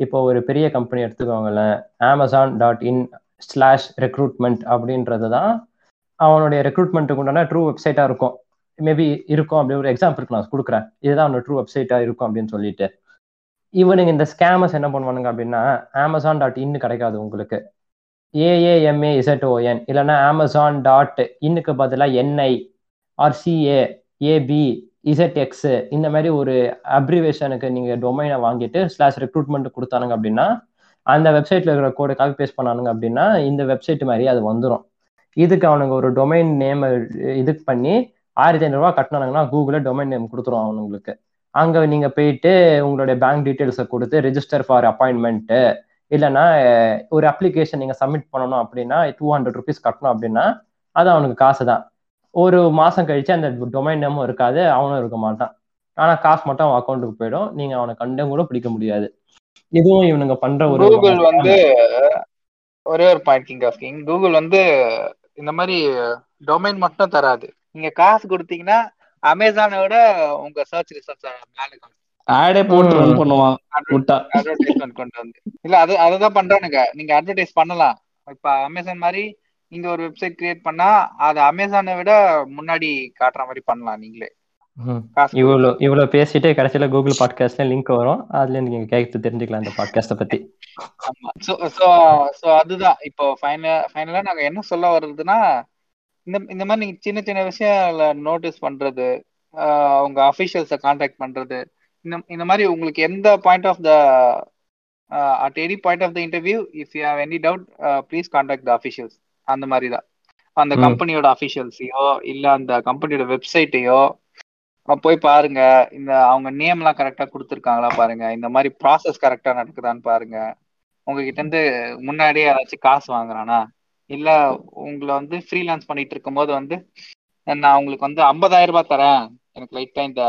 B: இப்போ ஒரு பெரிய கம்பெனி எடுத்துக்கோங்களேன். Amazon dot in slash recruitment அப்படின்றது தான் அவனுடைய ரெக்ரூட்மெண்ட்டுக்கு உண்டான ட்ரூ வெப்சைட்டா இருக்கும். மேபி இருக்கும் அப்படி ஒரு எக்ஸாம்பிளுக்கு நான் கொடுக்குறேன். இதுதான் அவனோட ட்ரூ வெப்சைட்டாக இருக்கும் அப்படின்னு சொல்லிட்டு. இவனுங்க இந்த ஸ்கேமர்ஸ் என்ன பண்ணுவானுங்க அப்படின்னா அமேசான் டாட் இன் கிடைக்காது உங்களுக்கு ஏஏஎம்ஏ இசட்ஓஎன் இல்லைன்னா அமேசான் டாட் இன்னுக்கு பதிலாக NI R CA AB ZX இந்த மாதிரி ஒரு அப்ரிவேஷனுக்கு நீங்கள் டொமைனை வாங்கிட்டு ஸ்லாஷ் ரெக்ரூட்மெண்ட் கொடுத்தானுங்க அப்படின்னா அந்த வெப்சைட்டில் இருக்கிற கோடை காப்பி பேஸ்ட் பண்ணானுங்க அப்படின்னா இந்த வெப்சைட் மாதிரி அது வந்துடும் இதுக்கு அவனுங்க ஒரு டொமைன் நேம் இது பண்ணி ஆயிரத்தி ஐநூறுரூவா கட்டினாங்கன்னா கூகுளில் டொமைன் நேம் கொடுத்துரும் அவனுங்களுக்கு. அங்கே நீங்கள் போயிட்டு உங்களுடைய பேங்க் டீட்டெயில்ஸை கொடுத்து ரெஜிஸ்டர் ஃபார் அப்பாயின்மெண்ட்டு இல்லைன்னா ஒரு அப்ளிகேஷன் நீங்கள் சப்மிட் பண்ணணும் அப்படின்னா டூ ஹண்ட்ரட் ருபீஸ் கட்டணும் அப்படின்னா அது அவனுக்கு காசு தான் ஒரு மாதம் கழிச்சு அந்த டொமைன் நேமும் இருக்காது அவனும் இருக்க மாட்டான். ஆனால் காசு மட்டும் அவன் அக்கௌண்ட்டுக்கு போயிடும். நீங்கள் அவனை கண்டும் கூட பிடிக்க முடியாது. இதுவும் இவனுங்க பண்ற ஒரு
A: கூகுள் வந்து ஒரே ஒரு பாயிண்ட் கிங் கூகுள் வந்து இந்த மாதிரி டொமைன் மட்டும் தராது. நீங்க காசு கொடுத்தீங்கன்னா அமேசானை விட உங்க சர்ச் ரிசல்ட்ஸ் மேல
D: ஆடே போட்டு ரன் பண்ணுவான் விட்டா.
A: அட்வர்டைஸ்மெண்ட் கொண்டு வந்து. இல்ல அது அதுதான் பண்றானுங்க. நீங்க அட்வர்டைஸ் பண்ணலாம். இப்ப அமேசான் மாதிரி நீங்க ஒரு வெப்சைட் கிரியேட் பண்ணா அது அமேசானை விட முன்னாடி காட்டுற மாதிரி பண்ணலாம் நீங்களே.
B: இவ்வளோ இவ்வளோ பேசிட்டு கடைசியில கூகுள் பாட்காஸ்ட்ல லிங்க் வரும். அதுல நீங்க கேட்டு தெரிஞ்சுக்கலாம் இந்த பாட்காஸ்ட்டை பத்தி.
A: ஆமா. சோ சோ சோ அதுதான். இப்போ ஃபைனல் ஃபைனலா நாங்க என்ன சொல்ல வர்றதுன்னா இந்த இந்த மாதிரி நீங்க சின்ன சின்ன விஷயம் நோட்டீஸ் பண்றது உங்க அஃபிஷியல்ஸை கான்டாக்ட் பண்றது இந்த இந்த மாதிரி உங்களுக்கு எந்த point of the at any point of the interview if you have any doubt please contact the officials அந்த மாதிரி தான். அந்த. கம்பெனியோட அஃபிஷியல்ஸையோ இல்ல அந்த கம்பெனியோட வெப்சைட்டையோ போய் பாருங்க. இந்த அவங்க நேம் எல்லாம் கரெக்டா கொடுத்துருக்காங்களா பாருங்க. இந்த மாதிரி ப்ராசஸ் கரெக்டா நடக்குதான்னு பாருங்க. உங்ககிட்ட இருந்து முன்னாடியே யாராச்சும் காசு வாங்குறானா? இல்ல உங்களை வந்து ஃப்ரீலான்ஸ் பண்ணிட்டு இருக்கும்போது வந்து நான் உங்களுக்கு வந்து 50000 ரூபாய் தரேன். எனக்கு லைட்டா இந்த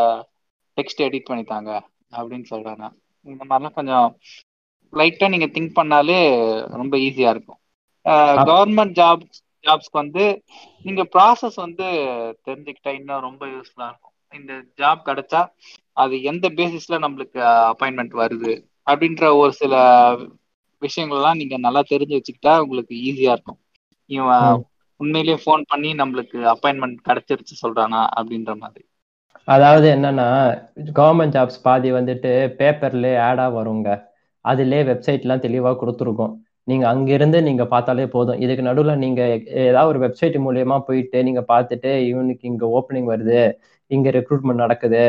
A: டெக்ஸ்ட் எடிட் பண்ணி தாங்க அப்படின்னு சொல்றாங்க இந்த மாதிரிலாம் கொஞ்சம் லைட்டா நீங்க திங்க் பண்ணாலே ரொம்ப ஈஸியா இருக்கும். கவர்மெண்ட் ஜாப் ஜாப்ஸ்க்கு வந்து நீங்க ப்ராசஸ் வந்து தெரிஞ்சுக்கிட்டா இன்னும் ரொம்ப யூஸ்ஃபுல்லா இருக்கும். இந்த ஜாப் கிடைச்சா அது எந்த பேசிஸ்ல நம்மளுக்கு அப்பாயின்மெண்ட் வருது அப்படின்ற ஒரு சில விஷயங்கள்லாம் நீங்க நல்லா தெரிஞ்சு வச்சுக்கிட்டா உங்களுக்கு ஈஸியா இருக்கும். இவன். உண்மையிலேயே ஃபோன் பண்ணி நம்மளுக்கு அப்பாயின்மெண்ட் கிடைச்சிருச்சு சொல்றானா அப்படின்ற மாதிரி.
B: அதாவது என்னன்னா கவர்மெண்ட் ஜாப்ஸ் பாதி வந்துட்டு பேப்பர்ல ஆடா வருங்க. அதுலயே வெப்சைட்லாம் தெளிவா கொடுத்துருக்கும். நீங்க அங்கிருந்து நீங்க பார்த்தாலே போதும். இதுக்கு நடுவுல நீங்க ஏதாவது ஒரு வெப்சைட் மூலியமா போயிட்டு நீங்க பார்த்துட்டு இவனுக்கு இங்க ஓப்பனிங் வருது இங்க ரெக்ரூட்மெண்ட் நடக்குது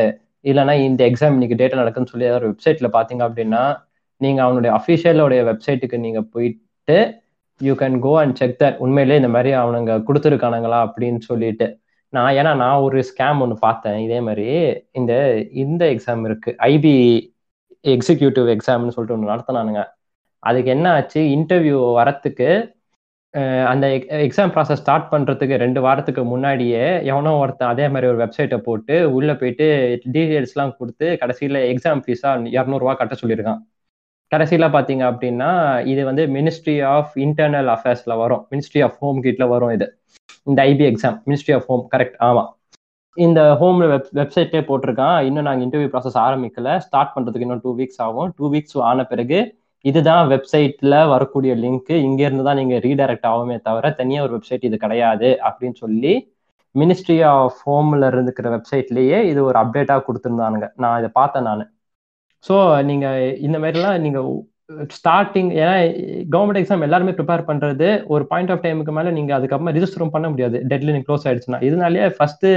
B: இல்லைன்னா இந்த எக்ஸாம் இன்னைக்கு டேட்டா நடக்குதுன்னு சொல்லி ஏதாவது ஒரு வெப்சைட்ல பாத்தீங்க அப்படின்னா நீங்க அவனுடைய அஃபிஷியலோடைய வெப்சைட்டுக்கு நீங்க போயிட்டு you can go and check that உண்மையிலே இந்த மாதிரி அவனுங்க கொடுத்துருக்கானுங்களா அப்படின்னு சொல்லிட்டு. நான் ஏன்னா நான் ஒரு ஸ்கேம் ஒன்று பார்த்தேன். இதே மாதிரி இந்த இந்த எக்ஸாம் இருக்கு. ஐபி எக்ஸிக்யூட்டிவ் எக்ஸாம்னு சொல்லிட்டு ஒன்று நடத்தினானுங்க. அதுக்கு என்ன ஆச்சு? இன்டர்வியூ வரத்துக்கு அந்த எக்ஸாம் ப்ராசஸ் ஸ்டார்ட் பண்ணுறதுக்கு ரெண்டு வாரத்துக்கு முன்னாடியே எவனோ ஒருத்தன் அதே மாதிரி ஒரு வெப்சைட்டை போட்டு உள்ளே போயிட்டு டீட்டெயில்ஸ்லாம் கொடுத்து கடைசியில் எக்ஸாம் ஃபீஸாக இரநூறுவா கட்ட சொல்லியிருக்கான். கடைசியில் பார்த்தீங்க அப்படின்னா இது வந்து மினிஸ்ட்ரி ஆஃப் இன்டர்னல் அஃபேர்ஸில் வரும். மினிஸ்ட்ரி ஆஃப் ஹோம் கிட்ல வரும் இது. இந்த IB exam ministry of home correct ஆமாம் இந்த ஹோம் வெப் வெப்சைட்லேயே போட்டிருக்கான். இன்னும் நாங்கள் இன்டர்வியூ ப்ராசஸ் ஆரம்பிக்கல. ஸ்டார்ட் பண்ணுறதுக்கு இன்னும் டூ வீக்ஸ் ஆகும். டூ வீக்ஸ் ஆன பிறகு இதுதான் வெப்சைட்டில் வரக்கூடிய லிங்க் இங்கேருந்து தான் நீங்கள் ரீடைரக்ட் ஆகுமே தவிர தனியாக ஒரு வெப்சைட் இது கிடையாது அப்படின்னு சொல்லி மினிஸ்ட்ரி ஆஃப் ஹோம்ல இருந்துக்கிற வெப்சைட்லேயே இது ஒரு அப்டேட்டாக கொடுத்துருந்தானுங்க. நான் இதை பார்த்தேன் நான். ஸோ நீங்கள் இந்த மாதிரிலாம் நீங்கள் ஸ்டார்டிங் ஏன்னா கவர்மெண்ட் எக்ஸாம் எல்லாருமே ப்ரிப்பேர் பண்ணுறது ஒரு பாயிண்ட் ஆஃப் டைமுக்கு மேலே நீங்கள் அதுக்கப்புறமா ரிஜிஸ்டரும் பண்ண முடியாது. டெட்லைன் க்ளோஸ் ஆயிடுச்சுன்னா. இதனாலேயே ஃபஸ்ட்டு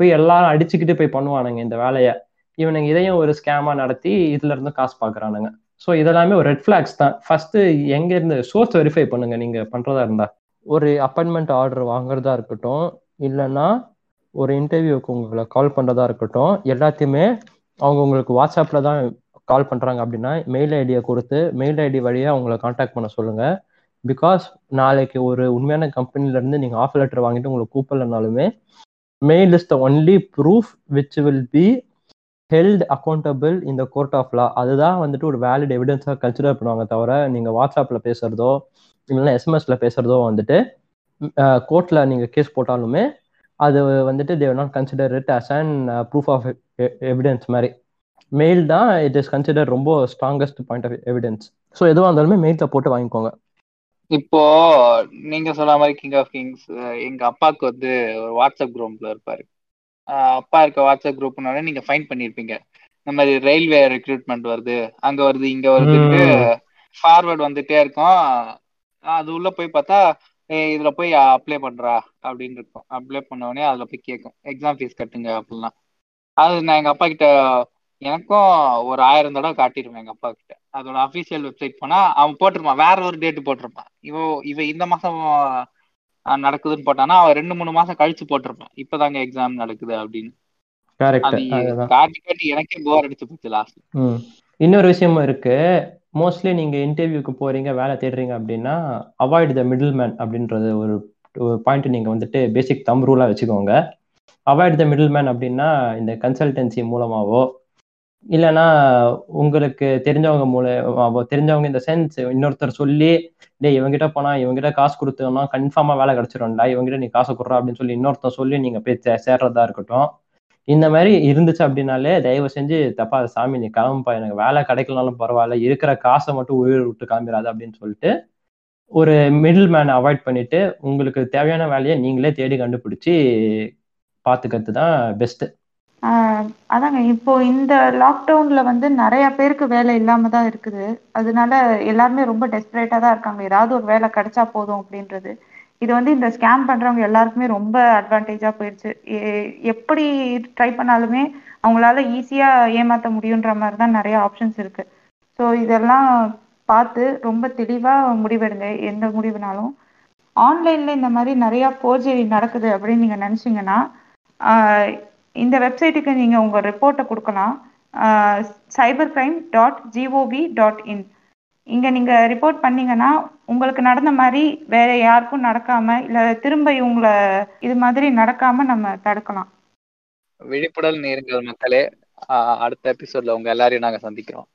B: போய் எல்லாரும் அடிச்சுக்கிட்டு போய் பண்ணுவானுங்க இந்த வேலையை. இவனுங்க இதையும் ஒரு ஸ்கேமாக நடத்தி இதுல இருந்து காசு பார்க்குறானுங்க ஸோ இதெல்லாமே ஒரு ரெட் ஃபிளாக்ஸ் தான். ஃபஸ்ட்டு எங்கேருந்து சோர்ஸ் வெரிஃபை பண்ணுங்க நீங்கள் பண்ணுறதா இருந்தால் ஒரு அப்பாயின்மெண்ட் ஆர்டர் வாங்குறதா இருக்கட்டும் இல்லைன்னா ஒரு இன்டர்வியூக்கு உங்களை கால் பண்ணுறதா இருக்கட்டும் எல்லாத்தையுமே அவங்க உங்களுக்கு வாட்ஸ்அப்பில் தான் கால் பண்ணுறாங்க அப்படின்னா மெயில் ஐடியை கொடுத்து மெயில் ஐடி வழியாக அவங்கள காண்டாக்ட் பண்ண சொல்லுங்கள் பிகாஸ் நாளைக்கு ஒரு உண்மையான கம்பெனிலேருந்து நீங்கள் ஆஃபர் லெட்டர் வாங்கிட்டு உங்களை கூப்பிடலனாலுமே mail is the only proof which will be held accountable இந்த கோர்ட் ஆஃப் லா அதுதான் வந்துட்டு ஒரு வேலிட் எவிடன்ஸாக கன்சிடர் பண்ணுவாங்க தவிர நீங்கள் வாட்ஸ்அப்பில் பேசுகிறதோ இல்லைன்னா எஸ்எம்எஸில் பேசுகிறதோ வந்துட்டு கோர்ட்டில் நீங்கள் கேஸ் போட்டாலுமே அது வந்துட்டு they not consider it as and proof of evidence மாதிரி. மெயில் தான் இட் இஸ் கன்சிடர் ரொம்ப strongest point of evidence so எதுவாக இருந்தாலுமே மெயிலில் போட்டு வாங்கிக்கோங்க.
A: இப்போ நீங்க சொன்ன மாதிரி கிங் ஆஃப் கிங்ஸ் எங்க அப்பாவுக்கு வந்து ஒரு வாட்ஸ்அப் குரூப்ல இருப்பாரு. அப்பா இருக்க வாட்ஸ்அப் குரூப்னால நீங்க ஃபைன் பண்ணிருப்பீங்க. இந்த மாதிரி ரயில்வே ரெக்ரூட்மெண்ட் வருது அங்க வருது இங்க வருதுட்டு ஃபார்வர்ட் வந்துட்டே இருக்கும். அது உள்ள போய் பார்த்தா இதுல போய் அப்ளை பண்றா அப்படின்னு இருக்கும். அப்ளை பண்ண உடனே அதுல போய் கேட்கும் எக்ஸாம் ஃபீஸ் கட்டுங்க அப்படிலாம் அது நான் எங்க அப்பா கிட்ட எனக்கும் ஒரு ஆயிரம் தடவை காட்டிருப்பேன் எங்க அப்பா கிட்ட. அதோட அபிஷியல் வெப்சைட் போனா அவன் போட்டிருப்பான். வேற ஒரு டேட் போட்டிருப்பான். இவ இவ இந்த மாசம் நடக்குதுன்னு போட்டானா அவன் ரெண்டு மூணு மாசம் கழிச்சு போட்டிருப்பான். இப்பதாங்க எக்ஸாம் நடக்குது அப்படின்னு. காட்டி காட்டி எனக்கே போர் அடிச்சு போச்சு லாஸ்ட்
B: இன்னொரு விஷயமும் இருக்கு. மோஸ்ட்லி நீங்க இன்டர்வியூக்கு போறீங்க வேலை தேடுறீங்க அப்படின்னா அவாய்ட் த மிடில் மேன் அப்படின்றது ஒரு பாயிண்ட் நீங்க வந்துட்டு பேசிக் தம் ரூலா வச்சுக்கோங்க. அவாய்ட் த மிடில் மேன் அப்படின்னா இந்த கன்சல்டன்சி மூலமாவோ இல்லைன்னா உங்களுக்கு தெரிஞ்சவங்க மூலமாவோ தெரிஞ்சவங்க இந்த சென்ஸ் இன்னொருத்தர் சொல்லி டே இவங்கிட்ட போனா இவங்கிட்ட காசு கொடுத்தோம்னா கன்ஃபார்மா வேலை கிடைச்சிரும்டா இவங்கிட்ட நீ காசு கொடுறா அப்படின்னு சொல்லி இன்னொருத்தர் சொல்லி நீங்க போய் சே- சேர்றதா இருக்கட்டும். இந்த மாதிரி இருந்துச்சு அப்படின்னாலே தயவு செஞ்சு தப்பா சாமி நீ கிளம்புப்பா. எனக்கு வேலை கிடைக்கலனாலும் பரவாயில்ல. இருக்கிற காசை மட்டும் உயிர் விட்டு காமிராது அப்படின்னு சொல்லிட்டு ஒரு மிடில் மேனை அவாய்ட் பண்ணிட்டு உங்களுக்கு தேவையான வேலையை நீங்களே தேடி கண்டுபிடிச்சி பார்த்துக்கிறது தான் பெஸ்ட்
C: அதாங்க. இப்போ இந்த லாக்டவுன்ல வந்து நிறைய பேருக்கு வேலை இல்லாம தான் இருக்குது. அதனால எல்லாருமே ரொம்ப டெஸ்பரேட்டா தான் இருக்காங்க. ஏதாவது ஒரு வேலை கிடைச்சா போதும் அப்படின்றது. இது வந்து இந்த ஸ்கேம் பண்றவங்க எல்லாருக்குமே ரொம்ப அட்வான்டேஜா போயிடுச்சு எப்படி ட்ரை பண்ணாலுமே அவங்களால ஈஸியா ஏமாத்த முடியுன்ற மாதிரி தான் நிறைய ஆப்ஷன்ஸ் இருக்கு. ஸோ இதெல்லாம் பார்த்து ரொம்ப தெளிவா முடிவெடுங்க எந்த முடிவுனாலும். ஆன்லைன்ல இந்த மாதிரி நிறைய போர்ஜரி நடக்குது அப்படின்னு நீங்க நினைச்சீங்கன்னா இந்த வெப்சைட்டுக்கு நீங்க உங்க ரிப்போர்ட்டை கொடுக்கலாம். Cyber crime dot GOV dot in இங்கே நீங்கள் ரிப்போர்ட் பண்ணீங்கன்னா உங்களுக்கு நடந்த மாதிரி வேற யாருக்கும் நடக்காம இல்லை திரும்ப இவங்களை இது மாதிரி நடக்காம நம்ம தடுக்கலாம்.
A: விழிப்புடல் நேருங்கள் மக்களே. அடுத்த எபிசோட்ல உங்க எல்லாரையும் நாங்கள் சந்திக்கிறோம்.